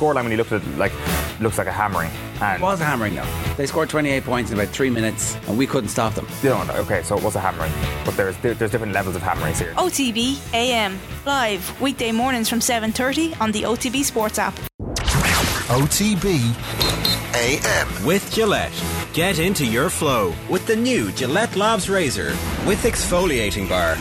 scoreline when you looked at it, like looks like a hammering. And It was a hammering though. They scored 28 points in about three minutes, and we couldn't stop them. you know, okay, so it was a hammering, but there's there, there's different levels of hammerings here. OTB AM live weekday mornings from 7:30 on the OTB Sports app. OTB AM. With Gillette. Get into your flow with the new Gillette Labs Razor with exfoliating bar.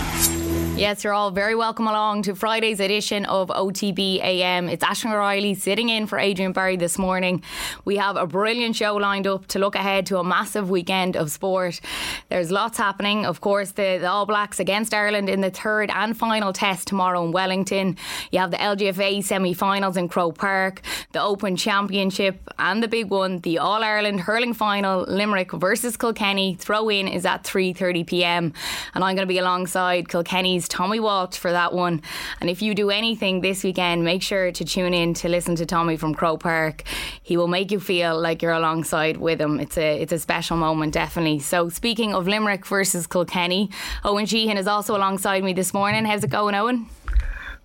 Yes, you're all very welcome along to Friday's edition of OTB AM. It's Ashling O'Reilly sitting in for Adrian Barry this morning. We have a brilliant show lined up to look ahead to a massive weekend of sport. There's lots happening. Of course, the, the All Blacks against Ireland in the third and final test tomorrow in Wellington. You have the LGFA semi finals in Croke Park, the Open Championship, and the big one, the All Ireland hurling final, Limerick versus Kilkenny. Throw in is at 3:30 p.m. and I'm going to be alongside Kilkenny's Tommy Walsh for that one. And if you do anything this weekend, make sure to tune in to listen to Tommy from Croke Park. He will make you feel like you're alongside with him. It's a it's a special moment, definitely. So speaking of Limerick versus Kilkenny, Owen Sheehan is also alongside me this morning. How's it going, Owen?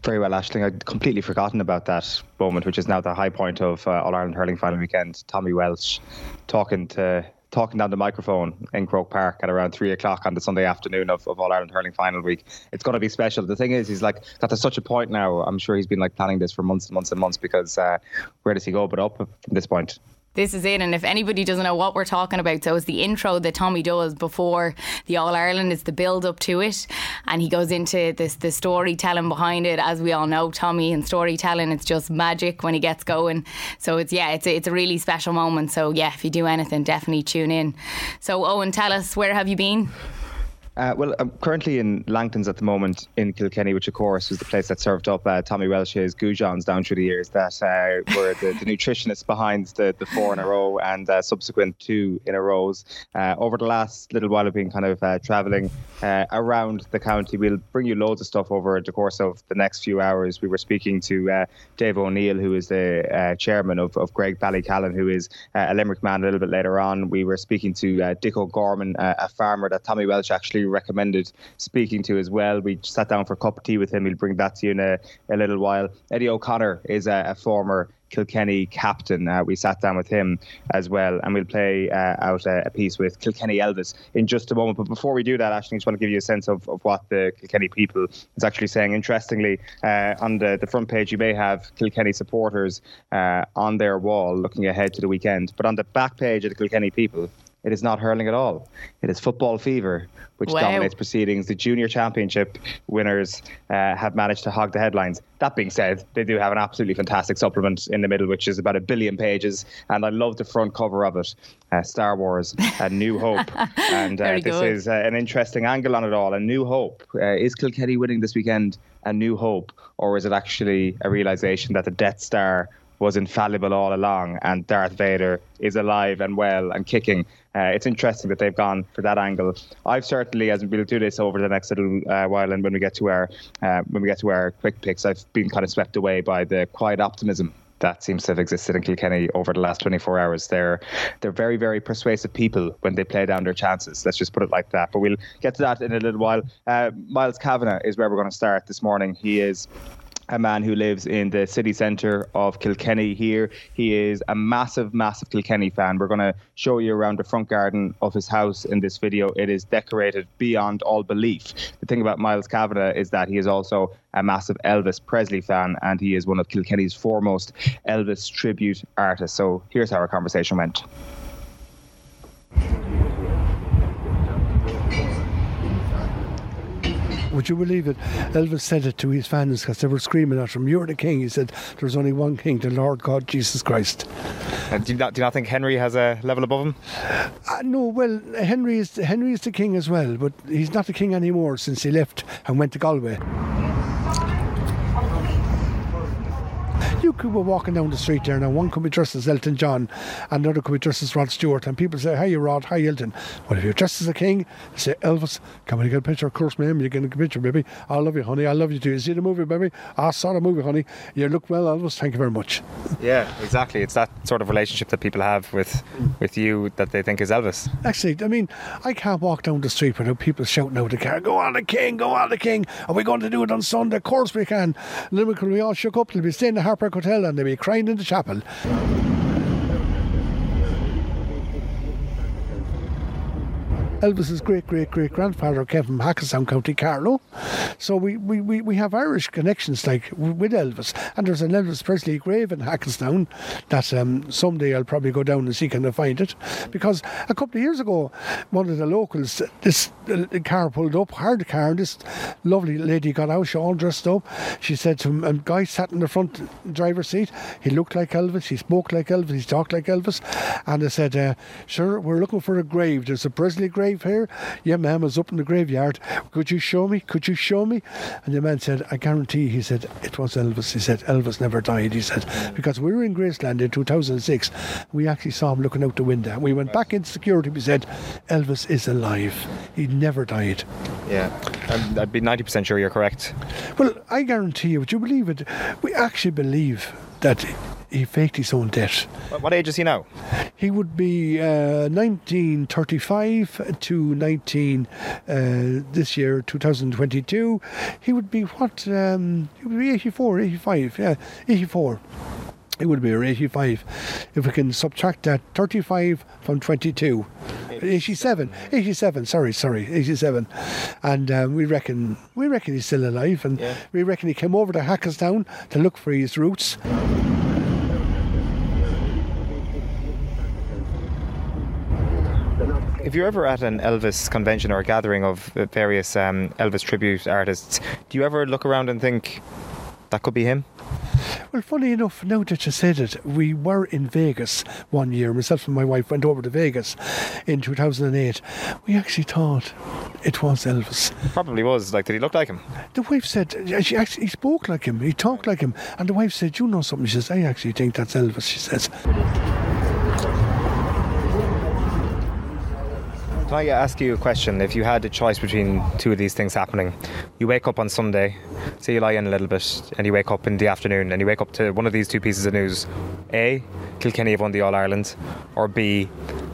Very well, Ashling. I'd completely forgotten about that moment, which is now the high point of uh, All Ireland hurling final weekend. Tommy Welsh talking to talking down the microphone in Croke Park at around three o'clock on the Sunday afternoon of, of All Ireland hurling final week. It's going to be special. The thing is, he's like got to such a point now. I'm sure he's been like planning this for months and months and months because uh, where does he go but up from this point? This is it, and if anybody doesn't know what we're talking about, so it's the intro that Tommy does before the All Ireland. It's the build up to it, and he goes into this the storytelling behind it. As we all know, Tommy and storytelling, it's just magic when he gets going. So it's yeah, it's a, it's a really special moment. So yeah, if you do anything, definitely tune in. So Owen, tell us where have you been? Uh, well, I'm currently in Langtons at the moment in Kilkenny, which of course was the place that served up uh, Tommy Welsh's goujons down through the years that uh, were the, the nutritionists behind the, the four in a row and uh, subsequent two in a rows. Uh, over the last little while, I've been kind of uh, travelling around the county. We'll bring you loads of stuff over the course of the next few hours. We were speaking to Dave O'Neill, who is the chairman of, of Graigue-Ballycallan, who is a Limerick man a little bit later on. We were speaking to Dick O'Gorman, a farmer that Tommy Welsh actually recommended speaking to as well. We sat down for a cup of tea with him. We'll bring that to you in a, a little while. Eddie O'Connor is a, a former Kilkenny captain. Uh, we sat down with him as well, and we'll play uh, out a, a, piece with Kilkenny Elvis in just a moment. But before we do that, Ashling, I just want to give you a sense of, of what the Kilkenny people is actually saying. Interestingly, uh, on the, the front page, you may have Kilkenny supporters uh, on their wall looking ahead to the weekend. But on the back page of the Kilkenny people, it is not hurling at all. It is football fever, which wow. dominates proceedings. The junior championship winners uh, have managed to hog the headlines. That being said, they do have an absolutely fantastic supplement in the middle, which is about a billion pages, and I love the front cover of it. Uh, Star Wars, A New Hope, and uh, this is uh, an interesting angle on it all. A New Hope uh, is Kilkenny winning this weekend? A New Hope, or is it actually a realization that the Death Star was infallible all along, and Darth Vader is alive and well and kicking. Uh, it's interesting that they've gone for that angle. I've certainly, as we'll do this over the next little uh, while, and when we get to our uh, when we get to our quick picks, I've been kind of swept away by the quiet optimism that seems to have existed in Kilkenny over the last 24 hours. They're they're very very persuasive people when they play down their chances. Let's just put it like that. But we'll get to that in a little while. Uh, Miles Kavanagh is where we're going to start this morning. He is a man who lives in the city centre of Kilkenny here. He is a massive, massive Kilkenny fan. We're going to show you around the front garden of his house in this video. It is decorated beyond all belief. The thing about Miles Kavanagh is that he is also a massive Elvis Presley fan and he is one of Kilkenny's foremost Elvis tribute artists. So here's how our conversation went. Would you believe it? Elvis said it to his fans because they were screaming at him, You're the king. He said, There's only one king, the Lord God Jesus Christ. And do, you not, do you not think Henry has a level above him? Uh, no, well, Henry is, Henry is the king as well, but he's not the king anymore since he left and went to Galway. Could be walking down the street there now. One could be dressed as Elton John, and another could be dressed as Rod Stewart. And people say, "Hi, Rod. Hi, Elton." Well, if you're dressed as a king, say, "Elvis, come on, you get a picture." Of course, ma'am, you get a picture, baby. I love you, honey. I love you too. You see the movie, baby? I saw the movie, honey. You look well, Elvis. Thank you very much. Yeah, exactly. It's that sort of relationship that people have with with you that they think is Elvis. Actually, I mean, I can't walk down the street without people shouting out the car, "Go on, the king! Go on, the king!" Are we going to do it on Sunday? Of course we can. Limerick will be all shook up. They'll be staying in the Heartbreak Hotel and they'd be crying in the chapel. Elvis's great great great grandfather came from Hackettstown, County Carlow. So we, we, we, we have Irish connections like with Elvis. And there's an Elvis Presley grave in Hackettstown that um, someday I'll probably go down and see can I find it. Because a couple of years ago, one of the locals, this car pulled up, hard car, and this lovely lady got out, she all dressed up. She said to him, a guy sat in the front driver's seat, he looked like Elvis, he spoke like Elvis, he talked like Elvis. And they said, uh, sir, we're looking for a grave. There's a Presley grave here. Yeah, ma'am, I was up in the graveyard. Could you show me? Could you show me? And the man said, I guarantee, he said, it was Elvis. He said, Elvis never died, he said, because we were in Graceland in 2006. We actually saw him looking out the window. We went back into security. We said, Elvis is alive. He never died. Yeah, I'd, I'd be 90% sure you're correct. Well, I guarantee you, would you believe it? We actually believe that he faked his own death. What- age is he now? He would be uh, 1935 to 19 uh, this year, 2022. He would be what? Um, he would be 84, 85. Yeah, 84. It would be or 85. If we can subtract that 35 from 22. 87, 87, sorry, sorry, 87. And um, we reckon we reckon he's still alive and we reckon he came over to Hackettstown to look for his roots. If you're ever at an Elvis convention or a gathering of various um, Elvis tribute artists, do you ever look around and think that could be him? Well, funny enough, now that you said it, we were in Vegas one year. Myself and my wife went over to Vegas in 2008. We actually thought it was Elvis. Probably was. Like, did he look like him? The wife said, she actually, he spoke like him, he talked like him. And the wife said, You know something? She says, I actually think that's Elvis, she says. Can I ask you a question? If you had a choice between two of these things happening, you wake up on Sunday, say you lie in a little bit, and you wake up in the afternoon, and you wake up to one of these two pieces of news: A, Kilkenny have won the All Ireland, or B,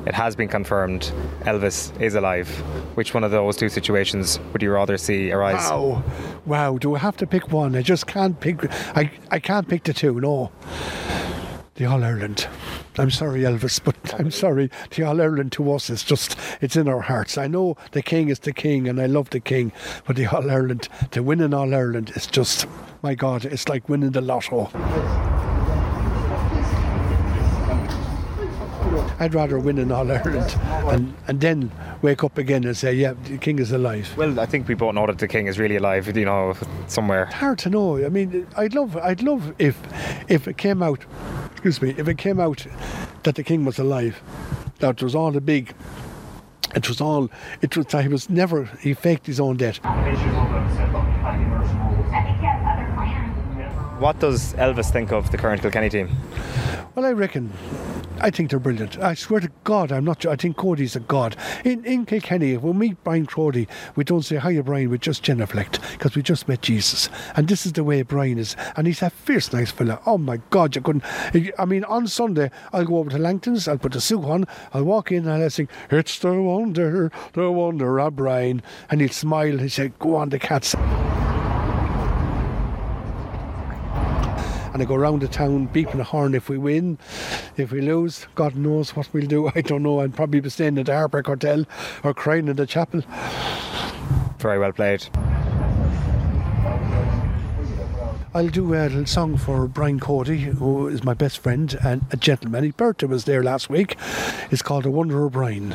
it has been confirmed Elvis is alive. Which one of those two situations would you rather see arise? Wow. Wow. Do I have to pick one? I just can't pick. I, I can't pick the two, no. The All Ireland. I'm sorry, Elvis, but I'm sorry. The All Ireland to us is just, it's in our hearts. I know the King is the King and I love the King, but the All Ireland, to win an All Ireland is just, my God, it's like winning the lotto. I'd rather win an All Ireland and, and then wake up again and say, yeah, the King is alive. Well, I think we both know that the king is really alive, you know, somewhere. It's hard to know. I mean, I'd love, I'd love if, if it came out, excuse me, if it came out that the king was alive, that was all a big, it was all, it was, he was never, he faked his own death. What does Elvis think of the current Kilkenny team? Well, I reckon. I think they're brilliant. I swear to God, I'm not. I think Cody's a god. In in Kilkenny, if we meet Brian Cody, we don't say hiya, Brian. We just genuflect because we just met Jesus, and this is the way Brian is. And he's a fierce, nice fella. Oh my God, you couldn't. I mean, on Sunday, I'll go over to Langton's. I'll put the suit on. I'll walk in and I'll sing, "It's the wonder, the wonder of Brian," and he'll smile. He'll say, "Go on, the cats." And I go round the town beeping a horn if we win. If we lose, God knows what we'll do. I don't know. I'd probably be staying at the Heartbreak Hotel or crying in the chapel. Very well played. I'll do a little song for Brian Cody, who is my best friend and a gentleman. His birthday was there last week. It's called The Wonder of Brian.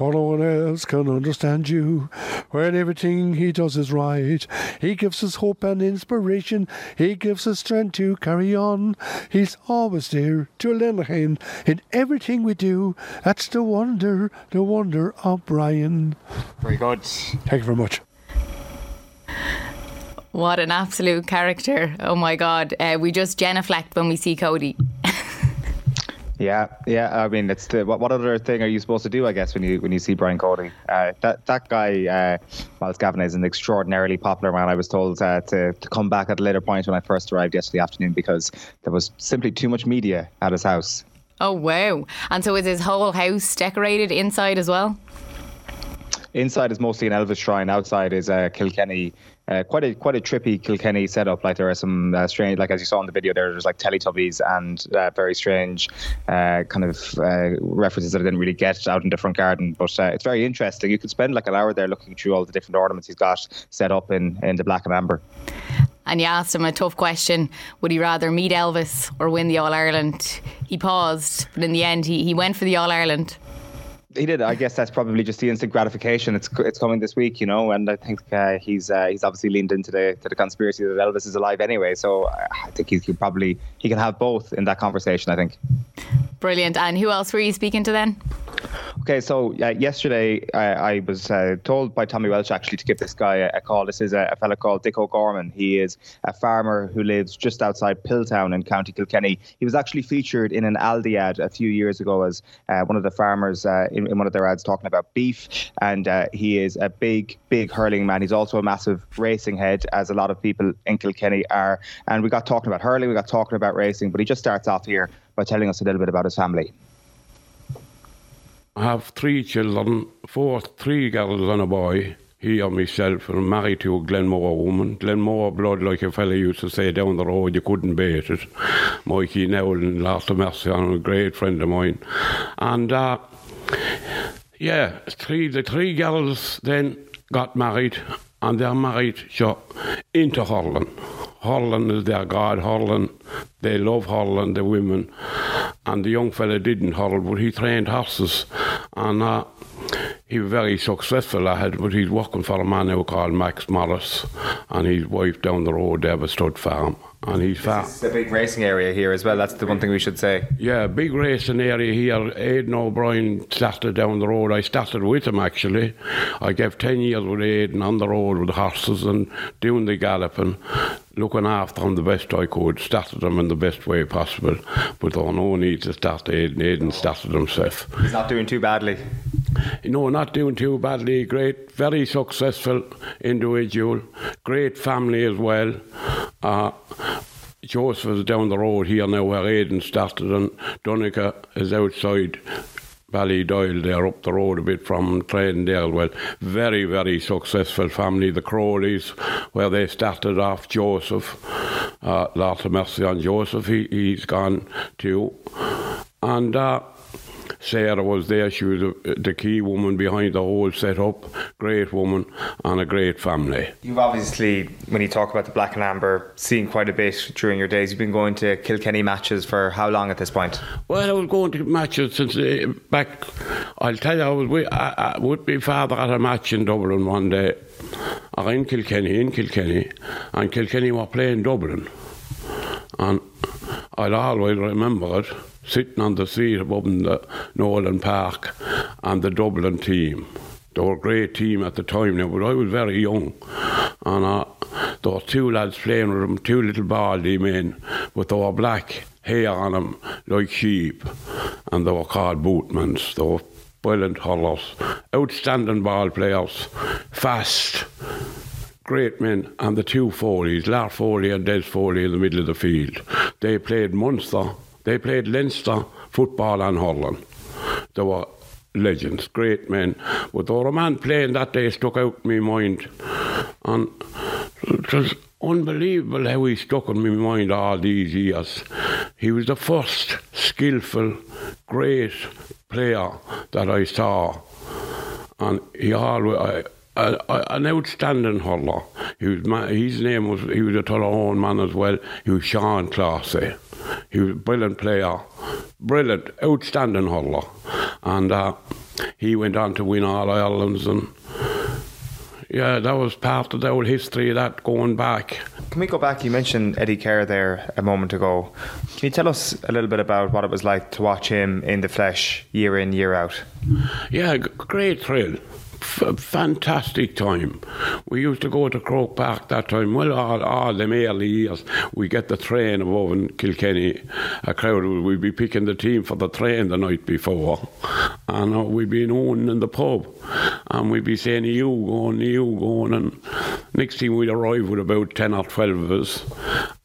Oh, no one else can understand you when everything he does is right. He gives us hope and inspiration. He gives us strength to carry on. He's always there to lend a hand in everything we do. That's the wonder, the wonder of Brian. Very good. Thank you very much. What an absolute character. Oh my God. Uh, we just genuflect when we see Cody. Yeah, yeah. I mean, it's the what, what other thing are you supposed to do? I guess when you when you see Brian Cody, uh, that that guy uh, Miles Kavanagh is an extraordinarily popular man. I was told uh, to to come back at a later point when I first arrived yesterday afternoon because there was simply too much media at his house. Oh, wow. And so is his whole house decorated inside as well? inside is mostly an Elvis shrine. Outside is a Kilkenny. Uh, quite a quite a trippy Kilkenny setup. Like there are some uh, strange, like as you saw in the video, there, there's like Teletubbies and uh, very strange uh, kind of uh, references that I didn't really get out in the front garden. But uh, it's very interesting. You could spend like an hour there looking through all the different ornaments he's got set up in in the black and amber. And you asked him a tough question would he rather meet Elvis or win the All Ireland? He paused, but in the end, he, he went for the All Ireland. He did. I guess that's probably just the instant gratification. It's it's coming this week, you know, and I think uh, he's uh, he's obviously leaned into the to the conspiracy that Elvis is alive anyway. So uh, I think he could probably he can have both in that conversation. I think. Brilliant. And who else were you speaking to then? Okay, so uh, yesterday I, I was uh, told by Tommy Welch actually to give this guy a, a call. This is a, a fella called Dick O'Gorman. He is a farmer who lives just outside Piltown in County Kilkenny. He was actually featured in an Aldi ad a few years ago as uh, one of the farmers uh, in, in, one of their ads talking about beef. And uh, he is a big, big hurling man. He's also a massive racing head, as a lot of people in Kilkenny are. And we got talking about hurling, we got talking about racing, but he just starts off here by telling us a little bit about his family. I have three children, four, three girls and a boy. He and myself are married to a Glenmore woman. Glenmore blood, like a fella used to say down the road, you couldn't beat it. Mikey Nowlan, last of mercy on a great friend of mine. And uh, yeah, three the three girls then got married and they're married so, into hurling. hurling is their God, hurling. They love hurling, the women. And the young fella didn't hurl, but he trained horses. And uh, he was very successful ahead, but he's working for a man who called Max Morris. And his wife down the road there was Stud Farm and he's fat. It's a big racing area here as well. That's the one thing we should say. Yeah, big racing area here. Aidan O'Brien started down the road. I started with him actually. I gave 10 years with Aidan on the road with the horses and doing the galloping, looking after him the best I could. Started him in the best way possible. But there no need to start Aidan. Aidan started himself. He's not doing too badly. No, not doing too badly. Great, very successful individual. Great family as well. Uh, Joseph is down the road here now where Aidan started, and Donnacha is outside Ballydoyle there up the road a bit from Tradendale. Well, very, very successful family, the Crowleys, where they started off. Joseph, uh, of mercy on Joseph, he, he's gone too. And uh, Sarah was there. She was a, the key woman behind the whole setup. Great woman and a great family. You've obviously, when you talk about the Black and Amber, seen quite a bit during your days. You've been going to Kilkenny matches for how long at this point? Well, I was going to matches since uh, back. I'll tell you, I was with, I, I, with my father at a match in Dublin one day. Or in Kilkenny, in Kilkenny, and Kilkenny were playing Dublin. And I'll always remember it sitting on the seat above in the Nowlan Park and the Dublin team. They were a great team at the time now, but I was very young. And uh, there were two lads playing with them, two little baldy men, but they were black hair on them like sheep. And they were called Boothmans. They were brilliant hurlers, outstanding ball players, fast, great men, and the two Foleys, Lar Foley and Des Foley in the middle of the field. They played Munster they played Leinster football and hurling. They were legends, great men. But there were a man playing that day stuck out in my mind. And it was unbelievable how he stuck in my mind all these years. He was the first skillful, great player that I saw. And he always. Uh, an outstanding hurler. He was, his name was, he was a Tullaroan man as well. He was Sean Clohosey. He was a brilliant player, brilliant, outstanding hurler. And uh, he went on to win all Irelands and yeah, that was part of the old history of that going back. Can we go back? You mentioned Eddie Keher there a moment ago. Can you tell us a little bit about what it was like to watch him in the flesh year in, year out? Yeah, great thrill f- fantastic time. We used to go to Croke Park that time. Well, all, all them early years, we get the train above in Kilkenny. A crowd would be picking the team for the train the night before, and uh, we'd be known in the pub, and we'd be saying, "You going, you going," and next thing we'd arrive with about ten or twelve of us,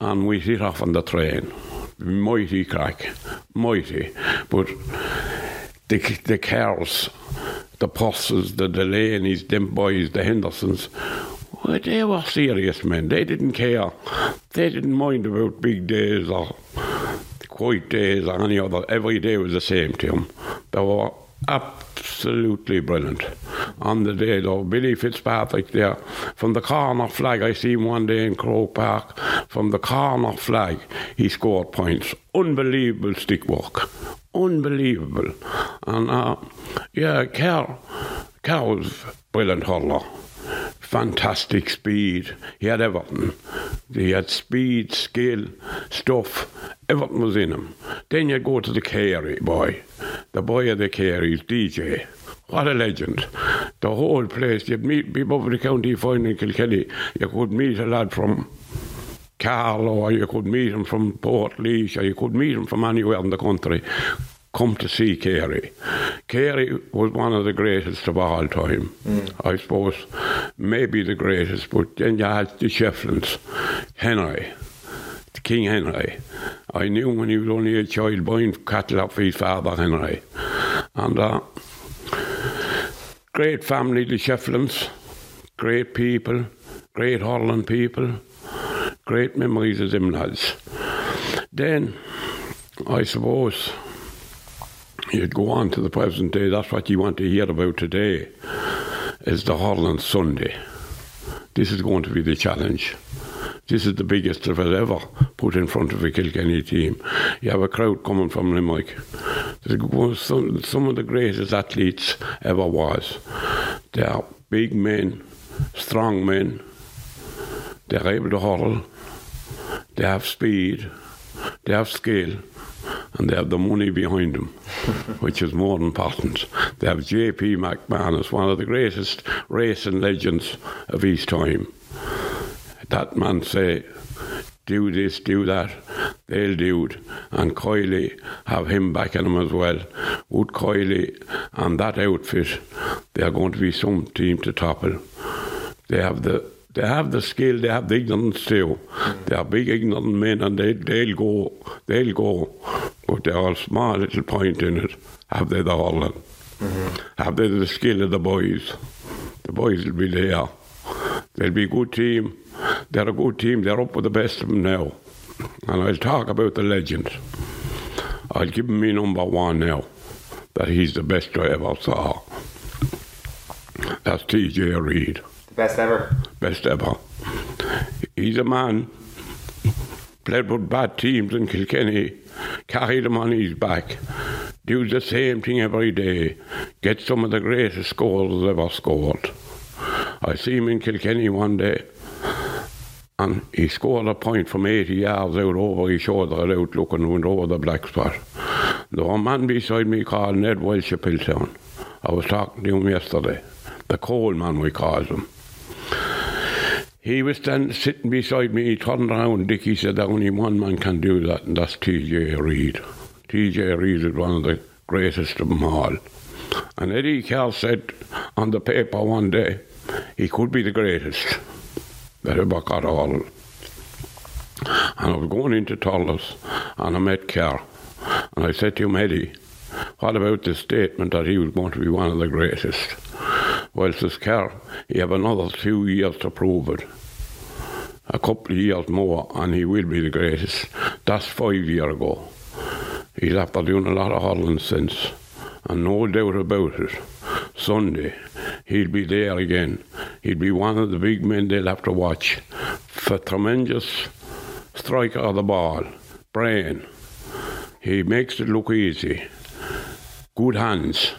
and we'd hit off on the train. Mighty crack, mighty, but the the cars the Purses, the Delaney's, them boys, the Hendersons. Well, they were serious men. They didn't care. They didn't mind about big days or quiet days or any other. Every day was the same to them. They were absolutely brilliant. On the day though, Billy Fitzpatrick there, from the corner flag, I see him one day in Croke Park, from the corner flag, he scored points. Unbelievable stick work. Unbelievable. And uh, yeah, Keher, Keher was brilliant hurler. Fantastic speed. He had everything. He had speed, skill, stuff. Everything was in him. Then you go to the Carey boy. The boy of the Careys, DJ. What a legend. The whole place, you'd meet people from the county final in Kilkenny. You could meet a lad from Carlow, or you could meet him from Portlaoise, or you could meet him from anywhere in the country. Come to see Carey. Carey was one of the greatest of all time. I suppose maybe the greatest, but then you had the Shefflins, Henry, King Henry. I knew when he was only a child buying cattle off his father Henry. And uh, great family, the Shefflins, great people, great hurling people, great memories of them lads. Then, I suppose, you'd go on to the present day, that's what you want to hear about today, is the hurling Sunday. This is going to be the challenge. This is the biggest they've ever put in front of a Kilkenny team. You have a crowd coming from Limerick. Some, some of the greatest athletes ever was. They are big men, strong men. They're able to hurl. They have speed. They have skill. And they have the money behind them, which is more important. They have J.P. McManus, one of the greatest racing legends of his time that man say, do this, do that, they'll do it. And Kiely have him backing him as well. Would Kiely and that outfit, they are going to be some team to topple. They have the they have the skill, they have the ignorance too. They are big ignorant men and they, they'll go, they'll go. But they're all small little point in it. Have they the hurling? Mm-hmm. Have they the skill of the boys? The boys will be there. They'll be a good team. They're a good team. They're up with the best of them now. And I'll talk about the legend. I'll give him me number one now. That he's the best I ever saw. That's TJ Reid. Best ever. Best ever. He's a man. Played with bad teams in Kilkenny. Carried them on his back. Do the same thing every day. Get some of the greatest scores ever scored. I see him in Kilkenny one day and he scored a point from 80 yards out over his shoulder out looking over the black spot. There was a man beside me called Ned Welsh of Piltown. I was talking to him yesterday. The coal man we called him. He was then sitting beside me, he turned around, Dicky said that only one man can do that, and that's TJ Reid. TJ Reid is one of the greatest of them all. And Eddie Keher said on the paper one day, he could be the greatest that ever got all. And I was going into Tullis and I met Keher. And I said to him, Eddie, what about the statement that he was going to be one of the greatest? Well, says Keher, he have another two years to prove it. A couple of years more, and he will be the greatest. That's five years ago. He's after doing a lot of hurling since, and no doubt about it. Sunday, he'll be there again. He'll be one of the big men they'll have to watch for tremendous striker of the ball, brain. He makes it look easy. Good hands.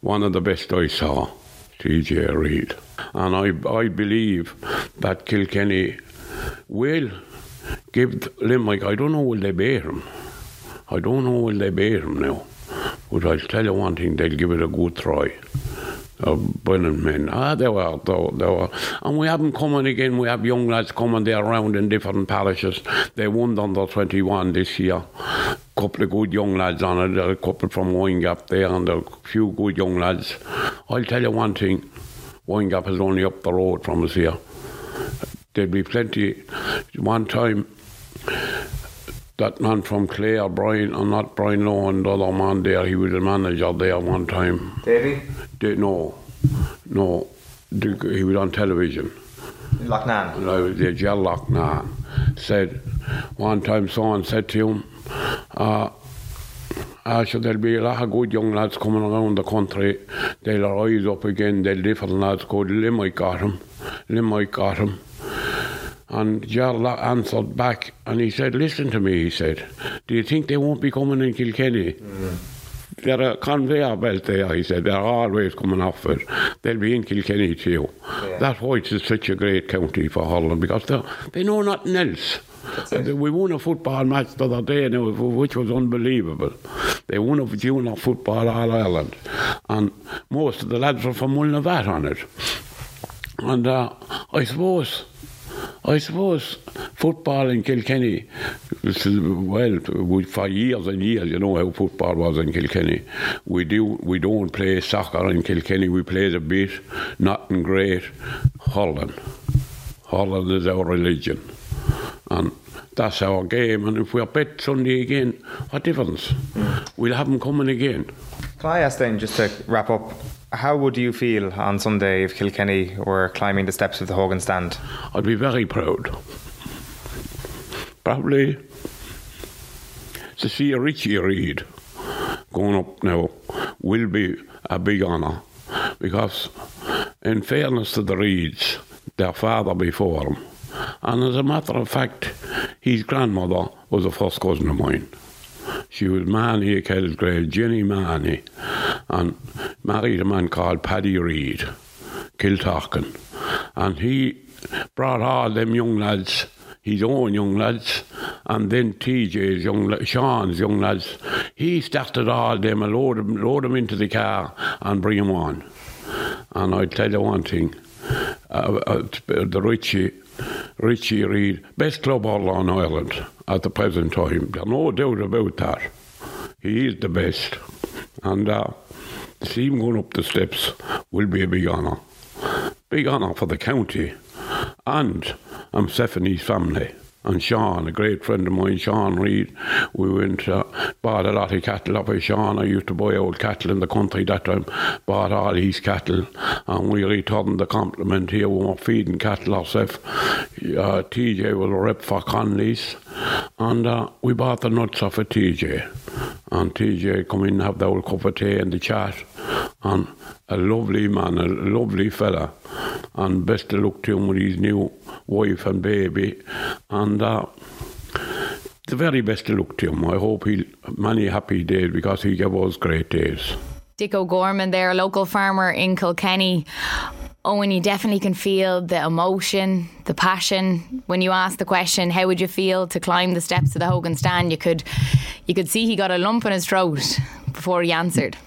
One of the best I saw, TJ Reid. And I, I believe that Kilkenny will give Limerick, I don't know will they beat him. I don't know will they beat him now. But I'll tell you one thing, they'll give it a good try. Uh, brilliant men. Ah, they were, they were, were. And we have them coming again. We have young lads coming there around in different parishes. They won under 21 this year. couple of good young lads on it. A couple from Windgap there and a few good young lads. I'll tell you one thing. Windgap is only up the road from us here. There'll be plenty. One time, that man from Clare, Brian, and not Brian Lohan, the other man there, he was the manager there one time. Davy? No, no, he was on television. Loughnane. Was there, Ger Loughnane, said, one time someone said to him, uh, uh, so there'll be a lot of good young lads coming around the country. They'll rise up again. They'll different lads go, Limerick got him. Limerick got him. And Ger answered back and he said, Listen to me, he said, Do you think they won't be coming in Kilkenny? Mm. They're a conveyor belt there, he said. They're always coming off it. They'll be in Kilkenny too. Yeah. That's why it's such a great county for hurling because they know nothing else. We won a football match the other day, now, which was unbelievable. They won a junior football All Ireland, and most of the lads were from Mullinavat on it. And uh, I suppose I suppose football in Kilkenny, well, for years and years, you know how football was in Kilkenny. We do, we don't play soccer in Kilkenny. We play a bit, nothing great. hurling, hurling is our religion, and that's our game. And if we're bet Sunday again, what difference? We'll have them coming again. Can I ask then, just to wrap up, how would you feel on Sunday if Kilkenny were climbing the steps of the Hogan stand? I'd be very proud. Probably to see Richie Reid going up now will be a big honour because, in fairness to the Reids, their father before him, and as a matter of fact, his grandmother was a first cousin of mine. She was Manny Kellsgrave, Jenny Manny, and married a man called Paddy Reid, Kiltarkin. And he brought all them young lads, his own young lads, and then TJ's young, Sean's young lads. He started all them and load them, load them into the car and bring them on. And I tell you one thing, uh, uh, the Richie, Richie Reid, best club all on Ireland at the present time. There's no doubt about that. He is the best. And uh, see him going up the steps will be a big honour. Big honour for the county and I'm Stephanie's family. And Sean, a great friend of mine, Sean Reid, we went, uh, bought a lot of cattle up with Sean. I used to buy old cattle in the country that time, bought all his cattle, and we returned the compliment here. We were feeding cattle ourselves. Uh, TJ was a rep for Conley's, and uh, we bought the nuts off of TJ. And TJ come in and have the old cup of tea and the chat. And a lovely man, a lovely fella. And best of luck to him with his new wife and baby. And uh, the very best of luck to him. I hope he'll many happy days because he gave us great days. Dick O'Gorman there, local farmer in Kilkenny. Oh, and you definitely can feel the emotion, the passion. When you ask the question, how would you feel to climb the steps of the Hogan stand? You could you could see he got a lump in his throat before he answered.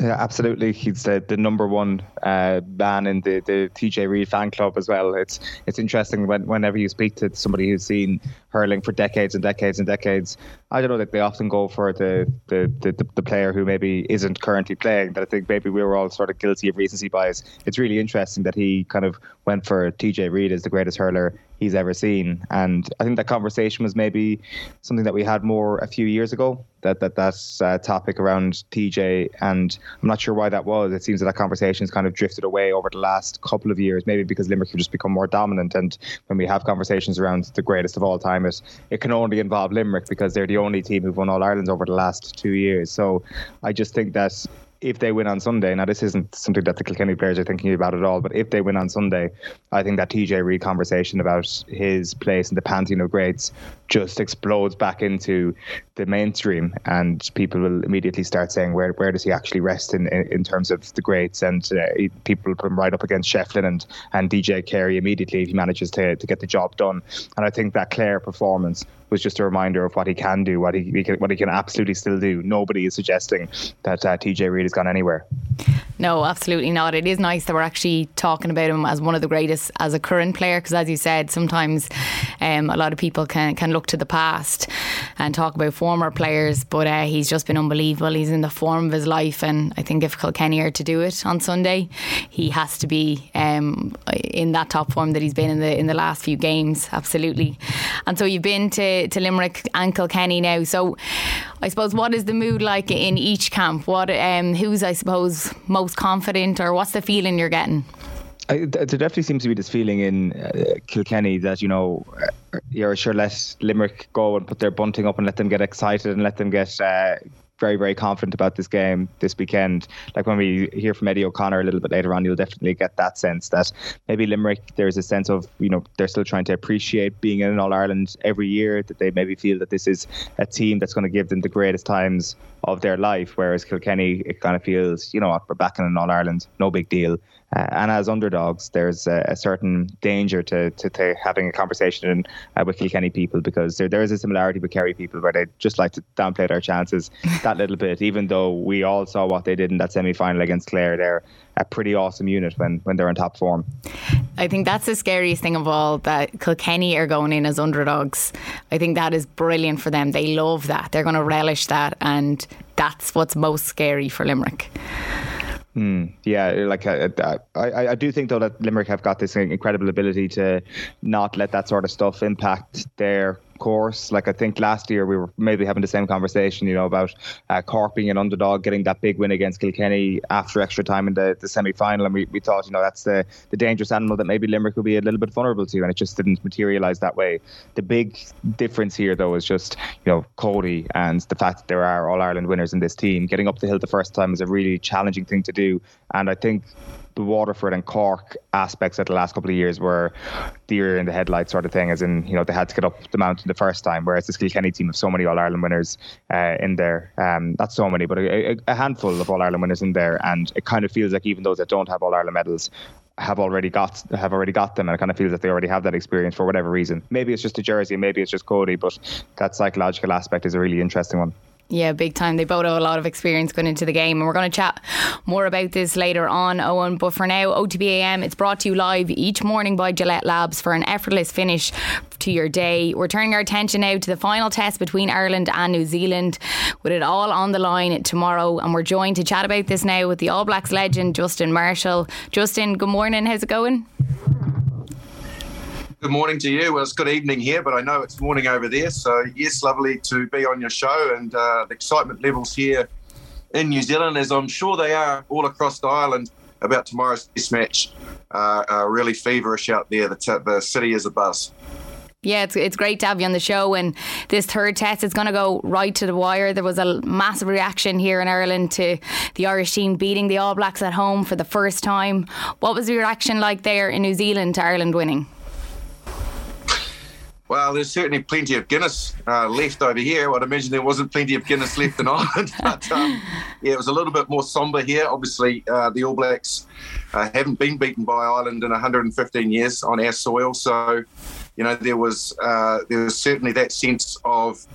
Yeah, absolutely. He's the, the number one uh, man in the, the TJ Reid fan club as well. It's it's interesting when, whenever you speak to somebody who's seen hurling for decades and decades and decades. I don't know that they often go for the the, the, the player who maybe isn't currently playing. But I think maybe we were all sort of guilty of recency bias. It's really interesting that he kind of went for TJ Reid as the greatest hurler he's ever seen. And I think that conversation was maybe something that we had more a few years ago. That that that's uh, topic around TJ, and I'm not sure why that was. It seems that that conversation has kind of drifted away over the last couple of years, maybe because Limerick have just become more dominant. And when we have conversations around the greatest of all time, it it can only involve Limerick because they're the only team who've won all Ireland over the last two years. So I just think that if they win on Sunday, now this isn't something that the Kilkenny players are thinking about at all, but if they win on Sunday, I think that TJ Reid conversation about his place in the pantheon of greats just explodes back into the mainstream, and people will immediately start saying, where where does he actually rest in in, in terms of the greats? And uh, people will put him right up against Shefflin and and DJ Carey immediately if he manages to to get the job done. And I think that Clare performance was just a reminder of what he can do, what he, he can, what he can absolutely still do. Nobody is suggesting that uh, TJ Reid has gone anywhere. No, absolutely not. It is nice that we're actually talking about him as one of the greatest as a current player because, as you said, sometimes um, a lot of people can, can look to the past and talk about former players, but uh, he's just been unbelievable. He's in the form of his life, and I think if Kilkenny are to do it on Sunday, he has to be um, in that top form that he's been in the in the last few games. Absolutely. And so you've been to, to Limerick and Kilkenny now. So I suppose what is the mood like in each camp? What um, who's I suppose most confident, or what's the feeling you're getting? I, there definitely seems to be this feeling in uh, Kilkenny that you know uh, you're sure let Limerick go and put their bunting up and let them get excited and let them get uh, very, very confident about this game this weekend. Like when we hear from Eddie O'Connor a little bit later on, you'll definitely get that sense that maybe Limerick, there's a sense of, you know, they're still trying to appreciate being in All Ireland every year, that they maybe feel that this is a team that's going to give them the greatest times of their life. Whereas Kilkenny, it kind of feels, you know what, we're back in an All Ireland, no big deal. Uh, and as underdogs, there's a, a certain danger to, to, to, having a conversation uh, with Kilkenny people because there, there is a similarity with Kerry people where they just like to downplay their chances that little bit, even though we all saw what they did in that semi final against Clare. They're a pretty awesome unit when, when they're in top form. I think that's the scariest thing of all that Kilkenny are going in as underdogs. I think that is brilliant for them. They love that. They're going to relish that. And that's what's most scary for Limerick. Mm, yeah, like uh, uh, I, I do think though that Limerick have got this incredible ability to not let that sort of stuff impact their course. Like I think last year we were maybe having the same conversation, you know, about uh, Cork being an underdog, getting that big win against Kilkenny after extra time in the, the semi final, and we, we thought, you know, that's the the dangerous animal that maybe Limerick would be a little bit vulnerable to, and it just didn't materialise that way. The big difference here, though, is just you know Cody and the fact that there are All Ireland winners in this team. Getting up the hill the first time is a really challenging thing to do, and I think the Waterford and Cork aspects of the last couple of years were deer in the headlights sort of thing, as in, you know, they had to get up the mountain the first time, whereas the Kilkenny team have so many All Ireland winners uh, in there. Um, not so many, but a, a handful of All Ireland winners in there. And it kind of feels like even those that don't have All Ireland medals have already got have already got them and it kind of feels that they already have that experience for whatever reason. Maybe it's just a jersey, maybe it's just Cody, but that psychological aspect is a really interesting one. Yeah, big time. They both have a lot of experience going into the game, and we're going to chat more about this later on, Owen. But for now, OTBAM, it's brought to you live each morning by Gillette Labs for an effortless finish to your day. We're turning our attention now to the final test between Ireland and New Zealand, with it all on the line tomorrow. And we're joined to chat about this now with the All Blacks legend, Justin Marshall. Justin, good morning. How's it going? Good morning to you. Well, it's good evening here, but I know it's morning over there. So, yes, lovely to be on your show. And uh, the excitement levels here in New Zealand, as I'm sure they are all across the island about tomorrow's test match, uh, are really feverish out there. The, t- the city is a buzz. Yeah, it's, it's great to have you on the show. And this third test is going to go right to the wire. There was a massive reaction here in Ireland to the Irish team beating the All Blacks at home for the first time. What was the reaction like there in New Zealand to Ireland winning? Well, there's certainly plenty of Guinness uh, left over here. I'd imagine there wasn't plenty of Guinness left in Ireland. But um, yeah, it was a little bit more sombre here. Obviously, uh, the All Blacks uh, haven't been beaten by Ireland in 115 years on our soil. So, you know, there was uh, there was certainly that sense of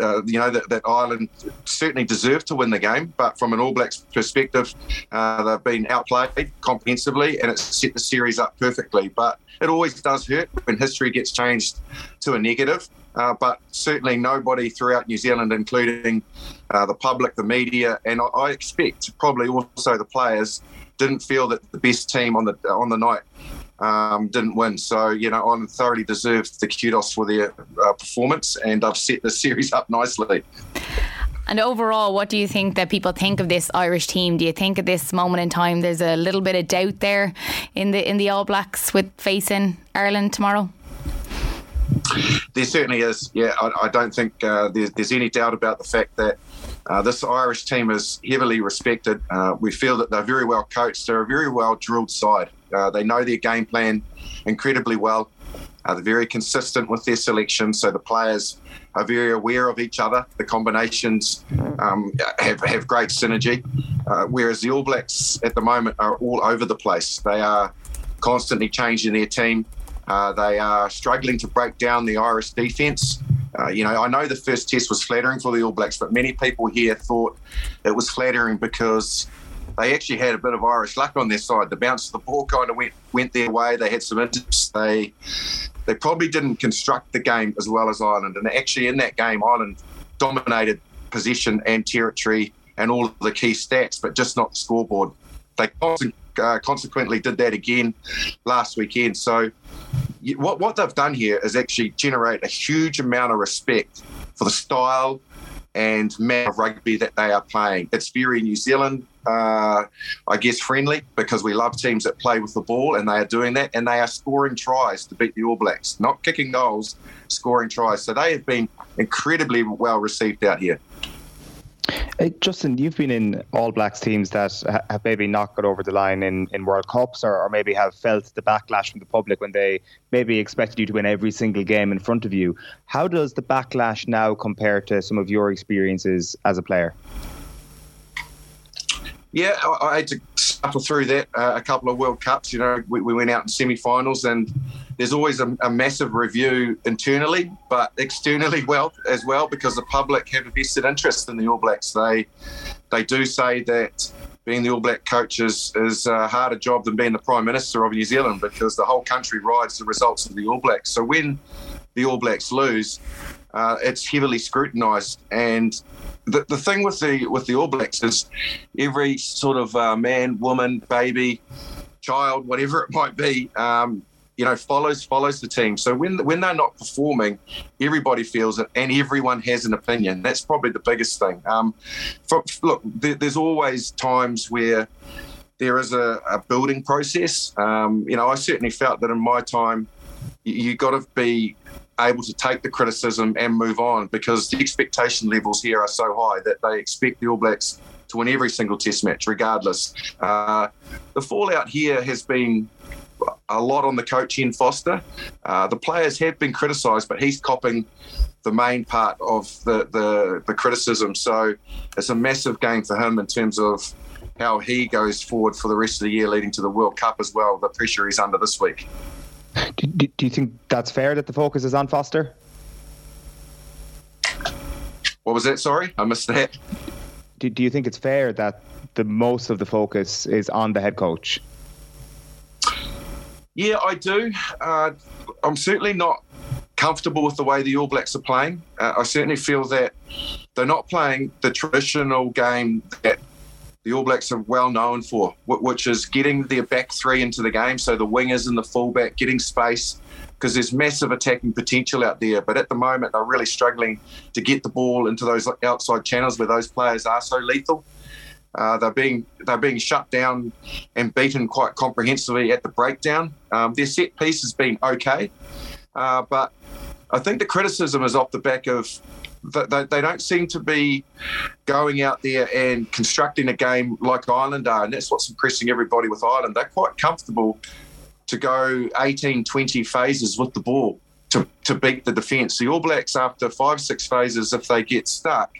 uh, you know that, that, Ireland certainly deserved to win the game, but from an All Blacks perspective, uh, they've been outplayed comprehensively, and it's set the series up perfectly. But it always does hurt when history gets changed to a negative. Uh, but certainly nobody throughout New Zealand, including uh, the public, the media, and I, I expect probably also the players, didn't feel that the best team on the on the night um, didn't win. So, you know, Ireland thoroughly deserved the kudos for their uh, performance, and I've set the series up nicely. And overall, what do you think that people think of this Irish team? Do you think at this moment in time there's a little bit of doubt there in the in the All Blacks with facing Ireland tomorrow? There certainly is. Yeah, I, I don't think uh, there's, there's, any doubt about the fact that uh, this Irish team is heavily respected. Uh, we feel that they're very well coached. They're a very well drilled side. Uh, they know their game plan incredibly well. Uh, they're very consistent with their selection, so the players are very aware of each other. The combinations um, have, have great synergy, uh, whereas the All Blacks at the moment are all over the place. They are constantly changing their team. Uh, they are struggling to break down the Irish defence. Uh, you know, I know the first test was flattering for the All Blacks, but many people here thought it was flattering because they actually had a bit of Irish luck on their side. The bounce of the ball kind of went went their way. They had some intercepts. They they probably didn't construct the game as well as Ireland. And actually, in that game, Ireland dominated possession and territory and all of the key stats, but just not the scoreboard. They uh, consequently did that again last weekend. So, what what they've done here is actually generate a huge amount of respect for the style and manner of rugby that they are playing. It's very New Zealand, uh, I guess, friendly because we love teams that play with the ball, and they are doing that, and they are scoring tries to beat the All Blacks, not kicking goals, scoring tries. So they have been incredibly well received out here. Hey, Justin, you've been in All Blacks teams that have maybe not got over the line in, in World Cups or, or, maybe have felt the backlash from the public when they maybe expected you to win every single game in front of you. How does the backlash now compare to some of your experiences as a player? Yeah, I, I had to suffer through that uh, a couple of World Cups. You know, we, we went out in semi-finals, and there's always a, a, massive review internally, but externally well as well because the public have a vested interest in the All Blacks. They they do say that being the All Black coach is, is a harder job than being the Prime Minister of New Zealand because the whole country rides the results of the All Blacks. So when the All Blacks lose, uh, it's heavily scrutinised. And the, the thing with the with the All Blacks is every sort of uh, man, woman, baby, child, whatever it might be, um, you know, follows follows the team. So when when they're not performing, everybody feels it, and everyone has an opinion. That's probably the biggest thing. Um, for, look, there, there's always times where there is a, a building process. Um, you know, I certainly felt that in my time, you, you got to be able to take the criticism and move on because the expectation levels here are so high that they expect the All Blacks to win every single Test match, regardless. Uh, the fallout here has been a lot on the coach Ian Foster. Uh, the players have been criticised, but he's copping the main part of the, the, the criticism. So it's a massive game for him in terms of how he goes forward for the rest of the year, leading to the World Cup as well. The pressure he's under this week. Do, do, do you think that's fair that the focus is on Foster? What was it? Sorry, I missed that. Do, do you think it's fair that the most of the focus is on the head coach? Yeah, I do. Uh, I'm certainly not comfortable with the way the All Blacks are playing. Uh, I certainly feel that they're not playing the traditional game that the All Blacks are well known for, which is getting their back three into the game. So the wingers and the fullback getting space because there's massive attacking potential out there. But at the moment, they're really struggling to get the ball into those outside channels where those players are so lethal. Uh, they're being they're being shut down and beaten quite comprehensively at the breakdown. Um, their set piece has been okay, uh, but I think the criticism is off the back of they, they don't seem to be going out there and constructing a game like Ireland are. And that's what's impressing everybody with Ireland. They're quite comfortable to go 18, 20 phases with the ball to, to beat the defence. The All Blacks, after five, six phases, if they get stuck,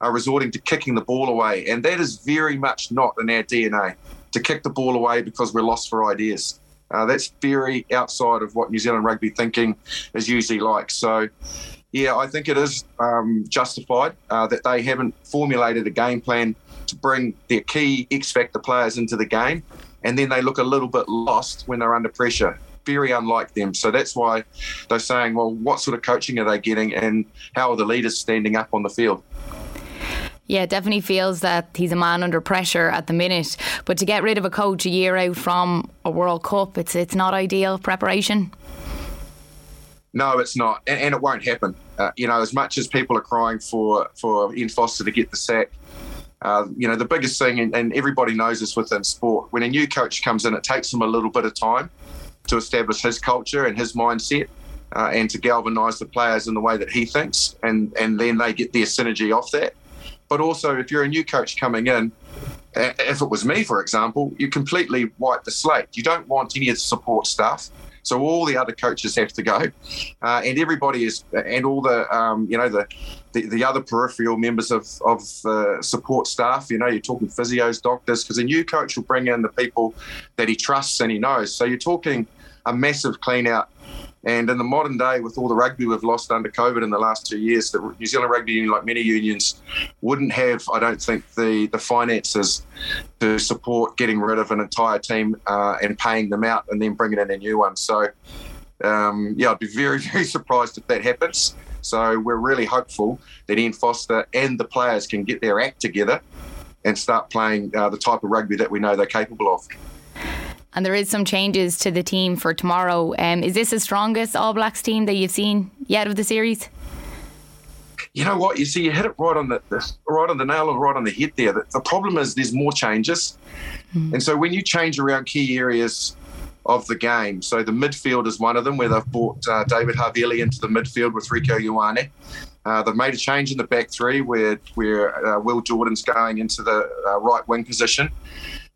are resorting to kicking the ball away. And that is very much not in our DNA to kick the ball away because we're lost for ideas. Uh, that's very outside of what New Zealand rugby thinking is usually like. So, yeah, I think it is um, justified uh, that they haven't formulated a game plan to bring their key X factor players into the game, and then they look a little bit lost when they're under pressure. Very unlike them. So that's why they're saying, well, what sort of coaching are they getting, and how are the leaders standing up on the field? Yeah, definitely feels that he's a man under pressure at the minute. But to get rid of a coach a year out from a World Cup, it's it's not ideal preparation. No, it's not, and, and it won't happen. Uh, you know, as much as people are crying for for Ian Foster to get the sack, uh, you know, the biggest thing, and, and, everybody knows this within sport, when a new coach comes in, it takes him a little bit of time to establish his culture and his mindset. Uh, and to galvanise the players in the way that he thinks, and and then they get their synergy off that. But also, if you're a new coach coming in, if it was me, for example, you completely wipe the slate. You don't want any of the support staff. So all the other coaches have to go, uh, and everybody is, and all the um, you know the, the, the other peripheral members of of uh, support staff. You know, you're talking physios, doctors, because a new coach will bring in the people that he trusts and he knows. So you're talking a massive clean out And in the modern day, with all the rugby we've lost under COVID in the last two years, the New Zealand Rugby Union, like many unions, wouldn't have, I don't think, the, the finances to support getting rid of an entire team uh, and paying them out and then bringing in a new one. So, um, yeah, I'd be very, very surprised if that happens. So we're really hopeful that Ian Foster and the players can get their act together and start playing uh, the type of rugby that we know they're capable of. And there is some changes to the team for tomorrow. Um, is this the strongest All Blacks team that you've seen yet of the series? You know what? You see, you hit it right on the, the right on the nail or right on the head there. The, the problem is there's more changes, mm. and so when you change around key areas of the game, so the midfield is one of them where they've brought uh, David Havili into the midfield with Rieko Ioane. Uh, they've made a change in the back three where where uh, Will Jordan's going into the uh, right wing position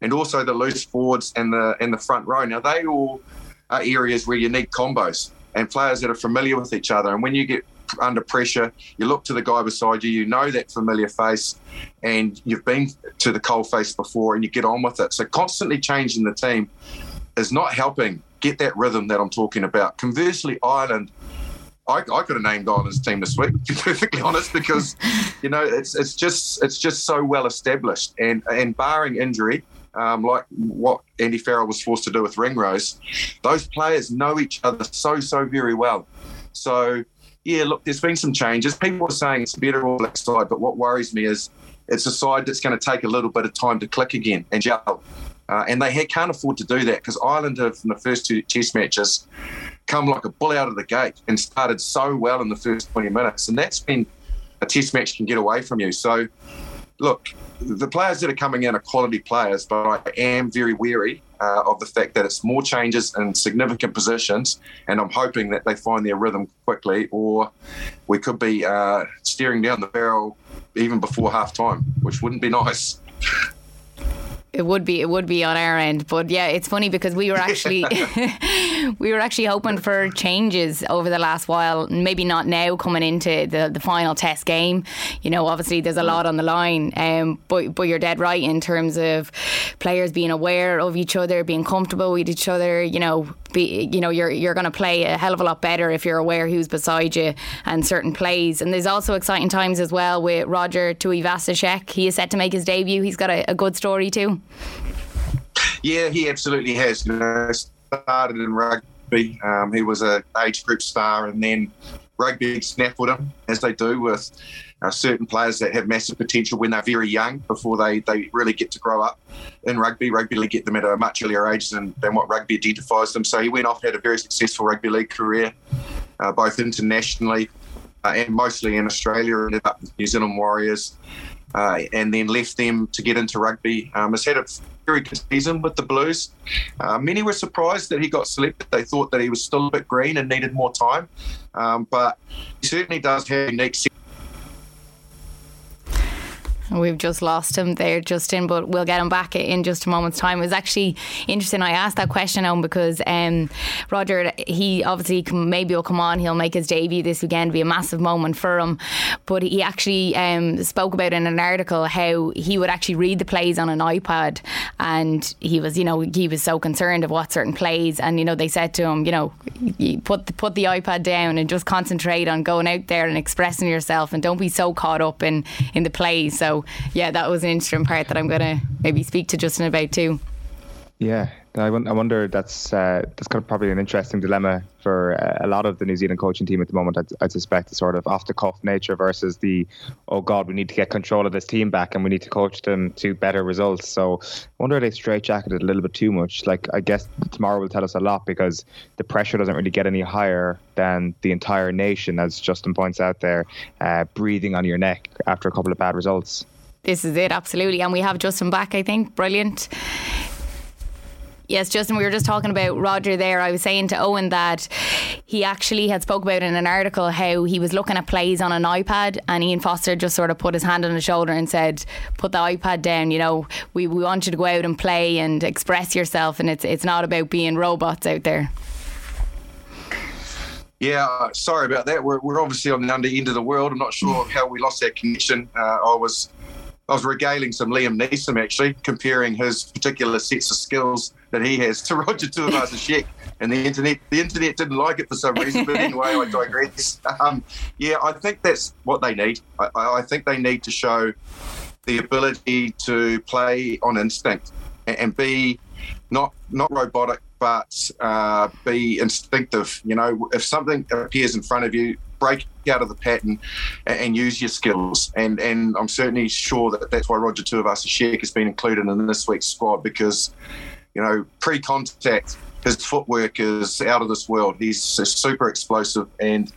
and also the loose forwards and the and the front row. Now they all are areas where you need combos and players that are familiar with each other. And when you get under pressure, you look to the guy beside you, you know that familiar face, and you've been to the cold face before, and you get on with it. So constantly changing the team is not helping get that rhythm that I'm talking about. Conversely, Ireland. I, I could have named Ireland's team this week, to be perfectly honest, because you know it's it's just it's just so well established, and and barring injury, um, like what Andy Farrell was forced to do with Ringrose, those players know each other so, so very well. So, yeah, look, there's been some changes. People are saying it's better All Black side, but what worries me is it's a side that's going to take a little bit of time to click again and gel. Uh, and they can't afford to do that because Ireland have, in the first two test matches, come like a bull out of the gate and started so well in the first 20 minutes. And that's when a test match can get away from you. So, look, the players that are coming in are quality players, but I am very wary uh, of the fact that it's more changes in significant positions, and I'm hoping that they find their rhythm quickly, or we could be uh, staring down the barrel even before half time, which wouldn't be nice. It would be it would be on our end, but yeah, it's funny because we were actually we were actually hoping for changes over the last while. Maybe not now coming into the, the final test game. You know, obviously there's a lot on the line, um, but but you're dead right in terms of players being aware of each other, being comfortable with each other. You know, be you know you're you're going to play a hell of a lot better if you're aware who's beside you and certain plays. And there's also exciting times as well with Roger Tuivasa-Sheck. He is set to make his debut. He's got a, a good story too. Yeah, he absolutely has. You know, started in rugby. Um, he was a age group star, and then rugby snaffled him, as they do with uh, certain players that have massive potential when they're very young before they, they really get to grow up in rugby. Rugby league get them at a much earlier age than, than what rugby identifies them. So he went off and had a very successful rugby league career, uh, both internationally uh, and mostly in Australia. Ended up with New Zealand Warriors uh, and then left them to get into rugby. Um, has had a very good season with the Blues. Uh, many were surprised that he got selected. They thought that he was still a bit green and needed more time, um, but he certainly does have unique We've just lost him there, Justin, but we'll get him back in just a moment's time. It was actually interesting. I asked that question on because um, Roger, he obviously maybe will come on, he'll make his debut this weekend, be a massive moment for him. But he actually um, spoke about in an article how he would actually read the plays on an iPad, and he was, you know, he was so concerned of what certain plays, and you know, they said to him, you know, put the, put the iPad down and just concentrate on going out there and expressing yourself, and don't be so caught up in in the plays. So yeah, that was an interesting part that I'm going to maybe speak to Justin about too. Yeah, I, wonder that's uh, that's kind of probably an interesting dilemma for uh, a lot of the New Zealand coaching team at the moment. I'd, I'd suspect the sort of off the cuff nature versus the oh god, we need to get control of this team back and we need to coach them to better results. So I wonder if they straitjacketed a little bit too much. Like I guess tomorrow will tell us a lot because the pressure doesn't really get any higher than the entire nation, as Justin points out there, uh, breathing on your neck after a couple of bad results. This is it, absolutely. And we have Justin back, I think. Brilliant. Yes, Justin, we were just talking about Roger there. I was saying to Owen that he actually had spoke about in an article how he was looking at plays on an iPad and Ian Foster just sort of put his hand on his shoulder and said, put the iPad down, you know, we, we want you to go out and play and express yourself and it's it's not about being robots out there. Yeah, uh, sorry about that. We're, we're obviously on the under end of the world. I'm not sure how we lost that connection. Uh, I was I was regaling some Liam Neeson actually, comparing his particular sets of skills that he has to Roger Tuivasa-Sheck, and the internet the internet didn't like it for some reason. But anyway, I digress. Um, yeah, I think that's what they need. I, I think they need to show the ability to play on instinct and, and be not not robotic, but uh, be instinctive. You know, if something appears in front of you, break out of the pattern and, and use your skills. And and I'm certainly sure that that's why Roger Tuivasa-Sheck has been included in this week's squad because, you know, pre-contact, his footwork is out of this world. He's super explosive and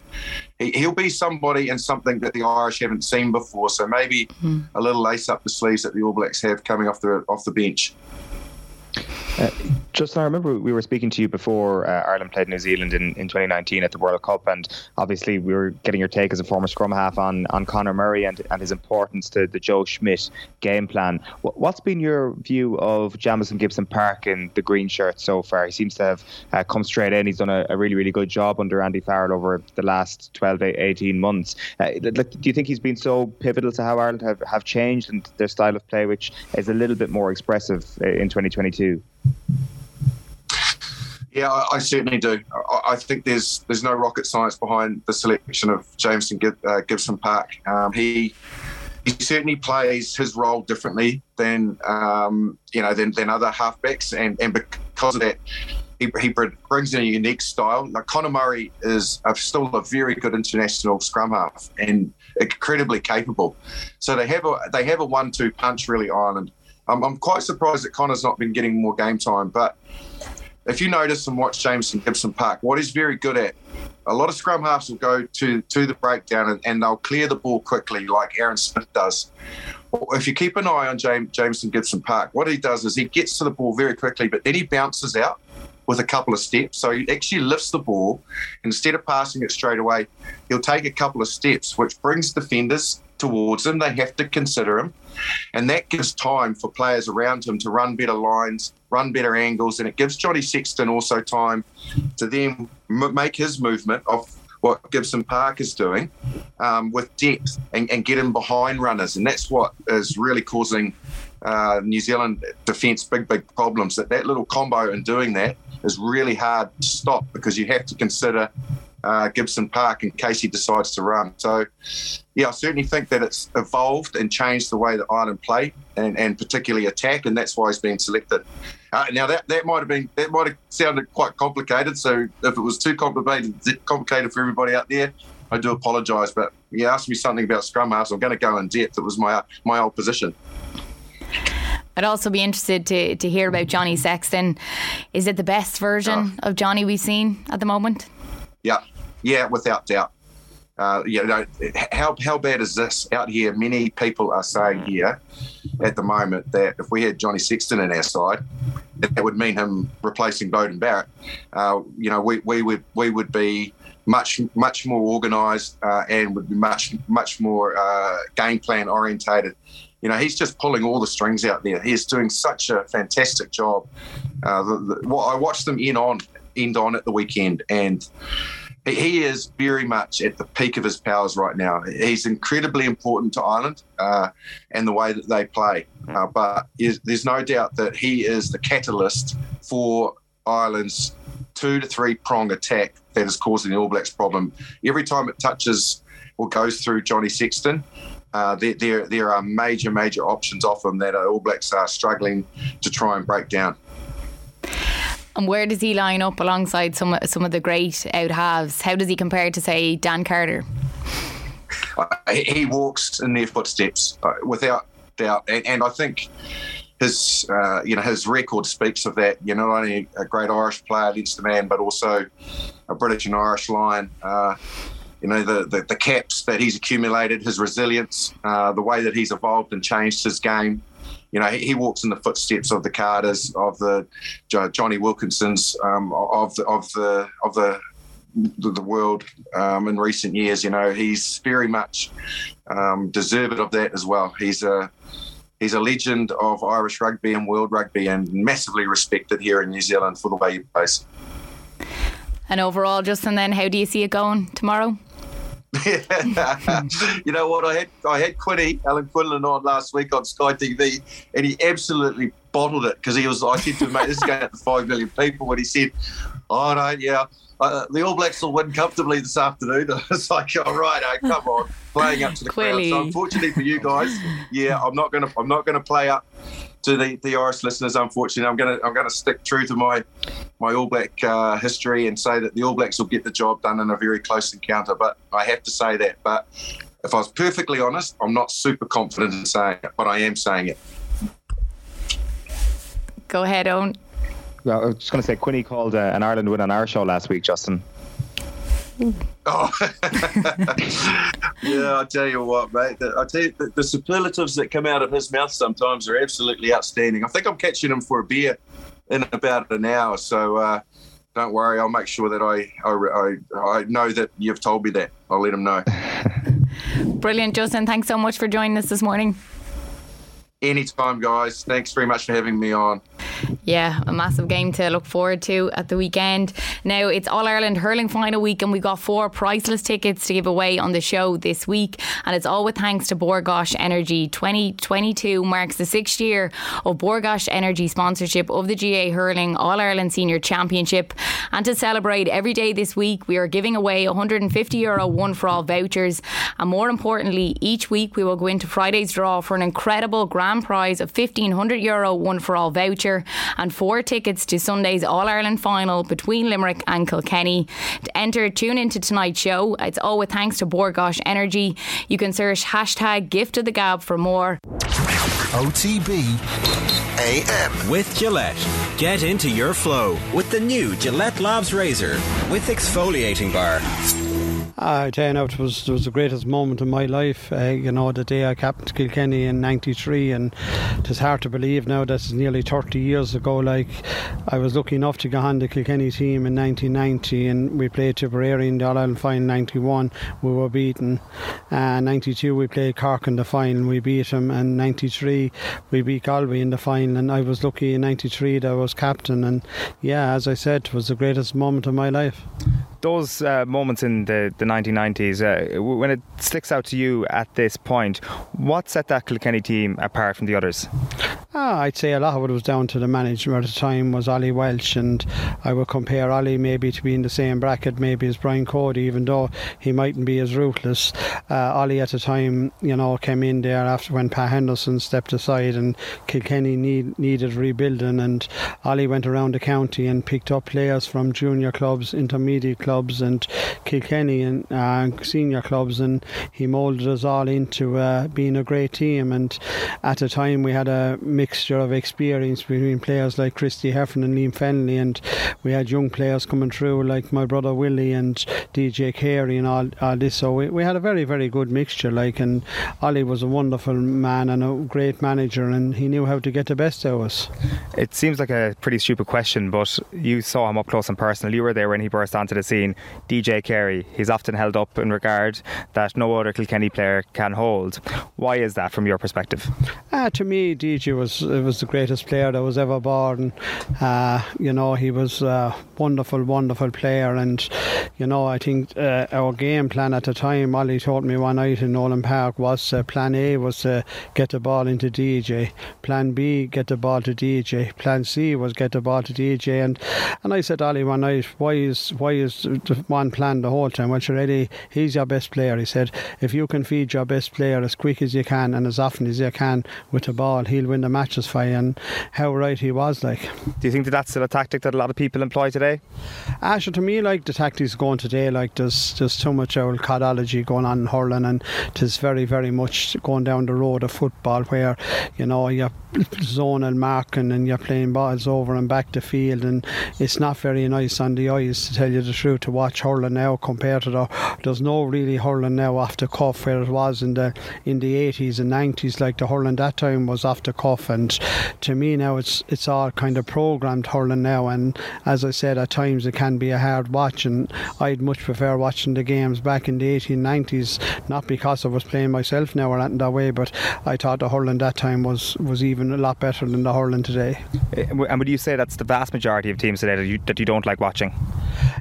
he, will be somebody and something that the Irish haven't seen before. So maybe mm. a little lace up the sleeves that the All Blacks have coming off the off the bench. Uh, Justin, I remember we were speaking to you before uh, Ireland played New Zealand in, in 2019 at the World Cup, and obviously we were getting your take as a former scrum half on, on Conor Murray and, and his importance to the Joe Schmidt game plan. What's been your view of Jamison Gibson Park in the green shirt so far? He seems to have uh, come straight in. He's done a, a, really, really good job under Andy Farrell over the last 12, 18 months. Uh, do you think he's been so pivotal to how Ireland have, have changed and their style of play, which is a little bit more expressive uh, in 2022? Yeah, I, I certainly do. I, I, think there's there's no rocket science behind the selection of Jamison uh, Gibson Park. Um, he he certainly plays his role differently than um, you know than, than other halfbacks, and and because of that, he, he brings in a unique style. Now, Conor Murray is a, still a very good international scrum half and incredibly capable. So they have a they have a one-two punch really Ireland. Um, I'm quite surprised that Conor's not been getting more game time, but if you notice and watch Jamison Gibson Park, what he's very good at, a lot of scrum halves will go to to the breakdown and, and they'll clear the ball quickly, like Aaron Smith does. If you keep an eye on James, Jamison Gibson Park, what he does is he gets to the ball very quickly, but then he bounces out with a couple of steps. So he actually lifts the ball. Instead of passing it straight away, he'll take a couple of steps, which brings defenders towards him. They have to consider him. And that gives time for players around him to run better lines, run better angles, and it gives Johnny Sexton also time to then m- make his movement of what Gibson Park is doing um, with depth and, and, get him behind runners. And that's what is really causing uh, New Zealand defence big, big problems. That that little combo and doing that is really hard to stop because you have to consider uh, Gibson Park in case he decides to run. So, yeah, I certainly think that it's evolved and changed the way that Ireland play and, and particularly attack, and that's why he's been selected. Uh, now that that might have been that might have sounded quite complicated. So if it was too complicated complicated for everybody out there, I do apologise. But you asked me something about scrum halves. I'm going to go in depth. It was my my old position. I'd also be interested to, to hear about Johnny Sexton. Is it the best version oh. of Johnny we've seen at the moment? Yeah, yeah, without doubt. Uh, you know, how how bad is this out here? Many people are saying here at the moment that if we had Johnny Sexton in our side, that would mean him replacing Beauden Barrett. Uh, you know, we, we would we would be much much more organised uh, and would be much much more uh, game plan orientated. You know, he's just pulling all the strings out there. He's doing such a fantastic job. Uh, the, the, well, I watched them in on end on at the weekend and he is very much at the peak of his powers right now. He's incredibly important to Ireland uh, and the way that they play. Uh, but is, there's no doubt that he is the catalyst for Ireland's two to three prong attack that is causing the All Blacks problem. Every time it touches or goes through Johnny Sexton, uh, there, there, there are major, major options off him that All Blacks are struggling to try and break down. And where does he line up alongside some some of the great out halves? How does he compare to say Dan Carter? He walks in their footsteps uh, without doubt, and, and, I think his uh, you know his record speaks of that. You're not only a great Irish player, Leinster man, but also a British and Irish lion. Uh, you know the, the, the caps that he's accumulated, his resilience, uh, the way that he's evolved and changed his game you know, he, he, walks in the footsteps of the Carters, of the Johnny Wilkinsons, um, of the of the of the the, world um, in recent years. You know, he's very much um, deserved of that as well. He's a he's a legend of Irish rugby and world rugby, and massively respected here in New Zealand for the way he plays. And overall, Justin, then how do you see it going tomorrow? you know what? I had I had Quinny Alan Quinlan on last week on Sky TV, and he absolutely bottled it because he was. I said to him, "Mate, this is going to five million people," and he said, "Oh no, yeah." Uh, the All Blacks will win comfortably this afternoon. I was like, "All oh, right, oh, come on, playing up to the crowd." So unfortunately for you guys, yeah, I'm not gonna I'm not gonna play up to the, the Irish listeners, unfortunately, I'm going to I'm going to stick true to my my All Black uh, history and say that the All Blacks will get the job done in a very close encounter. But I have to say that. But if I was perfectly honest, I'm not super confident in saying it, but I am saying it. Go ahead, Owen. Well, I was just going to say, Quinny called uh, an Ireland win on our show last week, Justin. Oh, yeah. I tell you what, mate. I tell you, the, the, superlatives that come out of his mouth sometimes are absolutely outstanding. I think I'm catching him for a beer in about an hour, so uh, don't worry. I'll make sure that I, I I know that you've told me that. I'll let him know. Brilliant, Justin. Thanks so much for joining us this morning. Anytime, guys. Thanks very much for having me on. Yeah, a massive game to look forward to at the weekend. Now, it's All Ireland hurling final week, and we got four priceless tickets to give away on the show this week. And it's all with thanks to Bord Gáis Energy. 2022 marks the sixth year of Bord Gáis Energy sponsorship of the GAA Hurling All Ireland Senior Championship. And to celebrate every day this week, we are giving away 150 euro one for all vouchers. And more importantly, each week we will go into Friday's draw for an incredible grand prize of 1500 euro one for all voucher and four tickets to Sunday's All Ireland final between Limerick and Kilkenny. To enter, tune into tonight's show. It's all with thanks to Bord Gáis Energy. You can search hashtag gift of the gab for more. OTB AM. With Gillette. Get into your flow with the new Gillette Labs Razor with exfoliating bar. I tell you now, it was, it was the greatest moment in my life. Uh, you know, the day I captained Kilkenny in '93, and it's hard to believe now that it's nearly 30 years ago. Like, I was lucky enough to go on the Kilkenny team in 1990, and we played Tipperary in the All Ireland final. '91, we were beaten. Uh, '92, we played Cork in the final, we beat them, and '93, we beat Galway in the final. And I was lucky in '93 that I was captain, and yeah, as I said, it was the greatest moment of my life those uh, moments in the, the 1990s, uh, when it sticks out to you at this point, what set that Kilkenny team apart from the others? Ah, I'd say a lot of it was down to the management at the time was Ollie Walsh, and I would compare Ollie maybe to be in the same bracket maybe as Brian Cody, even though he mightn't be as ruthless. Uh, Ollie at the time, you know, came in there after when Pat Henderson stepped aside and Kilkenny need, needed rebuilding, and Ollie went around the county and picked up players from junior clubs, intermediate clubs clubs and Kilkenny and uh, senior clubs, and he moulded us all into uh, being a great team. And at the time, we had a mixture of experience between players like Christy Heffernan and Liam Fennelly, and we had young players coming through like my brother Willie and DJ Carey and all, all this. So we, we had a very, very good mixture. Like, and Ollie was a wonderful man and a great manager, and he knew how to get the best out of us. It seems like a pretty stupid question, but you saw him up close and personal. You were there when he burst onto the scene. DJ Carey. He's often held up in regard that no other Kilkenny player can hold. Why is that from your perspective? Uh, to me, DJ was was the greatest player that was ever born. Uh, you know, he was a wonderful, wonderful player, and you know, I think uh, our game plan at the time, Ollie told me one night in Nowlan Park, was uh, plan A was to get the ball into DJ, plan B get the ball to DJ, plan C was get the ball to DJ, and and I said, Ollie, one night, why is why is one plan the whole time. Well, sure, he's your best player. He said, if you can feed your best player as quick as you can and as often as you can with the ball, he'll win the matches for you. And how right he was, like. Do you think that that's still a tactic that a lot of people employ today? Actually, to me, like the tactics going today, like there's just too much old codology going on in hurling, and is very, very much going down the road of football where, you know, you're zonal marking and you're playing balls over and back the field, and it's not very nice on the eyes to tell you the truth to watch hurling now compared to the there's no really hurling now off the cuff where it was in the in the 80s and 90s like the hurling that time was off the cuff and to me now it's it's all kind of programmed hurling now. And as I said at times it can be a hard watch and I'd much prefer watching the games back in the 1890s not because I was playing myself now or anything that way but I thought the hurling that time was was even a lot better than the hurling today. Eh, and would you say that's the vast majority of teams today that you, that you don't like watching?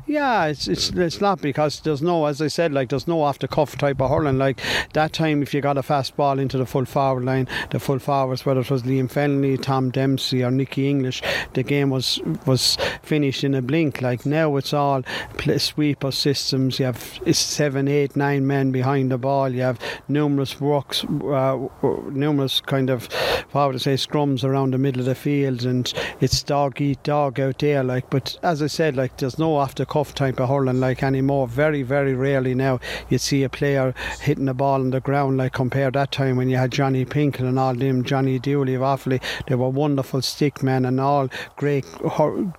Yeah, it's it's it's not because there's no, as I said, like there's no off the cuff type of hurling. Like that time, if you got a fast ball into the full forward line, the full forwards, whether it was Liam Fennelly, Tom Dempsey, or Nicky English, the game was was finished in a blink. Like now, it's all sweeper systems. You have seven, eight, nine men behind the ball. You have numerous works, uh, numerous kind of, how I say, scrums around the middle of the field, and it's dog eat dog out there. Like, but as I said, like there's no off the cuff type of hurling like anymore. Very, very rarely now you see a player hitting the ball on the ground like compared that time when you had Johnny Pinkel and all them, Johnny Dooley of Offaly. They were wonderful stick men and all great,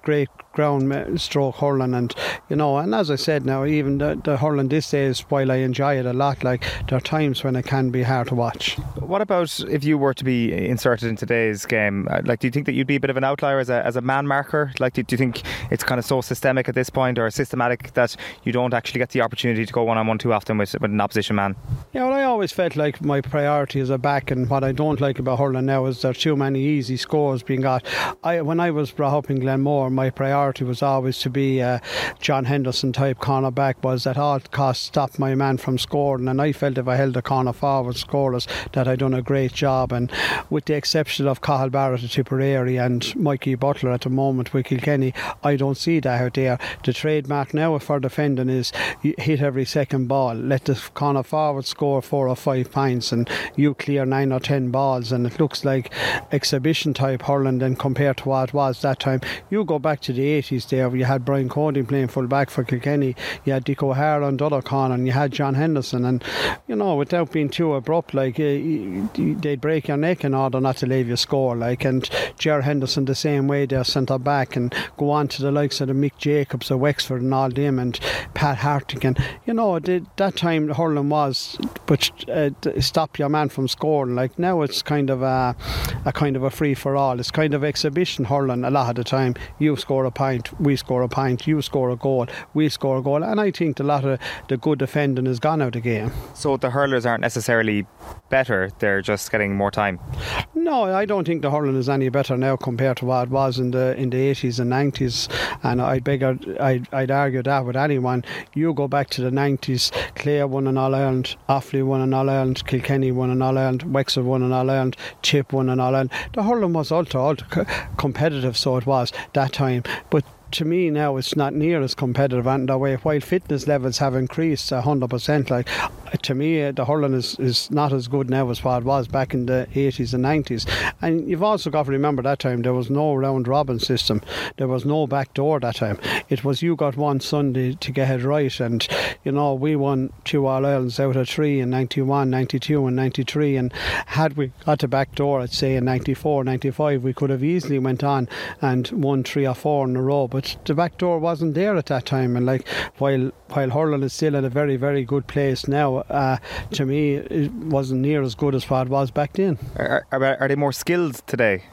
great ground stroke hurling. And you know and as I said now even the, the hurling this days while I enjoy it a lot like there are times when it can be hard to watch. What about if you were to be inserted in today's game? Uh, like do you think that you'd be a bit of an outlier as a, as a man marker? Like do, do you think it's kind of so systemic at this point or systematic that you don't actually get the opportunity to go one on one too often with, with an opposition man? Yeah well I always felt like my priority as a back and what I don't like about hurling now is there are too many easy scores being got. I when I was brought up in Glenmore my priority priority was always to be a John Henderson type corner back was at all costs stop my man from scoring. And I felt if I held the corner forward scoreless that I'd done a great job. And with the exception of Cathal Barrett at Tipperary and Mikey Butler at the moment with Kilkenny I don't see that out there. The trademark now for defending is hit every second ball. Let the corner forward score four or five points and you clear nine or ten balls. And it looks like exhibition type hurling then compared to what it was that time. You go back to the 80s there you had Brian Cody playing full back for Kilkenny, you had Dick O'Hara on Duddercon, and you had John Henderson. And, you know, without being too abrupt, like, uh, they'd break your neck in order not to leave you score. Like, and Ger Henderson the same way, their centre back, and go on to the likes of the Mick Jacobs of Wexford and all them, and Pat Hartigan. You know, the, that time hurling was, but uh, stop your man from scoring. Like, now it's kind of a, a kind of a free for all. It's kind of exhibition hurling a lot of the time. You score a pint, we score a pint, you score a goal, we score a goal. And I think a lot of the good defending has gone out of the game. So the hurlers aren't necessarily better, they're just getting more time? No, I don't think the hurling is any better now compared to what it was in the in the 80s and 90s. And I'd, beg, I'd, I'd argue that with anyone. You go back to the 90s, Clare won an All Ireland, Offaly won an All Ireland, Kilkenny won an All Ireland, Wexford won an All Ireland, Tip won an All Ireland. The hurling was ultra, ultra competitive, so it was that time. But to me now it's not near as competitive. And the way while fitness levels have increased 100% like to me uh, the hurling is, is not as good now as what it was back in the 80s and 90s and you've also got to remember that time there was no round robin system. There was no back door that time. It was you got one Sunday to get it right. And you know we won two All Irelands out of three in 91 92 and 93 and had we got a back door I'd say in 94 95 we could have easily went on and won three or four in a row but the back door wasn't there at that time. And like while while hurling is still at a very very good place now, uh, to me it wasn't near as good as what it was back then. Are, are, are they more skilled today?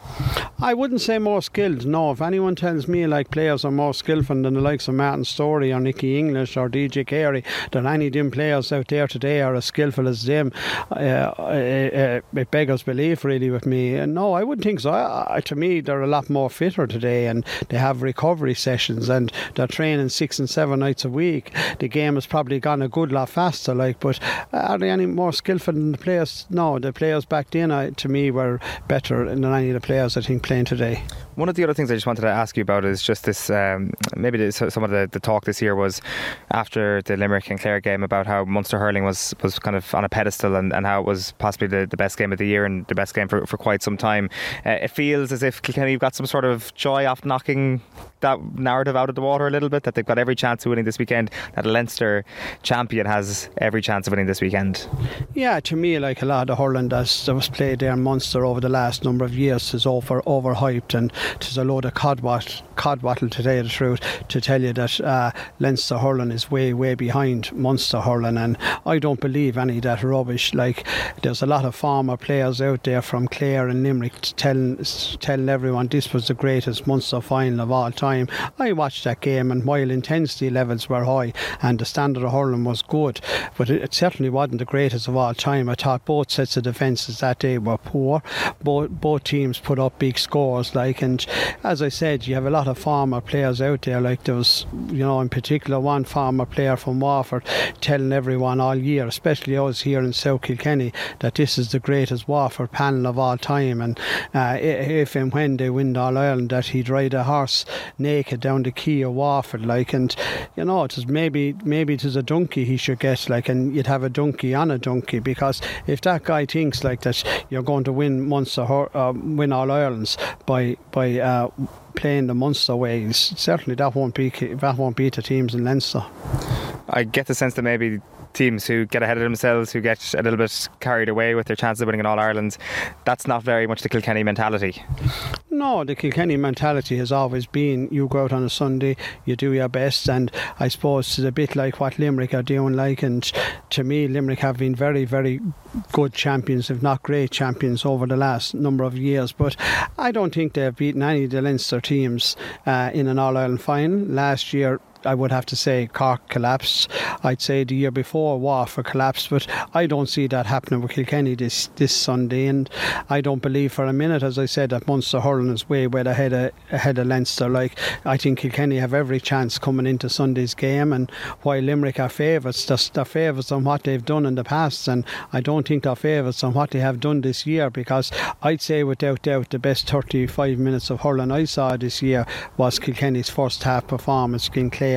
I wouldn't say more skilled. No, if anyone tells me like players are more skillful than the likes of Martin Storey or Nicky English or DJ Carey, that any of them players out there today are as skillful as them, uh, uh, uh, it beggars belief really with me. And no, I wouldn't think so. I, to me, they're a lot more fitter today, and they have recovery sessions and they're training six and seven nights a week. The game has probably gone a good lot faster, like, but are they any more skillful than the players? No, the players back then, I, to me, were better than any of the players I think playing today. One of the other things I just wanted to ask you about is just this. Um, maybe this, some of the, the talk this year was after the Limerick and Clare game about how Munster hurling was, was kind of on a pedestal and, and how it was possibly the, the best game of the year and the best game for, for quite some time. Uh, it feels as if Kilkenny got some sort of joy off knocking that narrative out of the water a little bit that they've got every chance of winning this weekend. That Leinster champion has every chance of winning this weekend. Yeah, to me, like a lot of hurling that was played there in Munster over the last number of years is over overhyped and there's a load of codwat codwattle today, the truth to tell you that uh, Leinster hurling is way way behind Munster hurling and I don't believe any of that rubbish. Like there's a lot of former players out there from Clare and Limerick telling telling everyone this was the greatest Munster final of all time. I watched that game, and while intensity levels were high and the standard of hurling was good, but it, it certainly wasn't the greatest of all time. I thought both sets of defences that day were poor. Both both teams put up big scores, like, and as I said, you have a lot of former players out there. Like there was, you know, in particular one former player from Waterford telling everyone all year, especially us here in South Kilkenny, that this is the greatest Waterford panel of all time, and uh, if and when they win All Ireland, that he'd ride a horse naked down to of Waterford, like, and you know, it is maybe maybe it is a donkey he should get, like, and you'd have a donkey on a donkey because if that guy thinks like that, you're going to win Munster, uh, win All Irelands by by uh, playing the Munster ways. Certainly, that won't be that won't beat the teams in Leinster. I get the sense that maybe teams who get ahead of themselves, who get a little bit carried away with their chances of winning in All Ireland, that's not very much the Kilkenny mentality. No, the Kilkenny mentality has always been you go out on a Sunday, you do your best, and I suppose it's a bit like what Limerick are doing. Like, and to me, Limerick have been very, very good champions, if not great champions, over the last number of years. But I don't think they've beaten any of the Leinster teams uh, in an All Ireland final. Last year, I would have to say Cork collapsed. I'd say the year before Waterford collapsed, but I don't see that happening with Kilkenny this this Sunday, and I don't believe for a minute, as I said, that Munster hurling is way way ahead of ahead of Leinster. Like I think Kilkenny have every chance coming into Sunday's game, and while Limerick are favourites, they're, they're favourites on what they've done in the past, and I don't think they're favourites on what they have done this year because I'd say without doubt the best 35 minutes of hurling I saw this year was Kilkenny's first half performance against Clare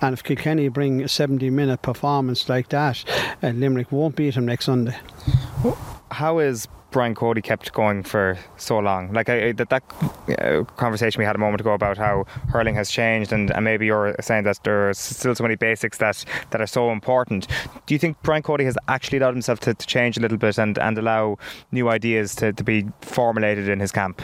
And if Kilkenny bring a 70 minute performance like that, uh, Limerick won't beat him next Sunday. How is Brian Cody kept going for so long. Like I, that, that uh, conversation we had a moment ago about how hurling has changed, and, and maybe you're saying that there's still so many basics that, that are so important. Do you think Brian Cody has actually allowed himself to, to change a little bit and, and allow new ideas to, to be formulated in his camp?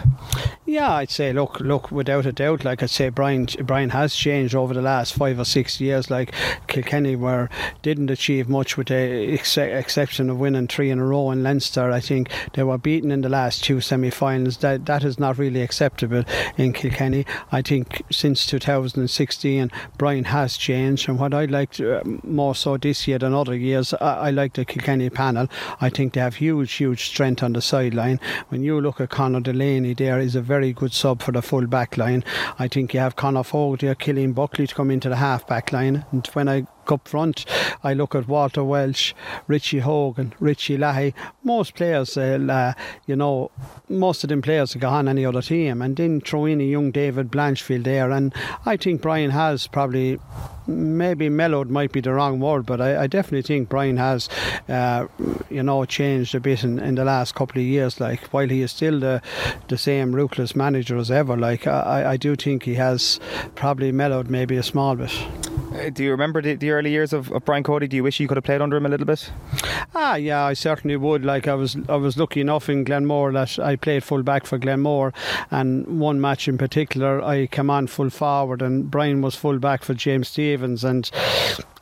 Yeah, I'd say look, look, without a doubt, like I'd say, Brian Brian has changed over the last five or six years. Like Kilkenny were didn't achieve much with the ex- exception of winning three in a row in Leinster. I think they were beaten in the last two semi-finals. That that is not really acceptable in Kilkenny. I think since 2016, Brian has changed, and what I liked uh, more so this year than other years, I, I like the Kilkenny panel. I think they have huge, huge strength on the sideline. When you look at Conor Delaney, there is a very good sub for the full back line. I think you have Conor Fogg there, Killian Buckley to come into the half back line. And when I up front. I look at Walter Walsh, Richie Hogan, Richie Leahy. Most players, uh, you know, most of them players have gone on any other team, and then throw in a young David Blanchfield there. And I think Brian has probably maybe mellowed might be the wrong word, but I, I definitely think Brian has, uh, you know, changed a bit in, in the last couple of years. Like while he is still the the same ruthless manager as ever, like I, I do think he has probably mellowed maybe a small bit. Uh, do you remember the, the early years of, of, Brian Cody? Do you wish you could have played under him a little bit? Ah, yeah, I certainly would. Like I was, I was lucky enough in Glenmore that I played full back for Glenmore, and one match in particular, I came on full forward, and Brian was full back for James Stephens, and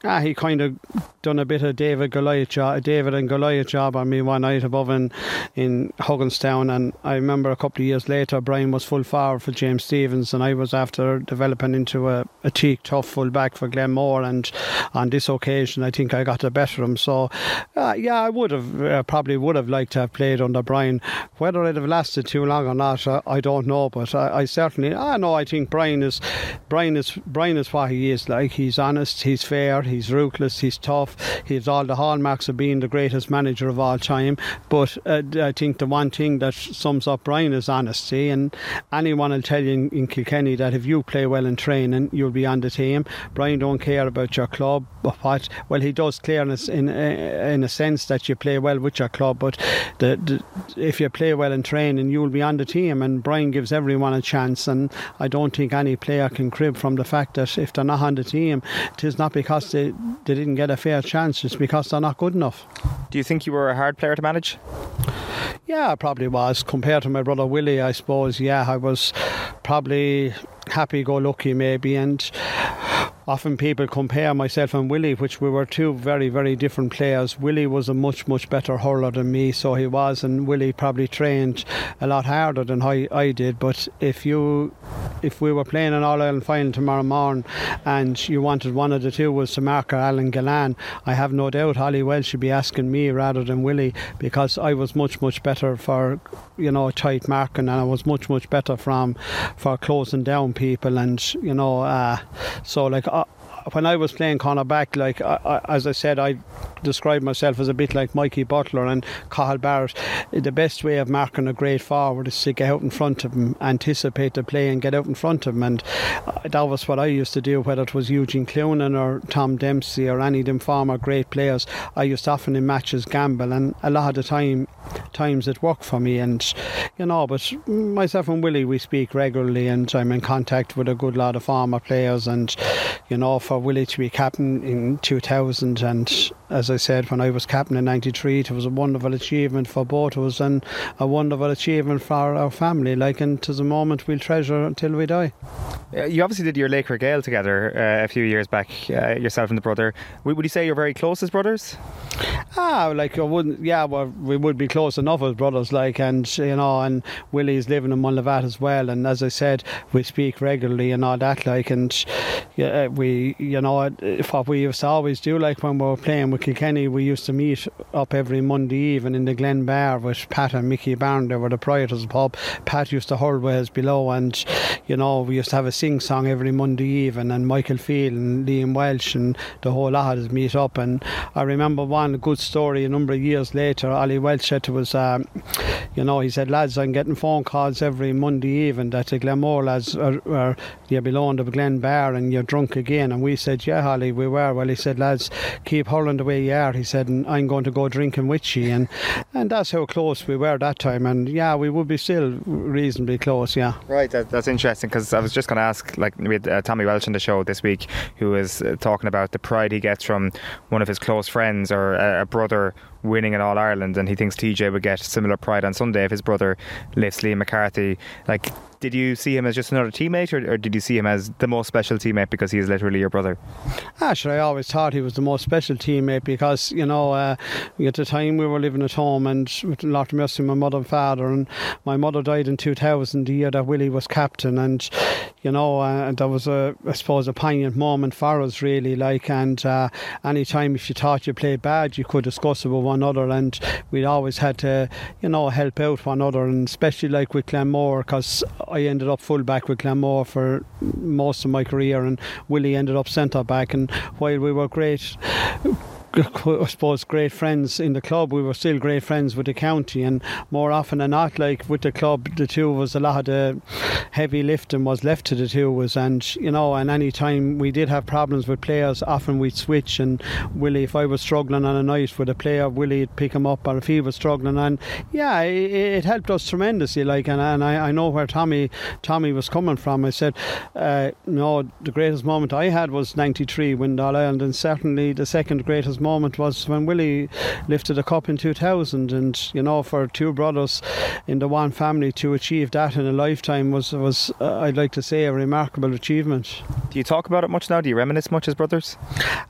ah, he kind of done a bit of David Goliath job, David and Goliath job on me one night above in in Hugginstown, and I remember a couple of years later, Brian was full forward for James Stephens, and I was after developing into a, a teak tough full back for Glenmore, and on this occasion, I think I got the better of him. So, uh, yeah, I would have uh, probably would have liked to have played under Brian. Whether it have lasted too long or not, uh, I don't know, but I, I certainly, I know, I think Brian is Brian is Brian is what he is like. He's honest, he's fair, he's ruthless, he's tough. He has all the hallmarks of being the greatest manager of all time. But uh, I think the one thing that sums up Brian is honesty. And anyone will tell you in, in Kilkenny that if you play well in training, you'll be on the team. Brian don't care about your club. What? Well, he does clearness in in a sense that you play well with your club. But the, the, if you play well in training, you'll be on the team. And Brian gives everyone a chance. And I don't think any player can crib from the fact that if they're not on the team, it is not because they they didn't get a fair chance, just because they're not good enough. Do you think you were a hard player to manage? Yeah, I probably was. Compared to my brother Willie, I suppose, yeah, I was probably happy go lucky maybe and often people compare myself and Willie, which we were two very, very different players. Willie was a much, much better hurler than me, so he was, and Willie probably trained a lot harder than I, I did. But if you, if we were playing an All Ireland final tomorrow morning, and you wanted one of the two was to mark or Alan Gillane, I have no doubt Ollie Walsh should be asking me rather than Willie because I was much, much better for, you know, tight marking, and I was much, much better from for closing down people, and you know, uh, so like. When I was playing cornerback, like I, I, as I said, I described myself as a bit like Mikey Butler and Cathal Barrett. The best way of marking a great forward is to get out in front of him, anticipate the play, and get out in front of him. And uh, that was what I used to do, whether it was Eugene Cloonan or Tom Dempsey or any of them former great players. I used to often in matches gamble, and a lot of the time, times it worked for me. And you know, but myself and Willie, we speak regularly, and I'm in contact with a good lot of former players, and you know, for Willie to be captain in 2000 and as I said when I was captain in 93 it was a wonderful achievement for both of us and a wonderful achievement for our family. Like and to the moment we'll treasure until we die. You obviously did your Laochra Gael together uh, a few years back uh, yourself and the brother. Would you say you're very close as brothers? Ah like I wouldn't yeah well we would be close enough as brothers like and you know and Willie's living in Mullinavat as well. And as I said we speak regularly and all that like and yeah, we you know, what we used to always do, like when we were playing with Kilkenny, we used to meet up every Monday evening in the Glen Bar with Pat and Mickey Barn. They were the proprietors of the pub. Pat used to hold us below, and you know, we used to have a sing song every Monday evening. And Michael Field and Liam Welsh and the whole lot of us meet up. And I remember one good story a number of years later. Ollie Walsh said to us, um, you know, he said, lads, I'm getting phone calls every Monday evening that the Glenmore lads are, are you're below the Glen Bar and you're drunk again. And we said, Yeah, Holly, we were. Well, he said, Lads, keep hurling the way you are. He said, and I'm going to go drinking with you. And, and that's how close we were that time. And yeah, we would be still reasonably close, yeah. Right, that, that's interesting because I was just going to ask, like, we had uh, Tommy Walsh on the show this week who was uh, talking about the pride he gets from one of his close friends or a, a brother winning in All Ireland, and he thinks TJ would get similar pride on Sunday if his brother lifts Liam McCarthy. Like, did you see him as just another teammate, or, or, did you see him as the most special teammate because he is literally your brother? Actually, I always thought he was the most special teammate because you know uh, at the time we were living at home and with of mercy my mother and father, and my mother died in 2000, the year that Willie was captain, and you know uh, that was a I suppose a poignant moment for us really. Like, and uh, any time if you thought you played bad, you could discuss it with one another, and we always had to you know help out one another, and especially like with Glenmore because I ended up full back with Glenmore for most of my career, and Willie ended up centre back. And while we were great I suppose, great friends in the club. We were still great friends with the county, and more often than not, like with the club, the two us, a lot of the heavy lifting was left to the two us. And you know, and any time we did have problems with players, often we'd switch. And Willie, if I was struggling on a night with a player, Willie'd pick him up, or if he was struggling, and yeah, it, it helped us tremendously. Like, and, and I, I, know where Tommy Tommy was coming from. I said, uh, know, the greatest moment I had was '93 when All Ireland, and certainly the second greatest moment was when Willie lifted a cup in 2000, and you know, for two brothers in the one family to achieve that in a lifetime was was uh, I'd like to say a remarkable achievement. Do you talk about it much now? Do you reminisce much as brothers?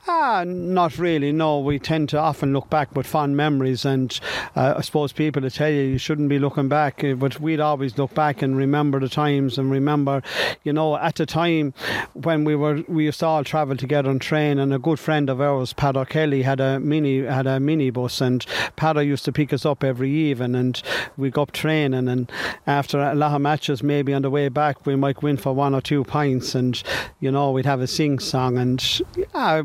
Ah, not really. No, we tend to often look back with fond memories, and uh, I suppose people to tell you you shouldn't be looking back, uh, but we'd always look back and remember the times and remember, you know, at the time when we were we used to all travel together on train, and a good friend of ours, Pat O'Kelly, had a mini had a minibus, and Padder used to pick us up every evening, and we go up training, and after a lot of matches, maybe on the way back, we might win for one or two pints, and you know we'd have a sing song, and yeah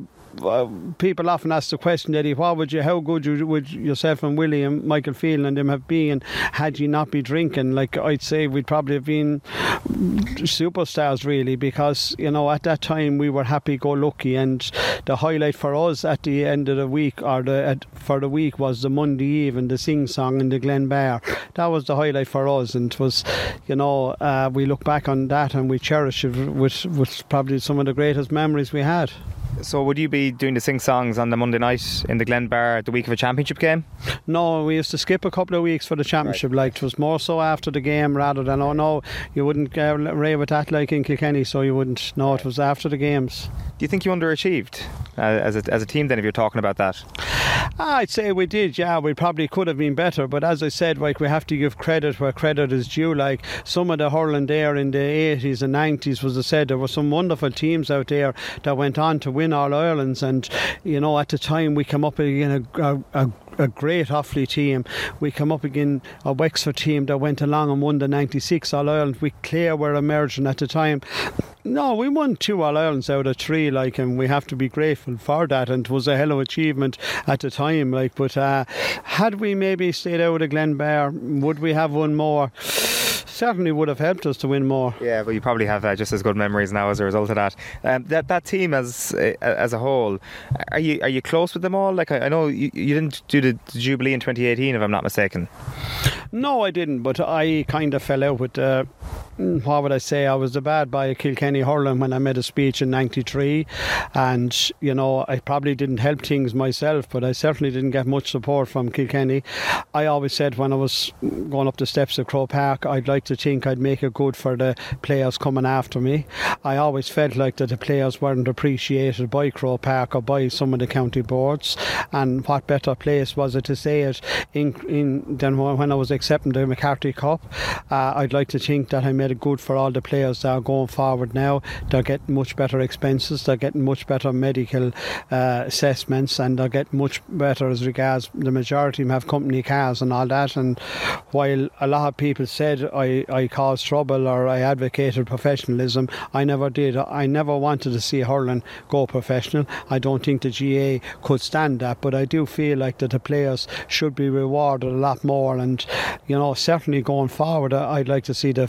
people often ask the question, Eddie, what would you, how good would yourself and Willie and Michael Phelan and them have been had you not be drinking? Like I'd say, we'd probably have been superstars really, because you know at that time we were happy-go-lucky, and the highlight for us at the end of the week or the at, for the week was the Monday Eve and the sing song in the Glen Bar. That was the highlight for us, and it was, you know, uh, we look back on that and we cherish it with, with probably some of the greatest memories we had So would you be doing the sing songs on the Monday night in the Glen Bar the week of a championship game? No, we used to skip a couple of weeks for the championship. Right. Like it was more so after the game rather than oh no, you wouldn't uh, rave with that like in Kilkenny, so you wouldn't. No, it was after the games. Do you think you underachieved uh, as a as a team then? If you're talking about that, I'd say we did. Yeah, we probably could have been better, but as I said, like we have to give credit where credit is due. Like some of the hurling there in the 80s and 90s was I said there were some wonderful teams out there that went on to win all Ireland's, and you know at the time we came up again a, a, a great Offaly team. We come up against a Wexford team that went along and won the 96 All Ireland. We Clare were emerging at the time. No, we won two All Irelands out of three, like, and we have to be grateful for that. And it was a hell of achievement at the time, like. But uh, had we maybe stayed out of Glenbar, would we have won more? certainly would have helped us to win more. Yeah, but you probably have uh, just as good memories now as a result of that. Um, that that team as uh, as a whole, are you are you close with them all? Like I, I know you, you didn't do the, the, Jubilee in 2018, if I'm not mistaken. No, I didn't, but I kind of fell out with. Uh, what would I say? I was the bad boy of Kilkenny hurling when I made a speech in '93, and you know I probably didn't help things myself, but I certainly didn't get much support from Kilkenny. I always said when I was going up the steps of Croke Park, I'd like to think I'd make it good for the players coming after me. I always felt like that the players weren't appreciated by Croke Park or by some of the county boards, and what better place was it to say it in, in than when I was accepting the McCarthy Cup? Uh, I'd like to think that I made it good for all the players that are going forward now. They're getting much better expenses, they're getting much better medical uh, assessments, and they're getting much better as regards the majority of them have company cars and all that. And while a lot of people said I, I caused trouble or I advocated professionalism, I never did. I never wanted to see hurling go professional. I don't think the GAA could stand that, but I do feel like that the players should be rewarded a lot more. And you know, certainly going forward, I'd like to see the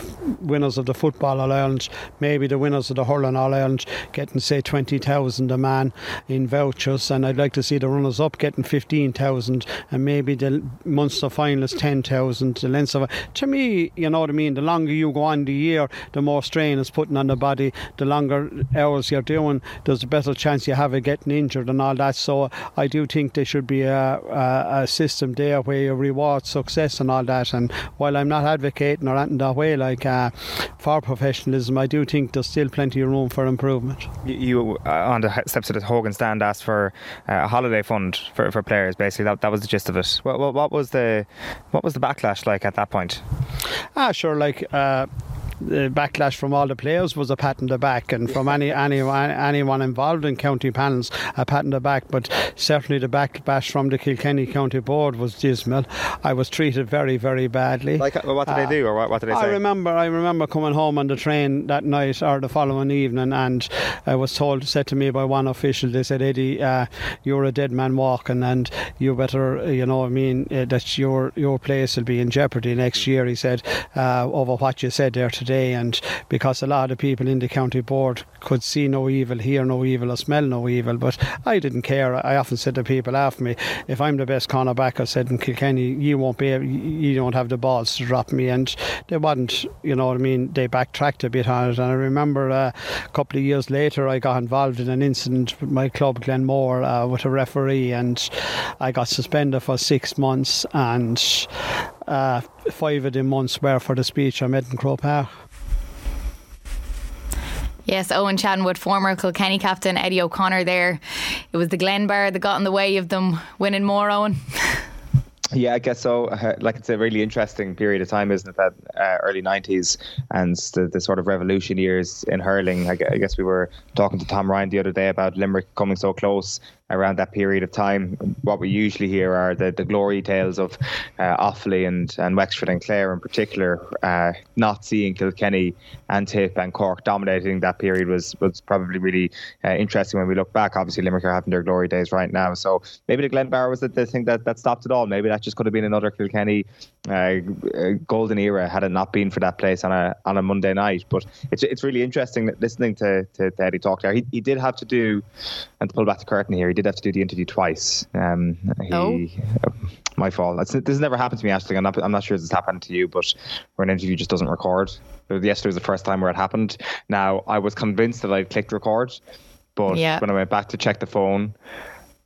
winners of the Football All Ireland, maybe the winners of the Hurling All Ireland, getting say 20,000 a man in vouchers, and I'd like to see the runners up getting 15,000, and maybe the Munster finalists 10,000. The Leinster. To me, you know what I mean. The longer you go on the year, the more strain is putting on the body. The longer hours you're doing, there's a better chance you have of getting injured and all that. So I do think there should be a, a, a system there where you reward success and all that. And while I'm not advocating or anything that way, like. Uh, for professionalism, I do think there's still plenty of room for improvement. You, you uh, on the steps of the Hogan stand, asked for uh, a holiday fund for, for players. Basically, that, that was the gist of it. What, what, what was the what was the backlash like at that point? Ah, sure. Like. Uh, the backlash from all the players was a pat on the back, and from any, any anyone involved in county panels, a pat on the back. But certainly the backlash from the Kilkenny County Board was dismal. I was treated very, very badly. Like, what did uh, they do, or what, what, did they say? I remember, I remember coming home on the train that night or the following evening, and I was told, said to me by one official, they said, Eddie, uh, you're a dead man walking, and you better, you know, I mean, uh, that your your place will be in jeopardy next year. He said uh, over what you said there today and because a lot of people in the county board could see no evil, hear no evil, or smell no evil, but I didn't care. I often said to people after me, if I'm the best corner back, I said in Kilkenny, you won't be, able, you don't have the balls to drop me, and they wasn't. You know what I mean? They backtracked a bit on it, and I remember uh, a couple of years later, I got involved in an incident with my club, Glenmore, uh, with a referee, and I got suspended for six months, and uh, five of the months were for the speech I made in Croke Park. Yes, Owen Chattenwood, former Kilkenny captain Eddie O'Connor there. It was the Glenbar that got in the way of them winning more, Owen. Yeah, I guess so. Uh, like it's a really interesting period of time, isn't it? That uh, early '90s and the, the sort of revolution years in hurling. I, I, guess we were talking to Tom Ryan the other day about Limerick coming so close around that period of time. What we usually hear are the, the glory tales of uh, Offaly and, and Wexford and Clare in particular. Uh, not seeing Kilkenny and Tip and Cork dominating that period was was probably really uh, interesting when we look back. Obviously, Limerick are having their glory days right now. So maybe the Glenbar was the, the thing that, that stopped it all. Maybe that just could have been another Kilkenny uh, golden era had it not been for that place on a on a Monday night. But it's it's really interesting listening to, to, to Eddie talk there. He, he did have to do, and to pull back the curtain here, he did have to do the interview twice. Um, he, oh. my fault. It's, this has never happened to me, actually. I'm not, I'm not sure this has happened to you, but where an interview just doesn't record. Yesterday was the first time where it happened. Now, I was convinced that I'd clicked record But Yeah. when I went back to check the phone,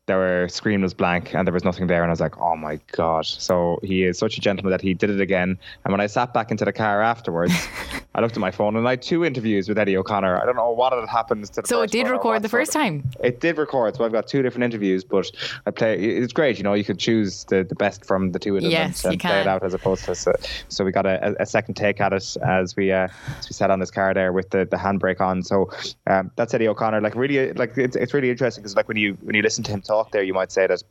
their screen was blank and there was nothing there. And I was like, oh my God. So he is such a gentleman that he did it again. And when I sat back into the car afterwards, I looked at my phone and I had two interviews with Eddie O'Connor. I don't know what had happened to the So it did record the first time. It did record. So I've got two different interviews, but I play. It's great. You know, you could choose the, the best from the two of them Yes, and, and play it out as opposed to. So, so we got a, a second take at it as we uh, as we sat on this car there with the, the handbrake on. So um, that's Eddie O'Connor. Like really, like it's, it's really interesting because like when you when you listen to him talk there, you might say that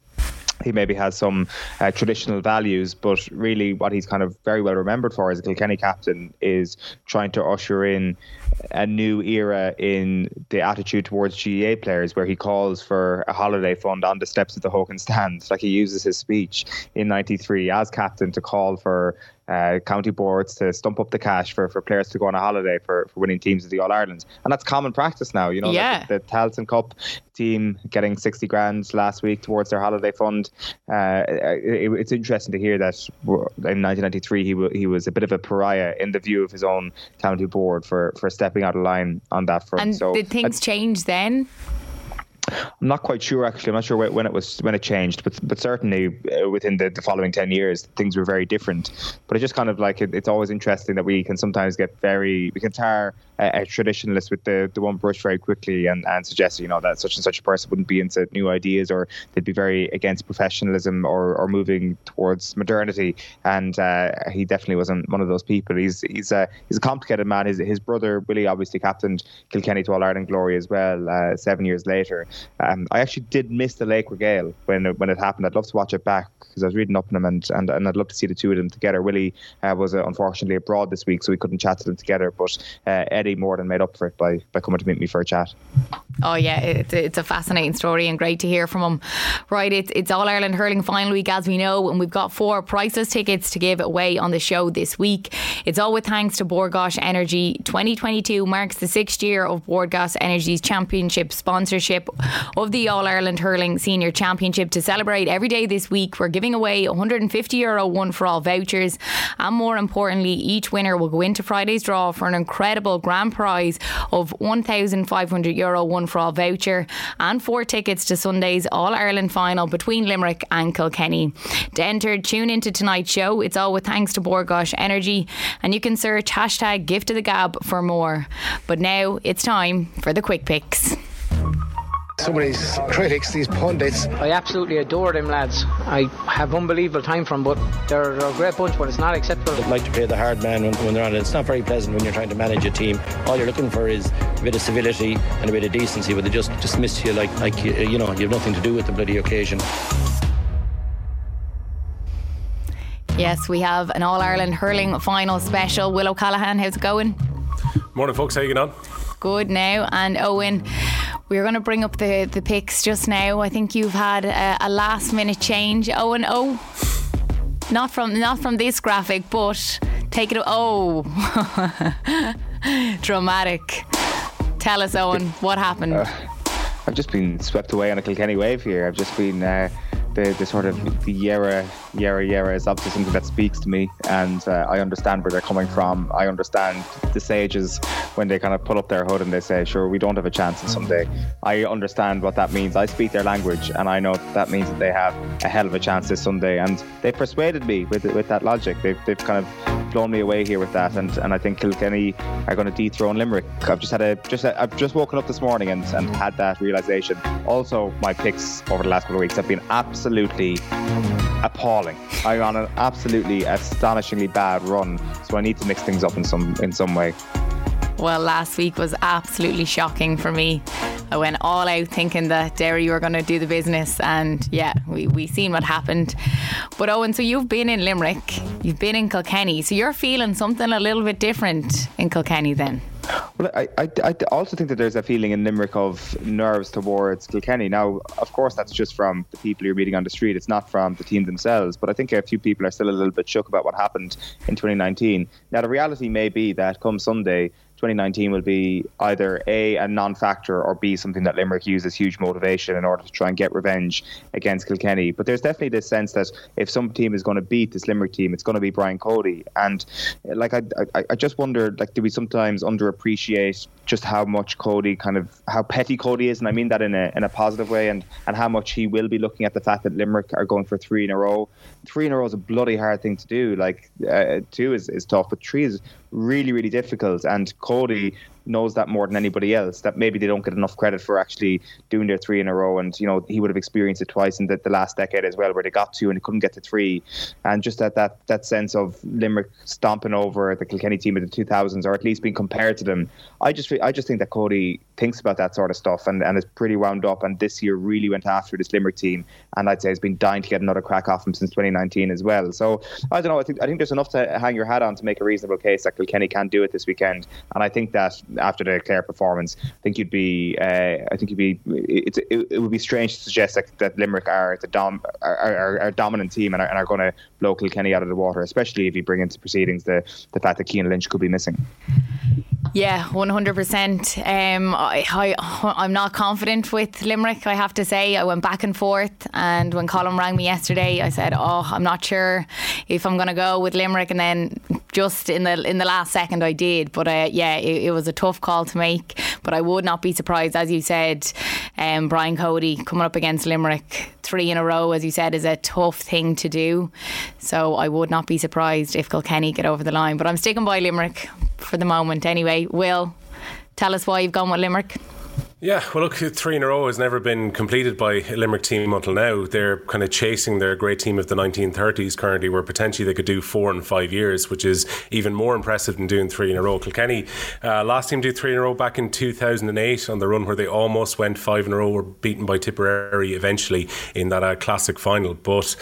he maybe has some uh, traditional values, but really what he's kind of very well remembered for as a Kilkenny captain is trying to usher in a new era in the attitude towards GAA players, where he calls for a holiday fund on the steps of the Hogan stand. Like he uses his speech in '93 as captain to call for uh, county boards to stump up the cash for, for players to go on a holiday for, for winning teams of the All Ireland, and that's common practice now. You know, Yeah. the, the Tailteann Cup team getting 60 grand last week towards their holiday fund. Uh, it, it's interesting to hear that in 1993 he, wa he was a bit of a pariah in the view of his own county board for, for stepping out of line on that front. And so did things change then? I'm not quite sure actually. I'm not sure when it was when it changed, but but certainly uh, within the, the following ten years, things were very different. But it's just kind of like it, it's always interesting that we can sometimes get very we can tar a, a traditionalist with the, the one brush very quickly and, and suggest you know that such and such a person wouldn't be into new ideas or they'd be very against professionalism or, or moving towards modernity. And uh, he definitely wasn't one of those people. He's he's a he's a complicated man. His his brother Willie obviously captained Kilkenny to All Ireland glory as well. Uh, seven years later, um, I actually did miss the Laochra Gael when when it happened. I'd love to watch it back because I was reading up on him and, and, and I'd love to see the two of them together. Willie uh, was uh, unfortunately abroad this week, so we couldn't chat to them together. But uh, Eddie more than made up for it by, by coming to meet me for a chat. Oh yeah, it's it's a fascinating story and great to hear from him. Right, it's it's All Ireland hurling final week as we know, and we've got four priceless tickets to give away on the show this week. It's all with thanks to Bord Gáis Energy. 2022 marks the sixth year of Bord Gáis Energy's championship sponsorship of the All Ireland Hurling Senior Championship. To celebrate every day this week, we're giving away 150 euro one for all vouchers, and more importantly, each winner will go into Friday's draw for an incredible grand prize of 1,500 euro one for all voucher and four tickets to Sunday's All Ireland final between Limerick and Kilkenny. To enter, tune into tonight's show. It's all with thanks to Bord Gáis Energy, and you can search hashtag gift of the gab for more. But now it's time for the quick picks. Some of these critics, these pundits. I absolutely adore them lads. I have unbelievable time for them, but they're, they're a great bunch, but it's not acceptable. They'd like to play the hard man when, when they're on it. It's not very pleasant when you're trying to manage a team. All you're looking for is a bit of civility and a bit of decency, but they just dismiss you like, like you, you know, you have nothing to do with the bloody occasion. Yes, we have an All Ireland hurling final special. Will O'Callaghan, how's it going? Morning, folks. How you getting on? Good now. And Owen, we're going to bring up the, the picks just now. I think you've had a, a last minute change. Owen, oh, not from not from this graphic, but take it. Oh, dramatic. Tell us, Owen, what happened? I've just been swept away on a Kilkenny wave here. I've just been uh, the the sort of the Yera Yera Yera is obviously something that speaks to me, and uh, I understand where they're coming from. I understand the sages when they kind of pull up their hood and they say, "Sure, we don't have a chance on Sunday." I understand what that means. I speak their language, and I know that, that means that they have a hell of a chance this Sunday. And they persuaded me with with that logic. They've they've kind of blown me away here with that, and, and I think Kilkenny are going to dethrone Limerick. I've just had a just I've just woken up this morning and, and had that realization. Also, my picks over the last couple of weeks have been absolutely appalling. I'm on an absolutely astonishingly bad run, so I need to mix things up in some in some way. Well, last week was absolutely shocking for me. I went all out thinking that Derry were going to do the business, and yeah, we we seen what happened. But Owen, so you've been in Limerick, you've been in Kilkenny, so you're feeling something a little bit different in Kilkenny then. Well, I, I, I also think that there's a feeling in Limerick of nerves towards Kilkenny. Now, of course, that's just from the people you're meeting on the street. It's not from the team themselves. But I think a few people are still a little bit shook about what happened in 2019. Now, the reality may be that come Sunday, 2019 will be either A, a non factor, or B, something that Limerick uses huge motivation in order to try and get revenge against Kilkenny. But there's definitely this sense that if some team is going to beat this Limerick team, it's going to be Brian Cody. And like, I, I, I just wonder, like, do we sometimes underappreciate just how much Cody kind of, how petty Cody is? And I mean that in a, in a positive way, and, and how much he will be looking at the fact that Limerick are going for three in a row. Three in a row is a bloody hard thing to do. Like, uh, two is, is tough, but three is really, really difficult. And Cody knows that more than anybody else. That maybe they don't get enough credit for actually doing their three in a row. And you know, he would have experienced it twice in the, the last decade as well, where they got two and they couldn't get to three. And just that that that sense of Limerick stomping over the Kilkenny team of the 2000s, or at least being compared to them. I just I just think that Cody thinks about that sort of stuff and, and is pretty wound up. And this year really went after this Limerick team, and I'd say has been dying to get another crack off him since 2019 as well. So I don't know. I think I think there's enough to hang your hat on to make a reasonable case that Kilkenny can do it this weekend. And I think that after the Clare performance, I think you'd be uh, I think you'd be it, it, it, would be strange to suggest that, that Limerick are the dom are, are, are dominant team and are, and are going to blow Kenny out of the water, especially if you bring into proceedings the the fact that Cian Lynch could be missing. Yeah, one hundred percent. Um, I, I'm not confident with Limerick. I have to say, I went back and forth, and when Colin rang me yesterday, I said, "Oh, I'm not sure if I'm going to go with Limerick." And then just in the in the last second, I did. But uh, yeah, it, it, was a tough call to make. But I would not be surprised, as you said, um, Brian Cody coming up against Limerick three in a row, as you said, is a tough thing to do. So I would not be surprised if Kilkenny get over the line. But I'm sticking by Limerick for the moment anyway. Will, tell us why you've gone with Limerick. Yeah, well, look, three in a row has never been completed by a Limerick team until now. They're kind of chasing their great team of the 1930s currently, where potentially they could do four in five years, which is even more impressive than doing three in a row. Kilkenny, uh, last team do three in a row back in 2008 on the run where they almost went five in a row, were beaten by Tipperary eventually in that uh, classic final. But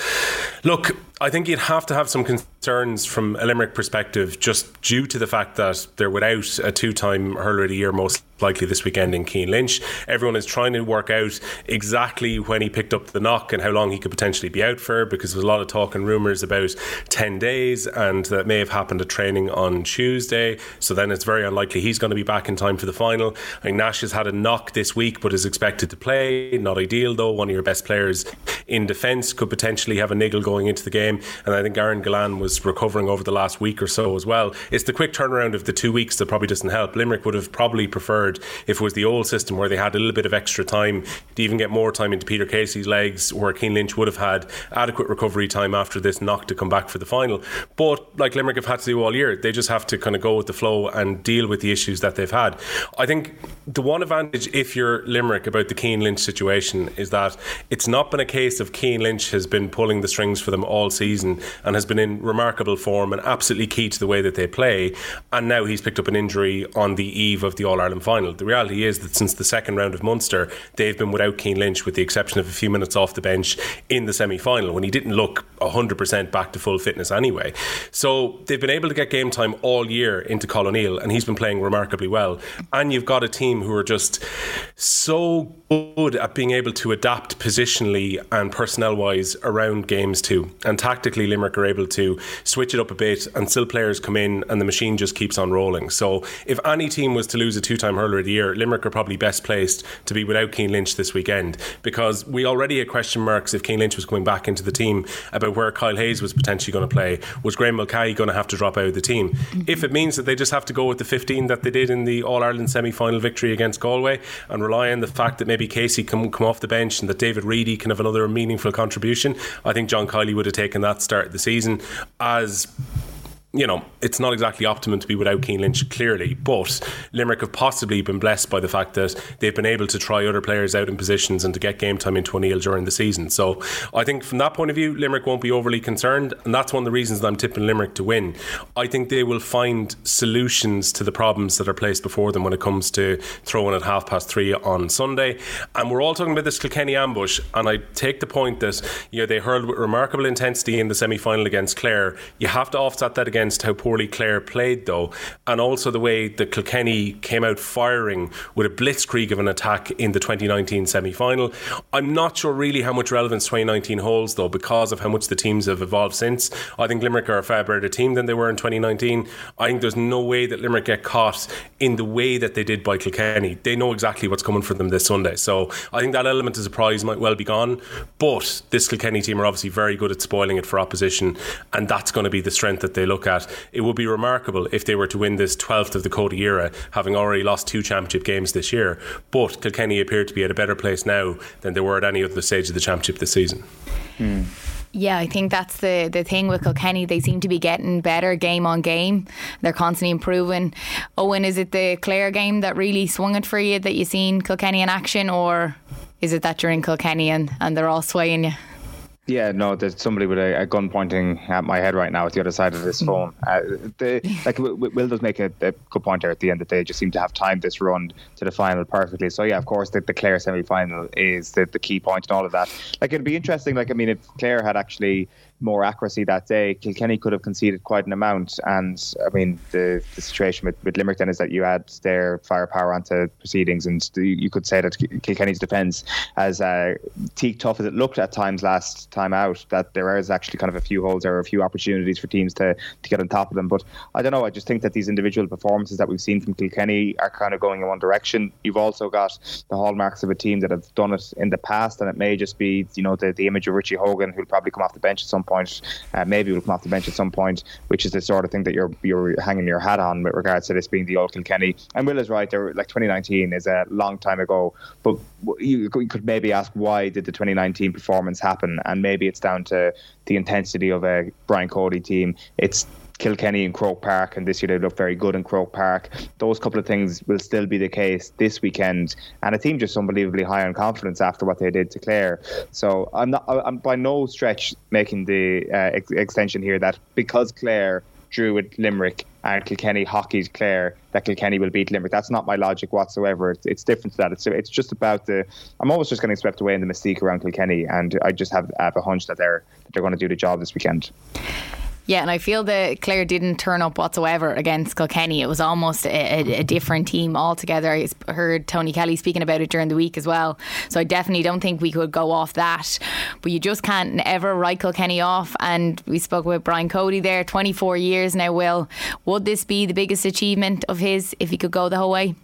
look, I think you'd have to have some concerns from a Limerick perspective, just due to the fact that they're without a two-time hurler of the year, most likely this weekend in Cian Lynch. Everyone is trying to work out exactly when he picked up the knock and how long he could potentially be out for, because there's a lot of talk and rumours about ten days, and that may have happened at training on Tuesday. So then it's very unlikely he's going to be back in time for the final. I think Nash has had a knock this week, but is expected to play. Not ideal though. One of your best players in defence could potentially have a niggle going into the game. And I think Aaron Gillane was recovering over the last week or so as well. It's the quick turnaround of the two weeks that probably doesn't help. Limerick would have probably preferred if it was the old system where they had a little bit of extra time to even get more time into Peter Casey's legs, where Cian Lynch would have had adequate recovery time after this knock to come back for the final. But like Limerick have had to do all year, they just have to kind of go with the flow and deal with the issues that they've had. I think the one advantage, if you're Limerick, about the Cian Lynch situation is that it's not been a case of Cian Lynch has been pulling the strings for them all season and has been in remarkable form and absolutely key to the way that they play. And now he's picked up an injury on the eve of the All Ireland final. The reality is that since the second round of Munster, they've been without Cian Lynch, with the exception of a few minutes off the bench in the semi final when he didn't look 100% back to full fitness anyway. So they've been able to get game time all year into Cathal O'Neill, and he's been playing remarkably well. And you've got a team who are just so good at being able to adapt positionally and personnel wise around games too. And tactically, Limerick are able to switch it up a bit, and still players come in, and the machine just keeps on rolling. So, if any team was to lose a two-time hurler of the year, Limerick are probably best placed to be without Cian Lynch this weekend because we already had question marks if Cian Lynch was coming back into the team about where Kyle Hayes was potentially going to play. Was Graeme Mulcahy going to have to drop out of the team? Mm-hmm. If it means that they just have to go with the 15 that they did in the All Ireland semi-final victory against Galway and rely on the fact that maybe Casey can come off the bench and that David Reidy can have another meaningful contribution, I think John Kiely would have taken that start of the season as you know, it's not exactly optimum to be without Cian Lynch, clearly, but Limerick have possibly been blessed by the fact that they've been able to try other players out in positions and to get game time into O'Neill during the season. So I think from that point of view, Limerick won't be overly concerned, and that's one of the reasons that I'm tipping Limerick to win. I think they will find solutions to the problems that are placed before them when it comes to throwing at half past three on Sunday. And we're all talking about this Kilkenny ambush, and I take the point that you know, they hurled with remarkable intensity in the semi final against Clare. You have to offset that against against how poorly Clare played, though, and also the way that Kilkenny came out firing with a blitzkrieg of an attack in the 2019 semi final. I'm not sure really how much relevance 2019 holds, though, because of how much the teams have evolved since. I think Limerick are a far better team than they were in 2019. I think there's no way that Limerick get caught in the way that they did by Kilkenny. They know exactly what's coming for them this Sunday. So I think that element of surprise might well be gone. But this Kilkenny team are obviously very good at spoiling it for opposition, and that's going to be the strength that they look at. It would be remarkable if they were to win this 12th of the Cody era, having already lost two championship games this year. But Kilkenny appear to be at a better place now than they were at any other stage of the championship this season. Hmm. Yeah, I think that's the the thing with Kilkenny. They seem to be getting better game on game. They're constantly improving. Owen, is it the Clare game that really swung it for you that you've seen Kilkenny in action, or is it that you're in Kilkenny and, and they're all swaying you? Yeah, no, there's somebody with a, a, gun pointing at my head right now at the other side of this hmm. phone. Uh, the, like Will does make a, a, good point there at the end of the day. Just seem to have timed this run to the final perfectly. So yeah, of course, the, the Clare semi final is the, the key point and all of that. Like it'd be interesting. Like I mean, if Clare had actually more accuracy that day, Kilkenny could have conceded quite an amount. And I mean, the, the situation with, with Limerick then is that you add their firepower onto proceedings, and you could say that Kilkenny's defence, as uh, teak tough as it looked at times last time out, that there is actually kind of a few holes or a few opportunities for teams to, to get on top of them. But I don't know, I just think that these individual performances that we've seen from Kilkenny are kind of going in one direction. You've also got the hallmarks of a team that have done it in the past, and it may just be, you know, the, the image of Richie Hogan, who'll probably come off the bench at some point point. Uh, maybe will come off the bench at some point, which is the sort of thing that you're you're hanging your hat on with regards to this being the old Kilkenny. And Will is right. There, like 2019 is a long time ago, but you could maybe ask why did the 2019 performance happen, and maybe it's down to the intensity of a Brian Cody team. It's Kilkenny and Croke Park, and this year they look very good in Croke Park. Those couple of things will still be the case this weekend, and a team just unbelievably high on confidence after what they did to Clare. So I'm not, I'm by no stretch making the uh, ex- extension here that because Clare drew with Limerick and Kilkenny hockeyed Clare that Kilkenny will beat Limerick. That's not my logic whatsoever. It's, it's different to that. It's it's just about the. I'm almost just getting swept away in the mystique around Kilkenny, and I just have, have a hunch that they're that they're going to do the job this weekend. Yeah, and I feel that Clare didn't turn up whatsoever against Kilkenny. It was almost a, a, different team altogether. I heard Tony Kelly speaking about it during the week as well. So I definitely don't think we could go off that. But you just can't ever write Kilkenny off. And we spoke with Brian Cody there, 24 years now, Will. Would this be the biggest achievement of his if he could go the whole way?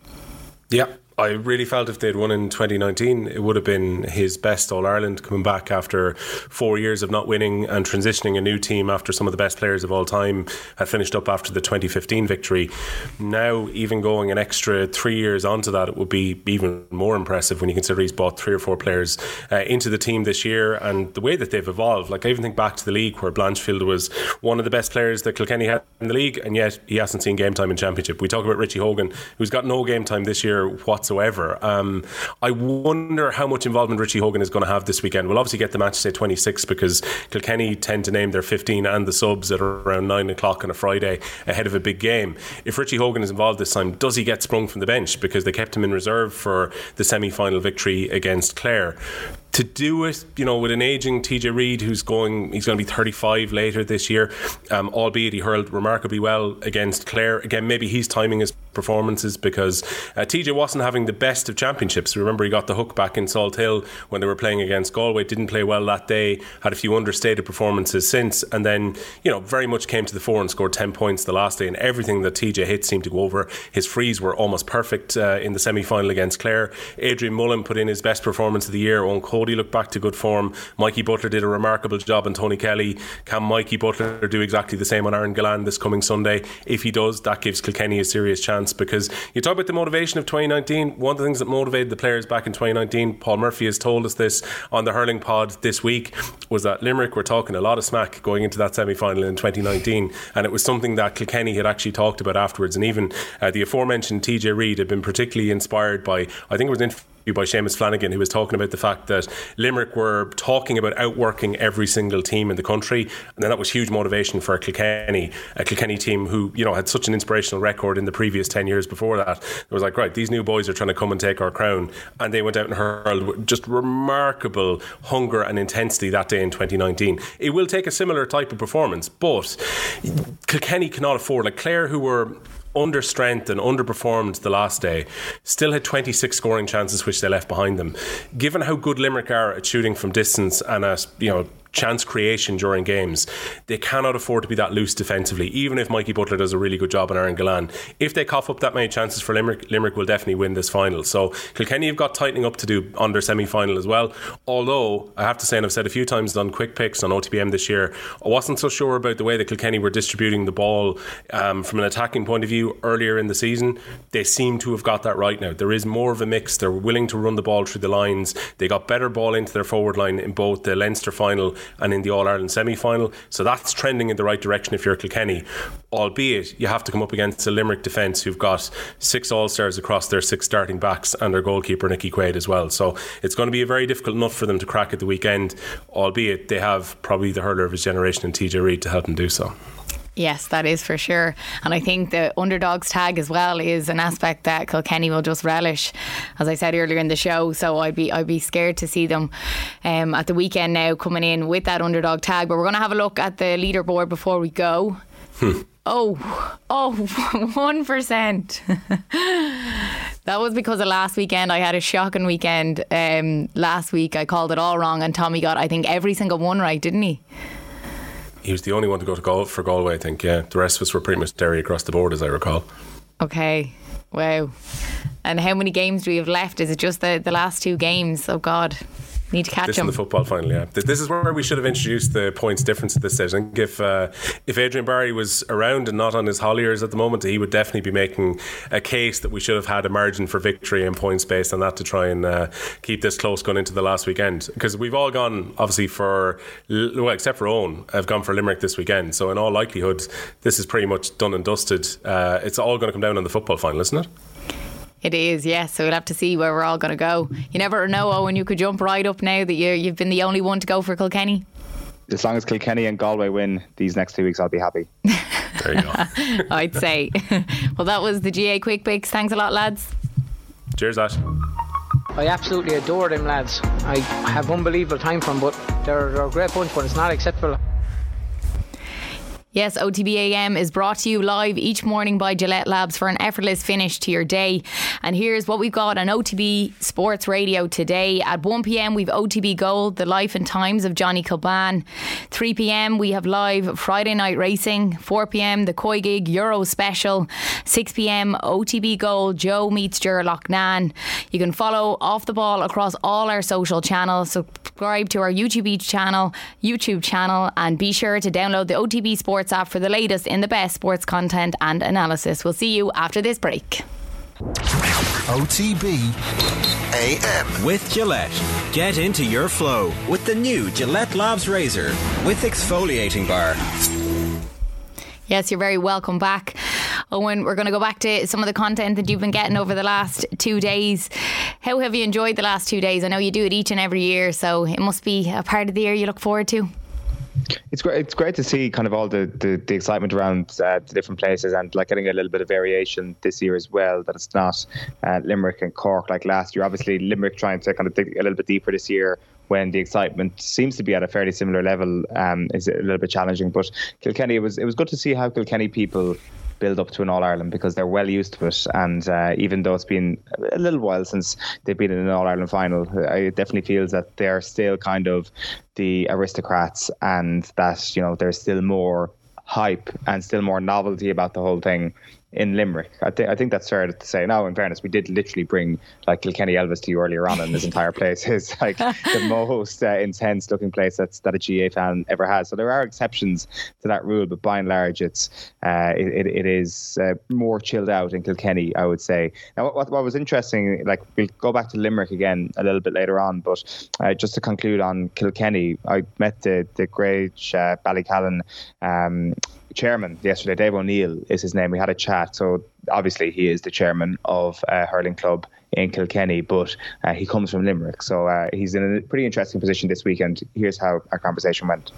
Yeah, I really felt if they'd won in 2019, it would have been his best All Ireland coming back after four years of not winning and transitioning a new team after some of the best players of all time had finished up after the 2015 victory. Now, even going an extra three years onto that, it would be even more impressive when you consider he's brought three or four players uh, into the team this year and the way that they've evolved. Like, I even think back to the league where Blanchfield was one of the best players that Kilkenny had in the league, and yet he hasn't seen game time in Championship. We talk about Richie Hogan, who's got no game time this year whatsoever whatsoever. Um, I wonder how much involvement Richie Hogan is going to have this weekend. We'll obviously get the match say 26 because Kilkenny tend to name their 15 and the subs at around 9 o'clock on a Friday ahead of a big game. If Richie Hogan is involved this time, does he get sprung from the bench because they kept him in reserve for the semi final victory against Clare? To do it, you know, with an aging TJ Reid who's going, he's going to be 35 later this year, um, albeit he hurled remarkably well against Clare. Again, maybe he's timing his performances because uh, TJ wasn't having the best of championships. Remember, he got the hook back in Salthill when they were playing against Galway, didn't play well that day, had a few understated performances since, and then, you know, very much came to the fore and scored 10 points the last day, and everything that TJ hit seemed to go over. His frees were almost perfect uh, in the semi final against Clare. Adrian Mullen put in his best performance of the year. Eoin Cody looked back to good form. Mikey Butler did a remarkable job, and Tony Kelly. Can Mikey Butler do exactly the same on Aaron Gillane this coming Sunday? If he does, that gives Kilkenny a serious chance because you talk about the motivation of 2019. One of the things that motivated the players back in 2019, Paul Murphy has told us this on the hurling pod this week, was that Limerick were talking a lot of smack going into that semi final in 2019. And it was something that Kilkenny had actually talked about afterwards. And even uh, the aforementioned TJ Reid had been particularly inspired by, I think it was by Seamus Flanagan, who was talking about the fact that Limerick were talking about outworking every single team in the country, and then that was huge motivation for Kilkenny, a Kilkenny team who you know had such an inspirational record in the previous ten years before that. It was like, right, these new boys are trying to come and take our crown, and they went out and hurled just remarkable hunger and intensity that day in 2019. It will take a similar type of performance, but Kilkenny cannot afford like Clare, who were under strength and underperformed the last day, still had 26 scoring chances which they left behind them. Given how good Limerick are at shooting from distance and at you know chance creation during games. They cannot afford to be that loose defensively, even if Mikey Butler does a really good job on Aaron Gillane. If they cough up that many chances for Limerick, Limerick will definitely win this final. So Kilkenny have got tightening up to do on their semi final as well. Although, I have to say, and I've said a few times on quick picks on OTBM this year, I wasn't so sure about the way that Kilkenny were distributing the ball um, from an attacking point of view earlier in the season. They seem to have got that right now. There is more of a mix. They're willing to run the ball through the lines. They got better ball into their forward line in both the Leinster final and in the All Ireland semi final. So that's trending in the right direction if you're Kilkenny. Albeit, you have to come up against a Limerick defence who've got six All Stars across their six starting backs and their goalkeeper, Nicky Quaid, as well. So it's going to be a very difficult nut for them to crack at the weekend, albeit they have probably the hurler of his generation in TJ Reid to help them do so. Yes, that is for sure. And I think the underdogs tag as well is an aspect that Kilkenny will just relish, as I said earlier in the show. So I'd be I'd be scared to see them um, at the weekend now coming in with that underdog tag. But we're going to have a look at the leaderboard before we go. oh, oh, one percent. That was because of last weekend. I had a shocking weekend. Um, last week I called it all wrong, and Tommy got I think every single one right, didn't he? He was the only one to go to Gal- for Galway, I think. Yeah, the rest of us were pretty much Derry across the board, as I recall. Okay. Wow. And how many games do we have left? Is it just the, the last two games? Oh, God. Need to catch this him. in the football final, yeah. This is where we should have introduced the points difference at this stage. I think if uh, if Adrian Barry was around and not on his Holliers at the moment, he would definitely be making a case that we should have had a margin for victory and points based on that to try and uh, keep this close going into the last weekend. Because we've all gone, obviously, for well, except for Owen, have gone for Limerick this weekend. So in all likelihood, this is pretty much done and dusted. Uh, it's all going to come down on the football final, isn't it? It is, yes. So we'll have to see where we're all going to go. You never know, oh, Owen. You could jump right up now that you you've been the only one to go for Kilkenny. As long as Kilkenny and Galway win these next two weeks, I'll be happy. there you go. I'd say. well, that was the GAA Quick Picks. Thanks a lot, lads. Cheers, Ash. I absolutely adore them lads. I have unbelievable time for them, but they're, they're a great bunch, but it's not acceptable. Yes, OTBAM is brought to you live each morning by Gillette Labs for an effortless finish to your day. And here's what we've got on OTB Sports Radio today. At 1 pm, we've OTB Gold, the life and times of Johnny Kilban. 3 pm, we have live Friday night racing. 4 pm, the Koi Gig Euro special. 6 pm, OTB Gold, Joe meets Nan. You can follow Off the Ball across all our social channels. Subscribe to our YouTube channel, YouTube channel, and be sure to download the OTB Sports app for the latest in the best sports content and analysis. We'll see you after this break. OTB AM. With Gillette. Get into your flow with the new Gillette Labs Razor with exfoliating bar. Yes, you're very welcome back. Owen, we're going to go back to some of the content that you've been getting over the last two days. How have you enjoyed the last two days? I know you do it each and every year, so it must be a part of the year you look forward to. It's great. It's great to see kind of all the, the, the excitement around uh, the different places and like getting a little bit of variation this year as well. That it's not uh, Limerick and Cork like last year. Obviously, Limerick trying to kind of dig a little bit deeper this year when the excitement seems to be at a fairly similar level um, is a little bit challenging. But Kilkenny, it was it was good to see how Kilkenny people build up to an All Ireland because they're well used to it. And uh, even though it's been a little while since they've been in an All Ireland final, I definitely feels that they're still kind of the aristocrats and that you know there's still more hype and still more novelty about the whole thing in Limerick. I think I think that's fair to say. Now, in fairness, we did literally bring like Kilkenny Elvis to you earlier on, and this entire place is like the most uh, intense looking place that's that a GAA fan ever has. So there are exceptions to that rule, but by and large, it's uh, it, it is uh, more chilled out in Kilkenny, I would say. Now, what, what was interesting, like we'll go back to Limerick again a little bit later on, but uh, just to conclude on Kilkenny, I met the the great uh, Ballycallan. Um, chairman yesterday, Dave O'Neill is his name. We had a chat. So obviously he is the chairman of a hurling club in Kilkenny, but uh, he comes from Limerick. So uh, he's in a pretty interesting position this weekend. Here's how our conversation went.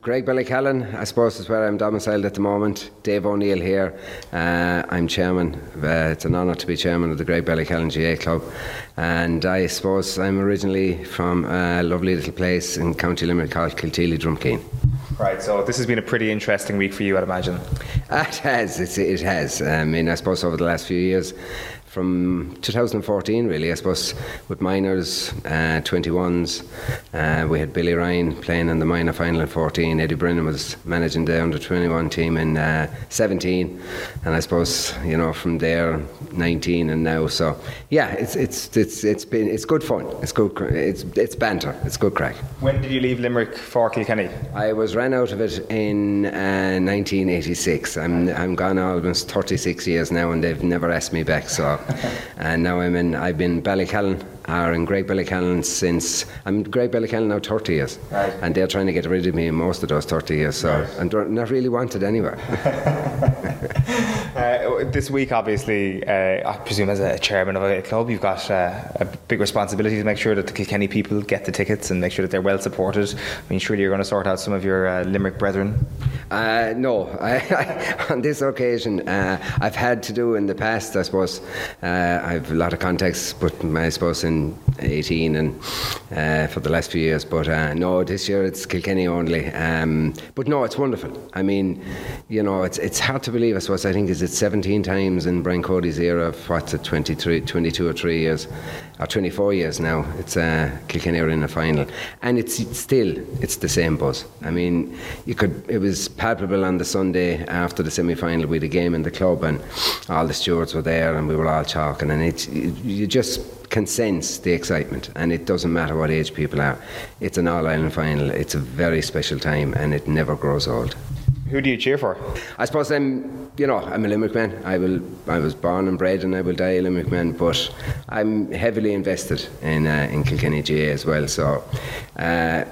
Graigue-Ballycallan, I suppose, is where I'm domiciled at the moment. Dave O'Neill here. Uh, I'm chairman. Uh, it's an honour to be chairman of the Graigue-Ballycallan GAA Club. And I suppose I'm originally from a lovely little place in County Limerick called Kilteely Drumkeen. Right, so this has been a pretty interesting week for you, I'd imagine. It has, it has. I mean, I suppose over the last few years, from 2014, really, I suppose, with minors, uh, 21s. Uh, we had Billy Ryan playing in the minor final in 14. Eddie Brennan was managing the under 21 team in uh, 17. And I suppose, you know, from there, 19 and now. So, yeah, it's it's it's it's been it's good fun. It's good. It's it's banter. It's good crack. When did you leave Limerick for Kilkenny? I was ran out of it in 1986. I'm I'm gone almost 36 years now, and they've never asked me back. So and now I'm in. I've been Ballycallan or in Graigue-Ballycallan since I'm Graigue-Ballycallan now 30 years, right. and they're trying to get rid of me in most of those 30 years. So right. I'm not really wanted anywhere. uh, this week, obviously, uh, I presume as a chairman of a club, you've got uh, a big responsibility to make sure that the Kilkenny people get the tickets and make sure that they're well supported. I mean, surely you're going to sort out some of your uh, Limerick brethren. Uh, no, I, I, on this occasion, uh, I've had to do in the past. I suppose I've a lot of contacts, but I suppose in 18 and uh, for the last few years. But uh, no, this year it's Kilkenny only. Um, but no, it's wonderful. I mean, you know, it's it's hard to believe. I suppose I think is it 17 times in Brian Cody's era of what's it 23, 22 or three years, or 24 years now. It's uh, Kilkenny are in the final, and it's, it's still it's the same buzz. I mean, you could it was palpable on the Sunday after the semi-final with the game in the club, and all the stewards were there, and we were all talking, and it's you just can sense the excitement, and it doesn't matter what age people are. It's an All Ireland final. It's a very special time, and it never grows old. Who do you cheer for? I suppose I'm, you know, I'm a Limerick man. I will, I was born and bred, and I will die a Limerick man. But I'm heavily invested in uh, in Kilkenny GAA as well. So. Uh,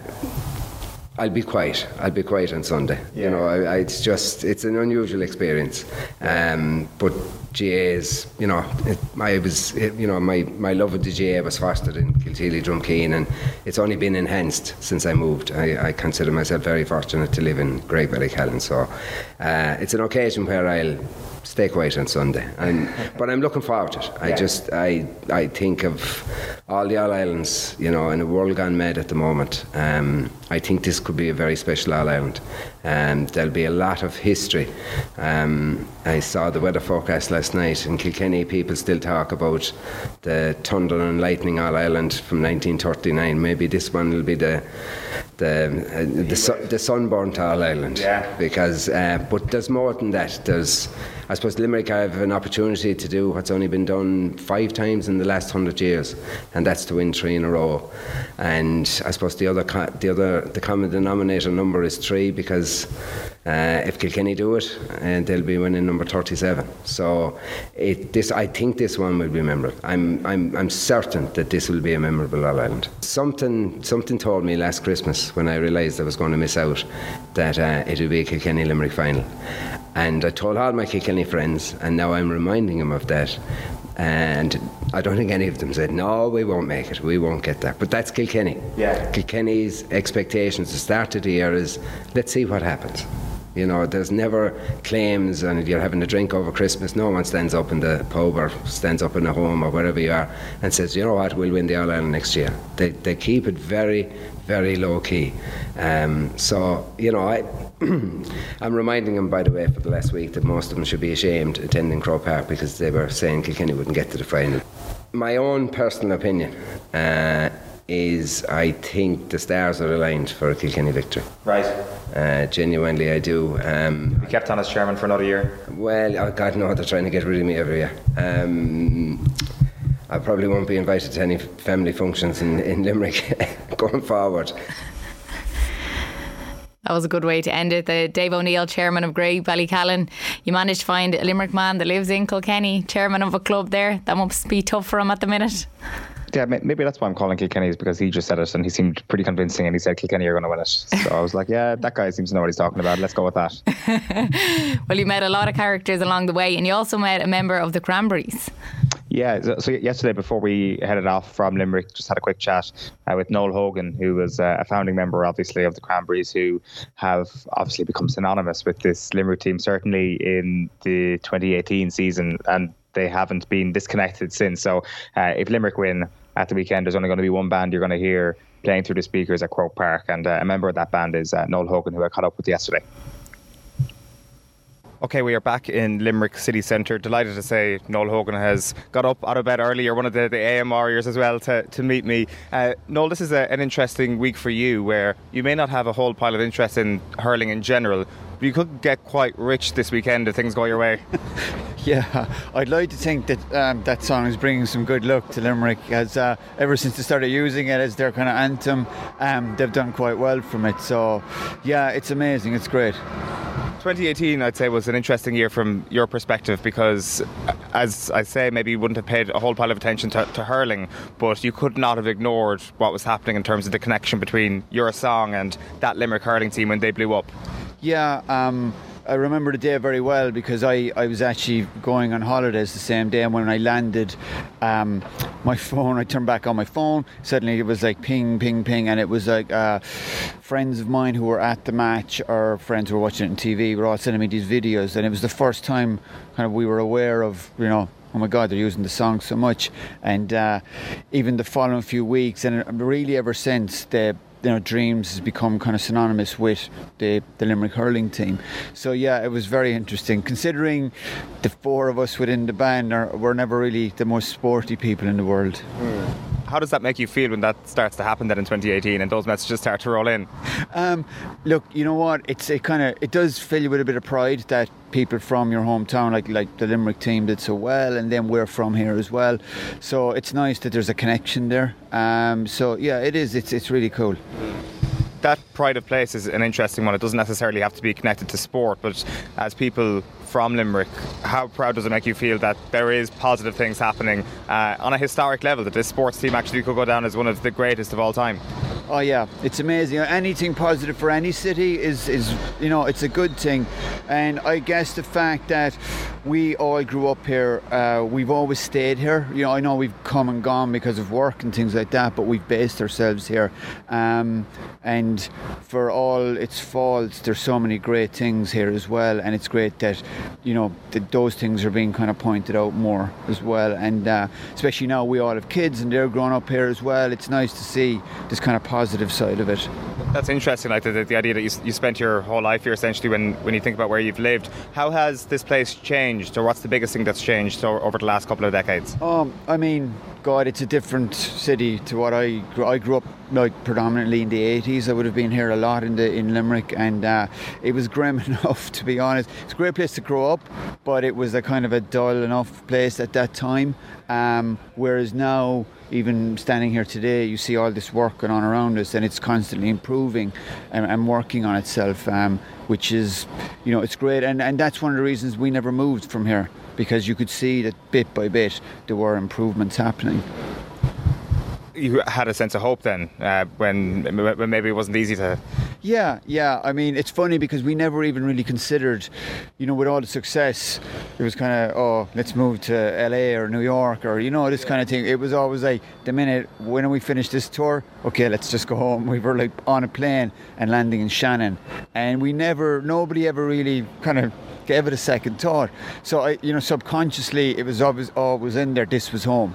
I'll be quiet. I'll be quiet on Sunday. Yeah. You know, I, I, it's just it's an unusual experience. Um, but GAAs, you know, it, I was, it, you know, my, my love of the GAA was fostered in Kilteely, Drumkeen, and it's only been enhanced since I moved. I, I consider myself very fortunate to live in Graigue-Ballycallan, so uh, it's an occasion where I'll stay quiet on Sunday. And, but I'm looking forward to it. I yeah. just I I think of all the All Islands, you know, in a world gone mad at the moment. Um, I think this could be a very special All Island. Um, there'll be a lot of history. Um, I saw the weather forecast last night and Kilkenny. People still talk about the thunder and lightning All Island from 1939. Maybe this one will be the the uh, the, su- the sunburnt All Island. Yeah. Because, uh, but there's more than that. There's I suppose Limerick have an opportunity to do what's only been done five times in the last hundred years, and that's to win three in a row. And I suppose the other the other the common denominator number is three because uh, if Kilkenny do it, uh, they'll be winning number 37. So it, this I think this one will be memorable. I'm I'm I'm certain that this will be a memorable All Ireland. Something something told me last Christmas when I realised I was going to miss out that uh, it would be a Kilkenny Limerick final. And I told all my Kilkenny friends, and now I'm reminding them of that. And I don't think any of them said, no, we won't make it, we won't get that. But that's Kilkenny. Yeah. Kilkenny's expectations to start of the year is let's see what happens. You know, there's never claims and you're having a drink over Christmas. No one stands up in the pub or stands up in a home or wherever you are and says, you know what, we'll win the All Ireland next year. They, they keep it very, very low key. Um, so, you know, I, I'm reminding them, by the way, for the last week that most of them should be ashamed attending Croke Park because they were saying Kilkenny wouldn't get to the final. My own personal opinion uh, is I think the stars are aligned for a Kilkenny victory. Right. Uh, genuinely, I do. Um, you kept on as chairman for another year? Well, oh God, no, they're trying to get rid of me every year. Um, I probably won't be invited to any family functions in, in Limerick going forward. That was a good way to end it. The Dave O'Neill, chairman of Graigue-Ballycallan. You managed to find a Limerick man that lives in Kilkenny, chairman of a club there. That must be tough for him at the minute Yeah, maybe that's why I'm calling Kilkenny is because he just said it and he seemed pretty convincing and he said Kilkenny are going to win it. So I was like, yeah, that guy seems to know what he's talking about. Let's go with that. well, you met a lot of characters along the way and you also met a member of the Cranberries. Yeah, so yesterday before we headed off from Limerick, just had a quick chat uh, with Noel Hogan, who was uh, a founding member, obviously, of the Cranberries, who have obviously become synonymous with this Limerick team, certainly in the 2018 season, and they haven't been disconnected since. So uh, if Limerick win at the weekend, there's only going to be one band you're going to hear playing through the speakers at Croke Park, and uh, a member of that band is uh, Noel Hogan, who I caught up with yesterday. Okay, we are back in Limerick City Centre. Delighted to say Noel Hogan has got up out of bed earlier, one of the, the AM warriors as well, to, to meet me. Uh, Noel, this is a, an interesting week for you where you may not have a whole pile of interest in hurling in general, but you could get quite rich this weekend if things go your way. yeah, I'd like to think that um, that song is bringing some good luck to Limerick, as uh, ever since they started using it as their kind of anthem, um, they've done quite well from it. So, yeah, it's amazing, it's great. 2018, I'd say, was an interesting year from your perspective because, as I say, maybe you wouldn't have paid a whole pile of attention to, to, hurling, but you could not have ignored what was happening in terms of the connection between your song and that Limerick hurling team when they blew up. Yeah, um, I remember the day very well because I, I was actually going on holidays the same day and when I landed um, my phone I turned back on my phone suddenly it was like ping ping ping and it was like uh, friends of mine who were at the match or friends who were watching it on TV were all sending me these videos and it was the first time kind of we were aware of you know oh my god they're using the song so much. And uh, even the following few weeks and really ever since the you know, Dreams has become kind of synonymous with the, the Limerick hurling team. So yeah, it was very interesting. Considering the four of us within the band are we're never really the most sporty people in the world. Mm. How does that make you feel when that starts to happen then in 2018 and those messages start to roll in? Um, look, you know what? It's it kind of it does fill you with a bit of pride that people from your hometown, like like the Limerick team, did so well, and then we're from here as well. So it's nice that there's a connection there. Um, so yeah, it is. It's it's really cool that pride of place is an interesting one. It doesn't necessarily have to be connected to sport, but as people from Limerick, how proud does it make you feel that there is positive things happening uh, on a historic level? That this sports team actually could go down as one of the greatest of all time. Oh yeah, it's amazing. Anything positive for any city is, is you know, it's a good thing. And I guess the fact that we all grew up here, uh, we've always stayed here. You know, I know we've come and gone because of work and things like that, but we've based ourselves here. Um, and for all its faults, there's so many great things here as well. And it's great that, you know, that those things are being kind of pointed out more as well. And uh, especially now we all have kids and they're growing up here as well. It's nice to see this kind of positive side of it. That's interesting, like the, the idea that you, you spent your whole life here essentially when, when you think about where you've lived. How has this place changed, or what's the biggest thing that's changed over the last couple of decades? Um, I mean, God, it's a different city to what I grew. I grew up like predominantly in the 80s. I would have been here a lot in the in Limerick, and uh, it was grim enough to be honest. It's a great place to grow up, but it was a kind of a dull enough place at that time. Um, whereas now even standing here today, you see all this work going on around us, and it's constantly improving and, and working on itself, um, which is, you know, it's great. And, and that's one of the reasons we never moved from here because you could see that bit by bit there were improvements happening you had a sense of hope then uh, when, when maybe it wasn't easy to yeah yeah. I mean it's funny because we never even really considered you know with all the success it was kind of oh let's move to la or new york or you know this kind of thing. It was always like the minute when we finish this tour? Okay let's just go home. We were like on a plane and landing in shannon. And we never nobody ever really kind of gave it a second thought. So i you know subconsciously it was always always in there this was home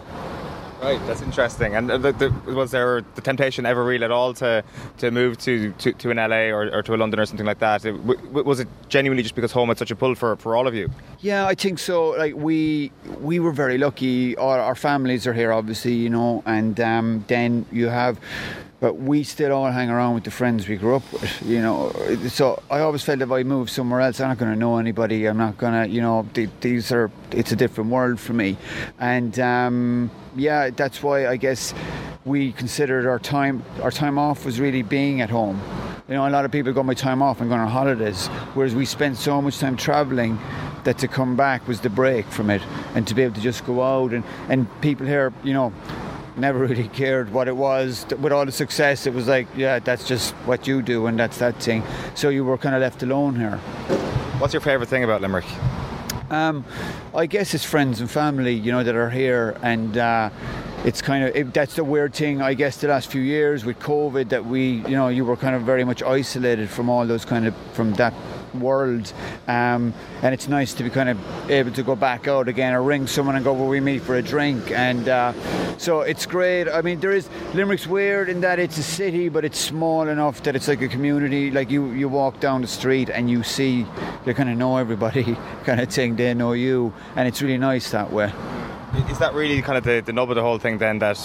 Right, that's interesting. And the, the, was there the temptation ever real at all to, to move to, to, to an LA or, or to a London or something like that? It, w- was it genuinely just because home had such a pull for, for all of you? Yeah, I think so. Like we we were very lucky. Our, our families are here, obviously, you know, and um, then you have but we still all hang around with the friends we grew up with, you know. So I always felt if I move somewhere else, I'm not going to know anybody. I'm not going to, you know, these are, it's a different world for me. And um, yeah, that's why I guess we considered our time, our time off was really being at home. You know, a lot of people got my time off and go on holidays, whereas we spent so much time traveling that to come back was the break from it and to be able to just go out and, and people here, you know, never really cared what it was. With all the success, it was like, yeah, that's just what you do, and that's that thing. So you were kind of left alone here. What's your favourite thing about Limerick? Um, I guess it's friends and family, you know, that are here, and uh, it's kind of it, that's the weird thing. I guess the last few years with COVID, that we, you know, you were kind of very much isolated from all those kind of from that world. Um, and it's nice to be kind of able to go back out again or ring someone and go, Will we meet for a drink? And uh, so it's great. I mean, there is Limerick's weird in that it's a city, but it's small enough that it's like a community. Like you, you walk down the street and you see, you kind of know everybody, kind of thing, they know you. And it's really nice that way. Is that really kind of the, the nub of the whole thing then that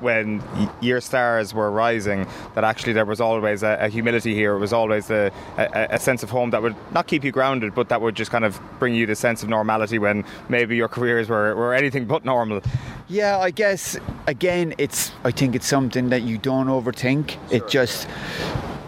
when your stars were rising, that actually there was always a, a humility here, it was always a, a, a, sense of home that would not keep you grounded, but that would just kind of bring you the sense of normality when maybe your careers were, were anything but normal? Yeah, I guess, again, it's I think it's something that you don't overthink. Sure. It just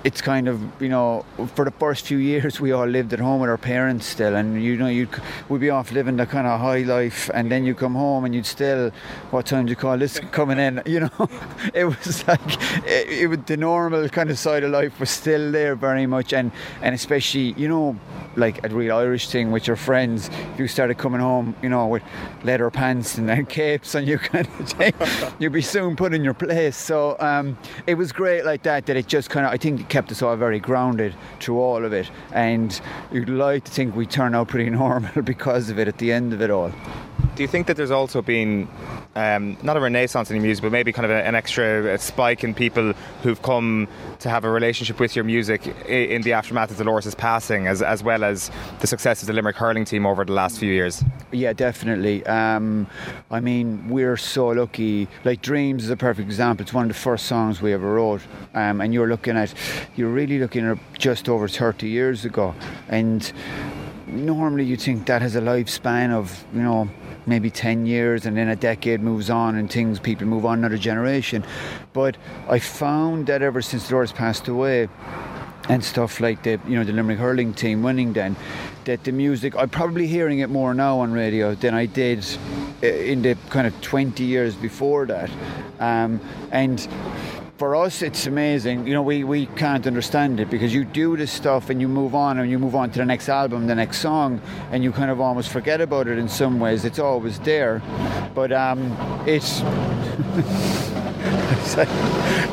it's kind of you know for the first few years we all lived at home with our parents still. And you know you would be off living the kind of high life and then you come home and you'd still what time do you call this? Coming in you know? It was like it, it was the normal kind of side of life was still there very much. And and especially you know like a real Irish thing with your friends if you started coming home you know with leather pants and, and capes and you kind of thing you'd be soon put in your place. So um, it was great like that that it just kind of I think kept us all very grounded through all of it. And you'd like to think we turn out pretty normal because of it at the end of it all. Do you think that there's also been um, not a renaissance in your music, but maybe kind of a, an extra spike in people who've come to have a relationship with your music in the aftermath of Dolores' passing, as, as well as the success of the Limerick hurling team over the last few years? Yeah, definitely. Um, I mean, we're so lucky. Like Dreams is a perfect example. It's one of the first songs we ever wrote, um, and you're looking at, you're really looking at just over 30 years ago, and normally you think that has a lifespan of you know maybe 10 years and then a decade moves on and things people move on another generation. But i found that ever since Dolores passed away and stuff like the you know the Limerick hurling team winning then that the music I'm probably hearing it more now on radio than I did eh, in the kind of 20 years before that. Um, and for us it's amazing. You know we, we can't understand it because you do this stuff and you move on and you move on to the next album the next song and you kind of almost forget about it in some ways. It's always there. But um, it's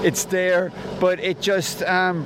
it's there but it just um,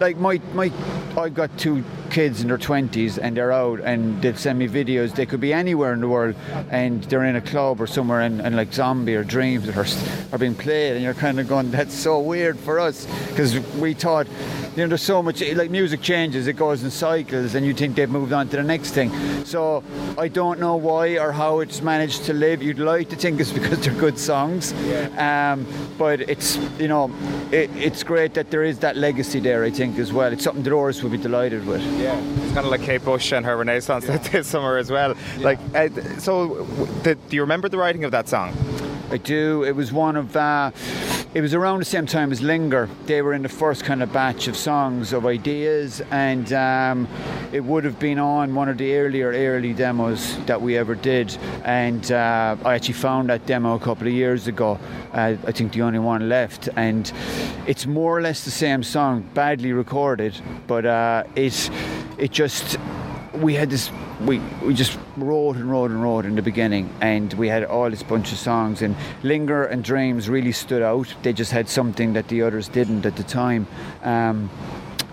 like my my I've got two kids in their 20s and they're out and they send me videos. They could be anywhere in the world and they're in a club or somewhere and, and like Zombie or Dreams are, are being played and you're kind of going, that's so weird for us because we thought, you know, there's so much, like music changes, it goes in cycles and you think they've moved on to the next thing. So I don't know why or how it's managed to live. You'd like to think it's because they're good songs. Um, but it's, you know, it, it's great that there is that legacy there, I think, as well. It's something Dolores would be delighted with. Yeah, it's kind of like Kate Bush and her Renaissance yeah. this summer as well. Yeah. Like, uh, so the, do you remember the writing of that song? I do. It was one of. Uh, it was around the same time as Linger. They were in the first kind of batch of songs of ideas, and um, it would have been on one of the earlier early demos that we ever did. And uh, I actually found that demo a couple of years ago. Uh, I think the only one left, and it's more or less the same song, badly recorded, but uh, it it just we had this we we just wrote and wrote and wrote in the beginning and we had all this bunch of songs and linger and dreams really stood out. They just had something that the others didn't at the time. Um,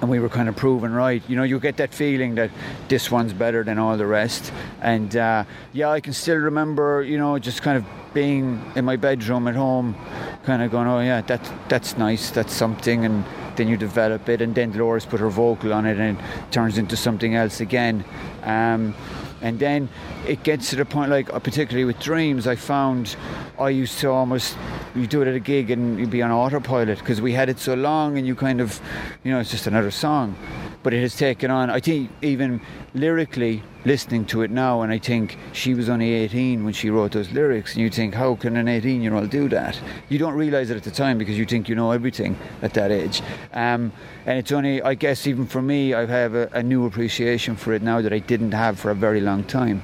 and we were kind of proven right. You know, you get that feeling that this one's better than all the rest. And uh, yeah, I can still remember, you know, just kind of being in my bedroom at home, kind of going, oh yeah, that that's nice, that's something, and then you develop it, and then Dolores put her vocal on it, and it turns into something else again. Um, and then it gets to the point, like uh, particularly with Dreams, I found I used to almost you do it at a gig and you'd be on autopilot because we had it so long, and you kind of, you know, it's just another song but it has taken on. I think even lyrically, listening to it now, and I think she was only 18 when she wrote those lyrics, and you think, how can an 18 year old do that? You don't realise it at the time because you think you know everything at that age. Um, and it's only, I guess, even for me, I have a, a new appreciation for it now that I didn't have for a very long time.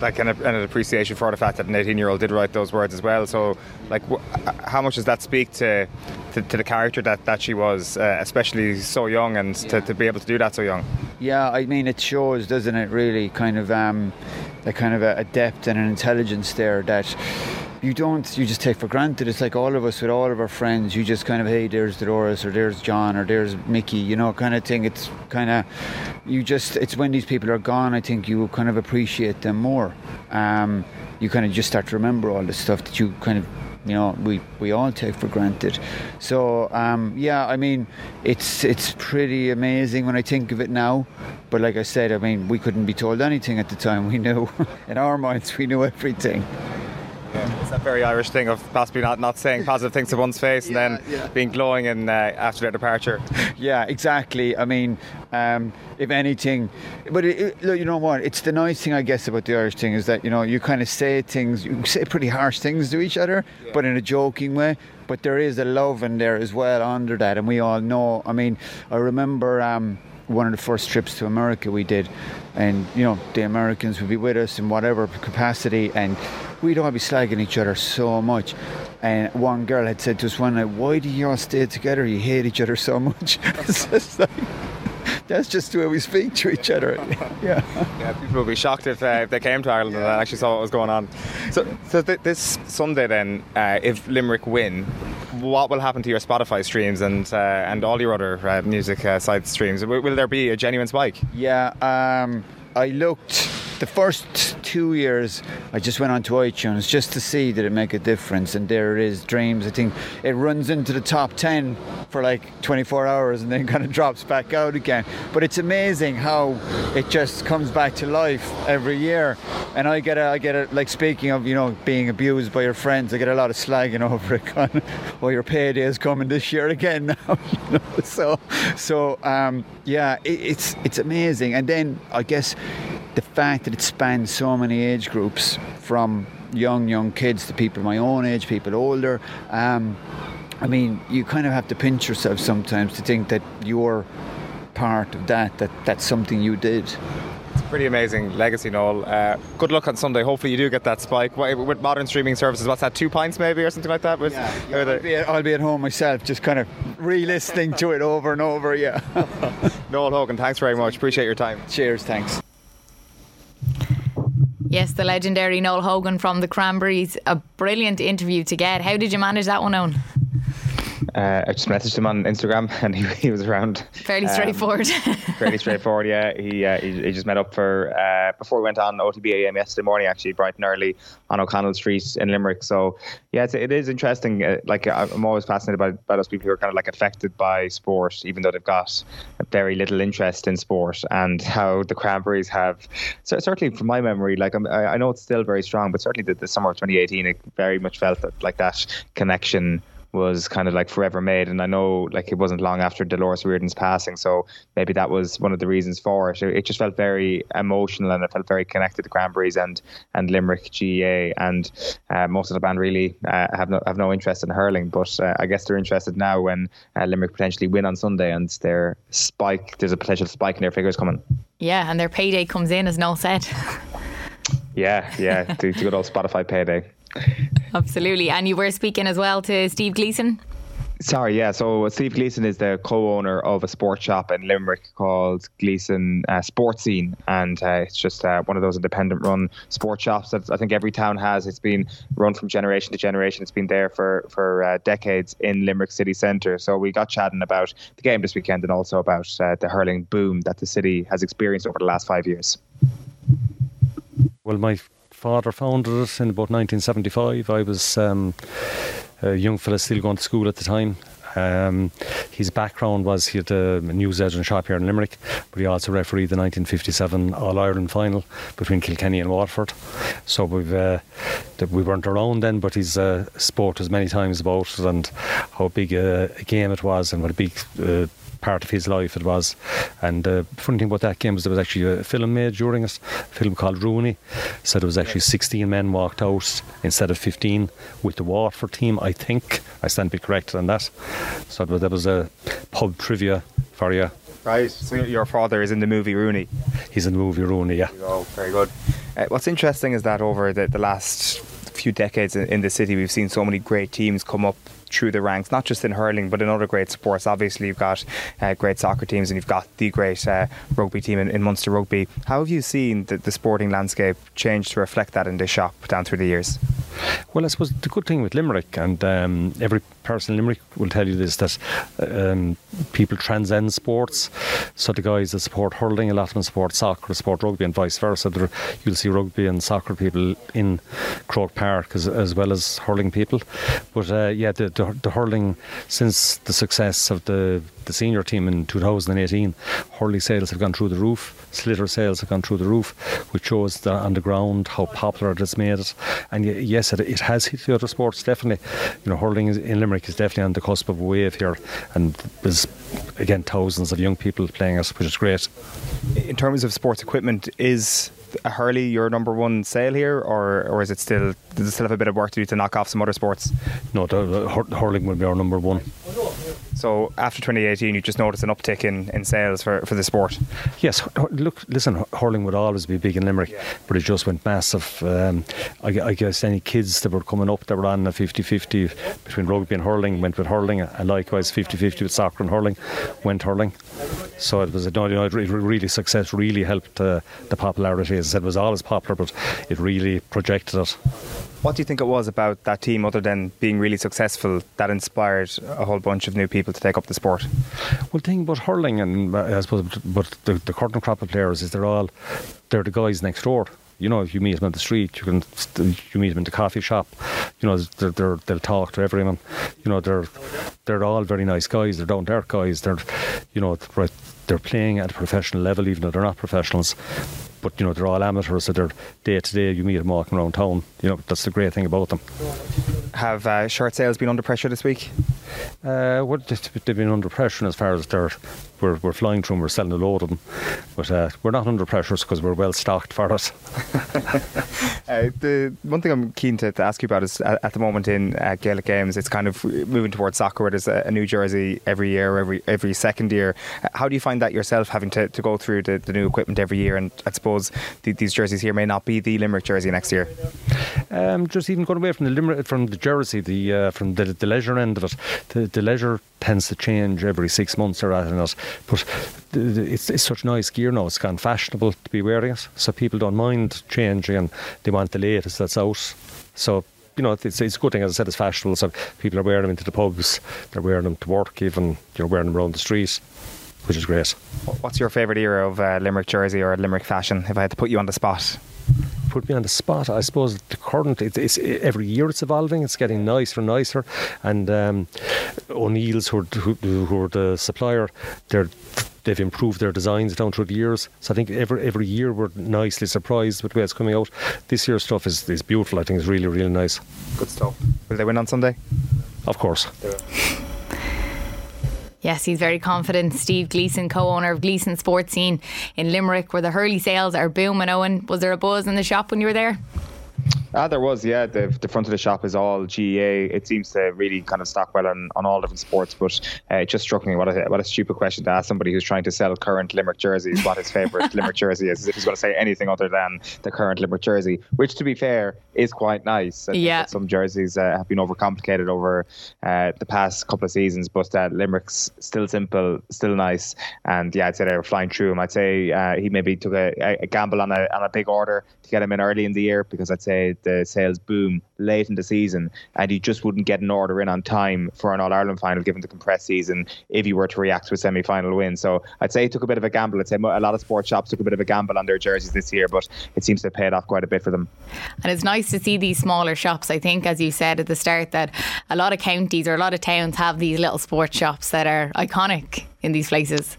Like an, an appreciation for the fact that an 18 year old did write those words as well. So, like, how much does that speak to to, to the character that, that she was, uh, especially so young, and to, to be able to do that so young? Yeah, I mean, it shows, doesn't it, really, kind of um, a kind of a, a depth and an intelligence there that you don't, you just take for granted. It's like all of us with all of our friends, you just kind of, hey, there's Dolores or there's John or there's Mickey, you know, kind of thing. It's kind of, you just, it's when these people are gone, I think you kind of appreciate them more. Um, you kind of just start to remember all the stuff that you kind of you know we, we all take for granted so um, yeah I mean it's it's pretty amazing when I think of it now but like I said I mean we couldn't be told anything at the time we knew in our minds we knew everything Yeah, it's that very Irish thing of possibly not, not saying positive things to one's face and then yeah. being glowing in, uh, after their departure. yeah exactly I mean um, if anything but it, it, look, you know what it's the nice thing I guess about the Irish thing is that you know you kind of say things you say pretty harsh things to each other but in a joking way but there is a love in there as well under that and we all know I mean I remember um, one of the first trips to America we did and you know the Americans would be with us in whatever capacity and we'd all be slagging each other so much and one girl had said to us one night why do you all stay together you hate each other so much just like that's just the way we speak to each other yeah Yeah, people would be shocked if, uh, if they came to Ireland and actually saw what was going on. So, so th- this Sunday then, uh, if Limerick win, what will happen to your Spotify streams and uh, and all your other uh, music uh, side streams? Will, will there be a genuine spike? Yeah, um, I looked the first two years. I just went onto iTunes just to see did it make a difference, and there it is. Dreams. I think it runs into the top ten for like 24 hours and then kind of drops back out again. But it's amazing how it just comes back to life every year. And I get a, I get it. like speaking of you know being abused by your friends, I get a lot of slagging over it. Kind of, well, your payday is coming this year again now. So, so um, yeah, it, it's it's amazing. And then I guess the fact that it spans so many age groups from young young kids to people my own age, people older. Um, I mean, you kind of have to pinch yourself sometimes to think that you're part of that. That that's something you did. It's a pretty amazing legacy, Noel. Uh, good luck on Sunday. Hopefully, you do get that spike. What, with modern streaming services, what's that? Two pints maybe or something like that. With, I'll, be at, I'll be at home myself, just kind of re-listening to it over and over. Yeah. Noel Hogan, thanks very much. Appreciate your time. Cheers. Thanks. Yes, the legendary Noel Hogan from the Cranberries. A brilliant interview to get. How did you manage that one, Owen? Uh, I just messaged him on Instagram, and he, he was around. Fairly Um, straightforward. fairly straightforward. Yeah, he, uh, he he just met up for uh, before we went on OTB AM yesterday morning. Actually, bright and early on O'Connell Street in Limerick. So yeah, it's, it is interesting. Uh, like I'm always fascinated by, by those people who are kind of like affected by sport, even though they've got very little interest in sport, and how the Cranberries have. So certainly, from my memory, like I'm, I I know it's still very strong, but certainly the, the summer of 2018, it very much felt that like that connection was kind of like forever made. And I know like it wasn't long after Dolores Reardon's passing, so maybe that was one of the reasons for it. It just felt very emotional and it felt very connected to Cranberries and and Limerick GAA. And uh, most of the band really uh, have no have no interest in hurling, but uh, I guess they're interested now when uh, Limerick potentially win on Sunday and their spike there's a potential spike in their figures coming. yeah, and their payday comes in as Noel said. Yeah, yeah, the, the good old Spotify payday. Absolutely. And you were speaking as well to Steve Gleeson. Sorry, yeah. So Steve Gleeson is the co-owner of a sports shop in Limerick called Gleeson uh, Sports Scene, and uh, it's just uh, one of those independent-run sports shops that I think every town has. It's been run from generation to generation. It's been there for for uh, decades in Limerick city centre. So we got chatting about the game this weekend and also about uh, the hurling boom that the city has experienced over the last five years. Well, my father founded it in about 1975. I was um, a young fella still going to school at the time. Um, his background was he had a newsagent shop here in Limerick, but he also refereed the 1957 All Ireland final between Kilkenny and Waterford. So we've uh, we weren't around then, but he's uh, spoke us many times about it and how big a, a game it was and what a big uh, part of his life it was. And the uh, funny thing about that game was there was actually a film made during it, a film called Rooney. So there was actually 16 men walked out instead of 15 with the Waterford team, I think. I stand to be corrected on that. So there was a pub trivia for you. Right. So your father is in the movie Rooney. He's in the movie Rooney, yeah. Oh, very good. Uh, what's interesting is that over the, the last few decades in, in the city, we've seen so many great teams come up through the ranks, not just in hurling but in other great sports. Obviously, you've got uh, great soccer teams and you've got the great uh, rugby team in, in, Munster Rugby. How have you seen the, the, sporting landscape change to reflect that in this shop down through the years? Well, I suppose the good thing with Limerick, and um, every person in Limerick will tell you this, that um, people transcend sports. So the guys that support hurling, a lot of them support soccer, support rugby, and vice versa. There, you'll see rugby and soccer people in Croke Park as, as well as hurling people. But uh, yeah, the, the, the hurling since the success of the the senior team in 2018, hurley sales have gone through the roof, Sliotar sales have gone through the roof, which shows that on the ground how popular it has made it. And yes, it, it has hit the other sports definitely. You know, hurling in Limerick is definitely on the cusp of a wave here, and there's again thousands of young people playing it, which is great. In terms of sports equipment, is a Hurley your number one sale here, or or is it still does it still have a bit of work to do to knock off some other sports? No, the, the hurling will be our number one. So after 2018, you just noticed an uptick in, in sales for, for the sport. Yes, look, listen, hurling would always be big in Limerick, yeah. but it just went massive. Um, I, I, guess any kids that were coming up that were on a 50-50 between rugby and hurling went with hurling, and likewise 50-50 with soccer and hurling went hurling. So it was a you know, it really success really helped uh, the popularity. As I said, it was always popular, but it really projected it. What do you think it was about that team, other than being really successful, that inspired a whole bunch of new people to take up the sport? Well, the thing about hurling and uh, I suppose, but the, the curtain crop of players is they're all they're the guys next door you know, if you meet them on the street, you can you meet them in the coffee shop. You know, they're, they'll talk to everyone. You know, they're they're all very nice guys. They're down there guys. They're, you know, they're playing at a professional level, even though they're not professionals but you know they're all amateurs, so they're day to day. You meet them walking around town. You know that's the great thing about them. Have uh, shirt sales been under pressure this week? Uh, well, they've been under pressure as far as they're we're, we're flying through them, we're selling a load of them, but uh, we're not under pressure because we're well stocked for it. uh, the one thing I'm keen to, to ask you about is at, at the moment in uh, Gaelic games, it's kind of moving towards soccer where there's a, a, new jersey every year, every every second year. How do you find that yourself, having to, to go through the, the new equipment every year? And I suppose the, these jerseys here may not be the Limerick jersey next year. Um, just even going away from the Limerick, from the jersey, the uh, from the, the leisure end of it, the, the leisure tends to change every six months or that, but it's, it's such nice gear now. It's gone fashionable to be wearing it, so people don't mind changing and they want the latest that's out. So you know, it's, it's a good thing, as I said, it's fashionable. So people are wearing them into the pubs, they're wearing them to work, even you're wearing them around the streets which is great. What's your favourite era of uh, Limerick jersey or Limerick fashion? If I had to put you on the spot put me on the spot. I suppose the current, it's, it's every year it's evolving. It's getting nicer and nicer. And um, O'Neill's, who, who, who are the supplier, they're they've improved their designs down through the years. So I think every every year we're nicely surprised with the way it's coming out. This year's stuff is, is beautiful. I think it's really really nice. Good stuff. Will they win on Sunday? Of course. Yes, he's very confident. Steve Gleeson, co owner of Gleeson Sports Scene in Limerick, where the Hurley sales are booming. Owen, was there a buzz in the shop when you were there? Ah, there was, yeah. The, the front of the shop is all GAA. It seems to really kind of stock well on, on all different sports, but uh, it just struck me what a, what a stupid question to ask somebody who's trying to sell current Limerick jerseys what his favourite Limerick jersey is, if he's going to say anything other than the current Limerick jersey, which, to be fair, is quite nice. I yeah. Some jerseys uh, have been overcomplicated over uh, the past couple of seasons, but uh, Limerick's still simple, still nice, and yeah, I'd say they were flying through him. I'd say uh, he maybe took a, a gamble on a, on a big order to get him in early in the year because I'd say the sales boom late in the season, and he just wouldn't get an order in on time for an All Ireland final given the compressed season if he were to react to a semi final win. So I'd say he took a bit of a gamble. I'd say a lot of sports shops took a bit of a gamble on their jerseys this year, but it seems to have paid off quite a bit for them. And it's nice to see these smaller shops. I think, as you said at the start, that a lot of counties or a lot of towns have these little sports shops that are iconic in these places.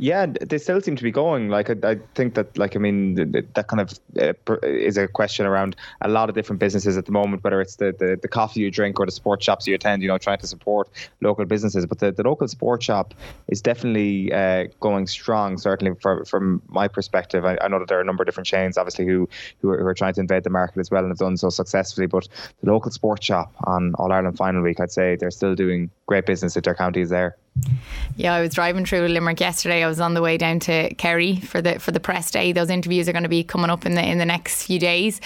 Yeah, they still seem to be going. Like I, I think that, like I mean, that kind of uh, is a question around a lot of different businesses at the moment. Whether it's the, the, the coffee you drink or the sports shops you attend, you know, trying to support local businesses. But the, the local sports shop is definitely uh, going strong. Certainly, from from my perspective, I, I, know that there are a number of different chains, obviously, who who are, who are trying to invade the market as well and have done so successfully. But the local sports shop on All Ireland Final Week, I'd say they're still doing great business if their county is there. Yeah, I was driving through Limerick yesterday. I was on the way down to Kerry for the for the press day. Those interviews are going to be coming up in the in the next few days.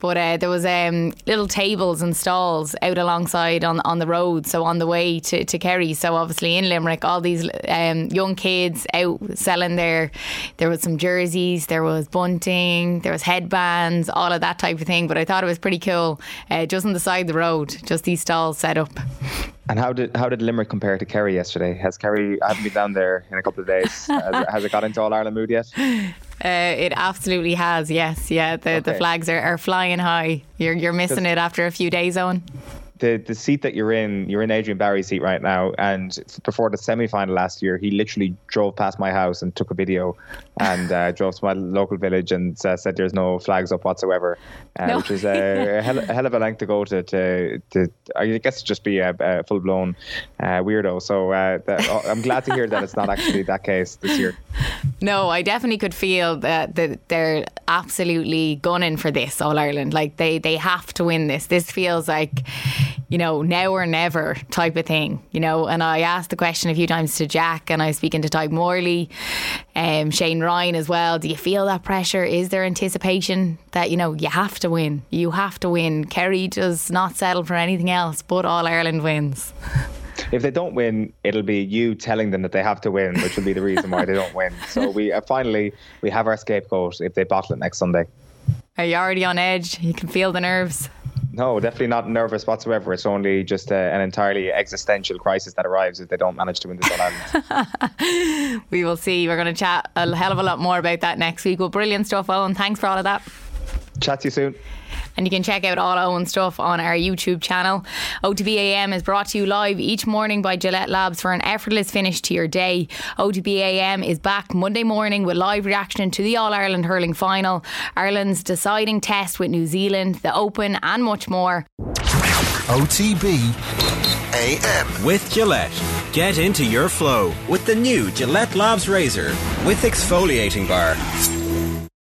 But uh, there was um, little tables and stalls out alongside on on the road, so on the way to, to Kerry. So obviously in Limerick, all these um, young kids out selling their. There was some jerseys, there was bunting, there was headbands, all of that type of thing. But I thought it was pretty cool, uh, just on the side of the road, just these stalls set up. And how did how did Limerick compare to Kerry yesterday? Has Kerry? I haven't been down there in a couple of days. has, has it got into All Ireland mood yet? Uh, it absolutely has. Yes, yeah. The the flags are, are flying high. You're you're missing it after a few days, Owen. The the seat that you're in, you're in Adrian Barry's seat right now. And before the semi final last year, he literally drove past my house and took a video, and uh, drove to my local village and uh, said there's no flags up whatsoever, uh, No. which is a, hell, a hell of a length to go to. To, to I guess just be a, a full blown uh, weirdo. So uh, that, I'm glad to hear that it's not actually that case this year. No, I definitely could feel that, that they're absolutely gunning for this All Ireland. Like they they have to win this. This feels like, you know, now or never type of thing. You know, and I asked the question a few times to Jack, and I was speaking to Tadhg Morley, um, Shane Ryan as well. Do you feel that pressure? Is there anticipation that you know you have to win? You have to win. Kerry does not settle for anything else but All Ireland wins. If they don't win, it'll be you telling them that they have to win, which will be the reason why they don't win. So we uh, finally we have our scapegoat if they bottle it next Sunday. Are you already on edge? You can feel the nerves. No, definitely not nervous whatsoever. It's only just uh, an entirely existential crisis that arrives if they don't manage to win this All We will see. We're going to chat a hell of a lot more about that next week. Well, brilliant stuff, Owen. Thanks for all of that. Chat to you soon. And you can check out all Owen's stuff on our YouTube channel. OTBAM is brought to you live each morning by Gillette Labs for an effortless finish to your day. OTBAM is back Monday morning with live reaction to the All Ireland hurling final, Ireland's deciding test with New Zealand, the Open, and much more. OTB AM. With Gillette. Get into your flow with the new Gillette Labs Razor with exfoliating bar.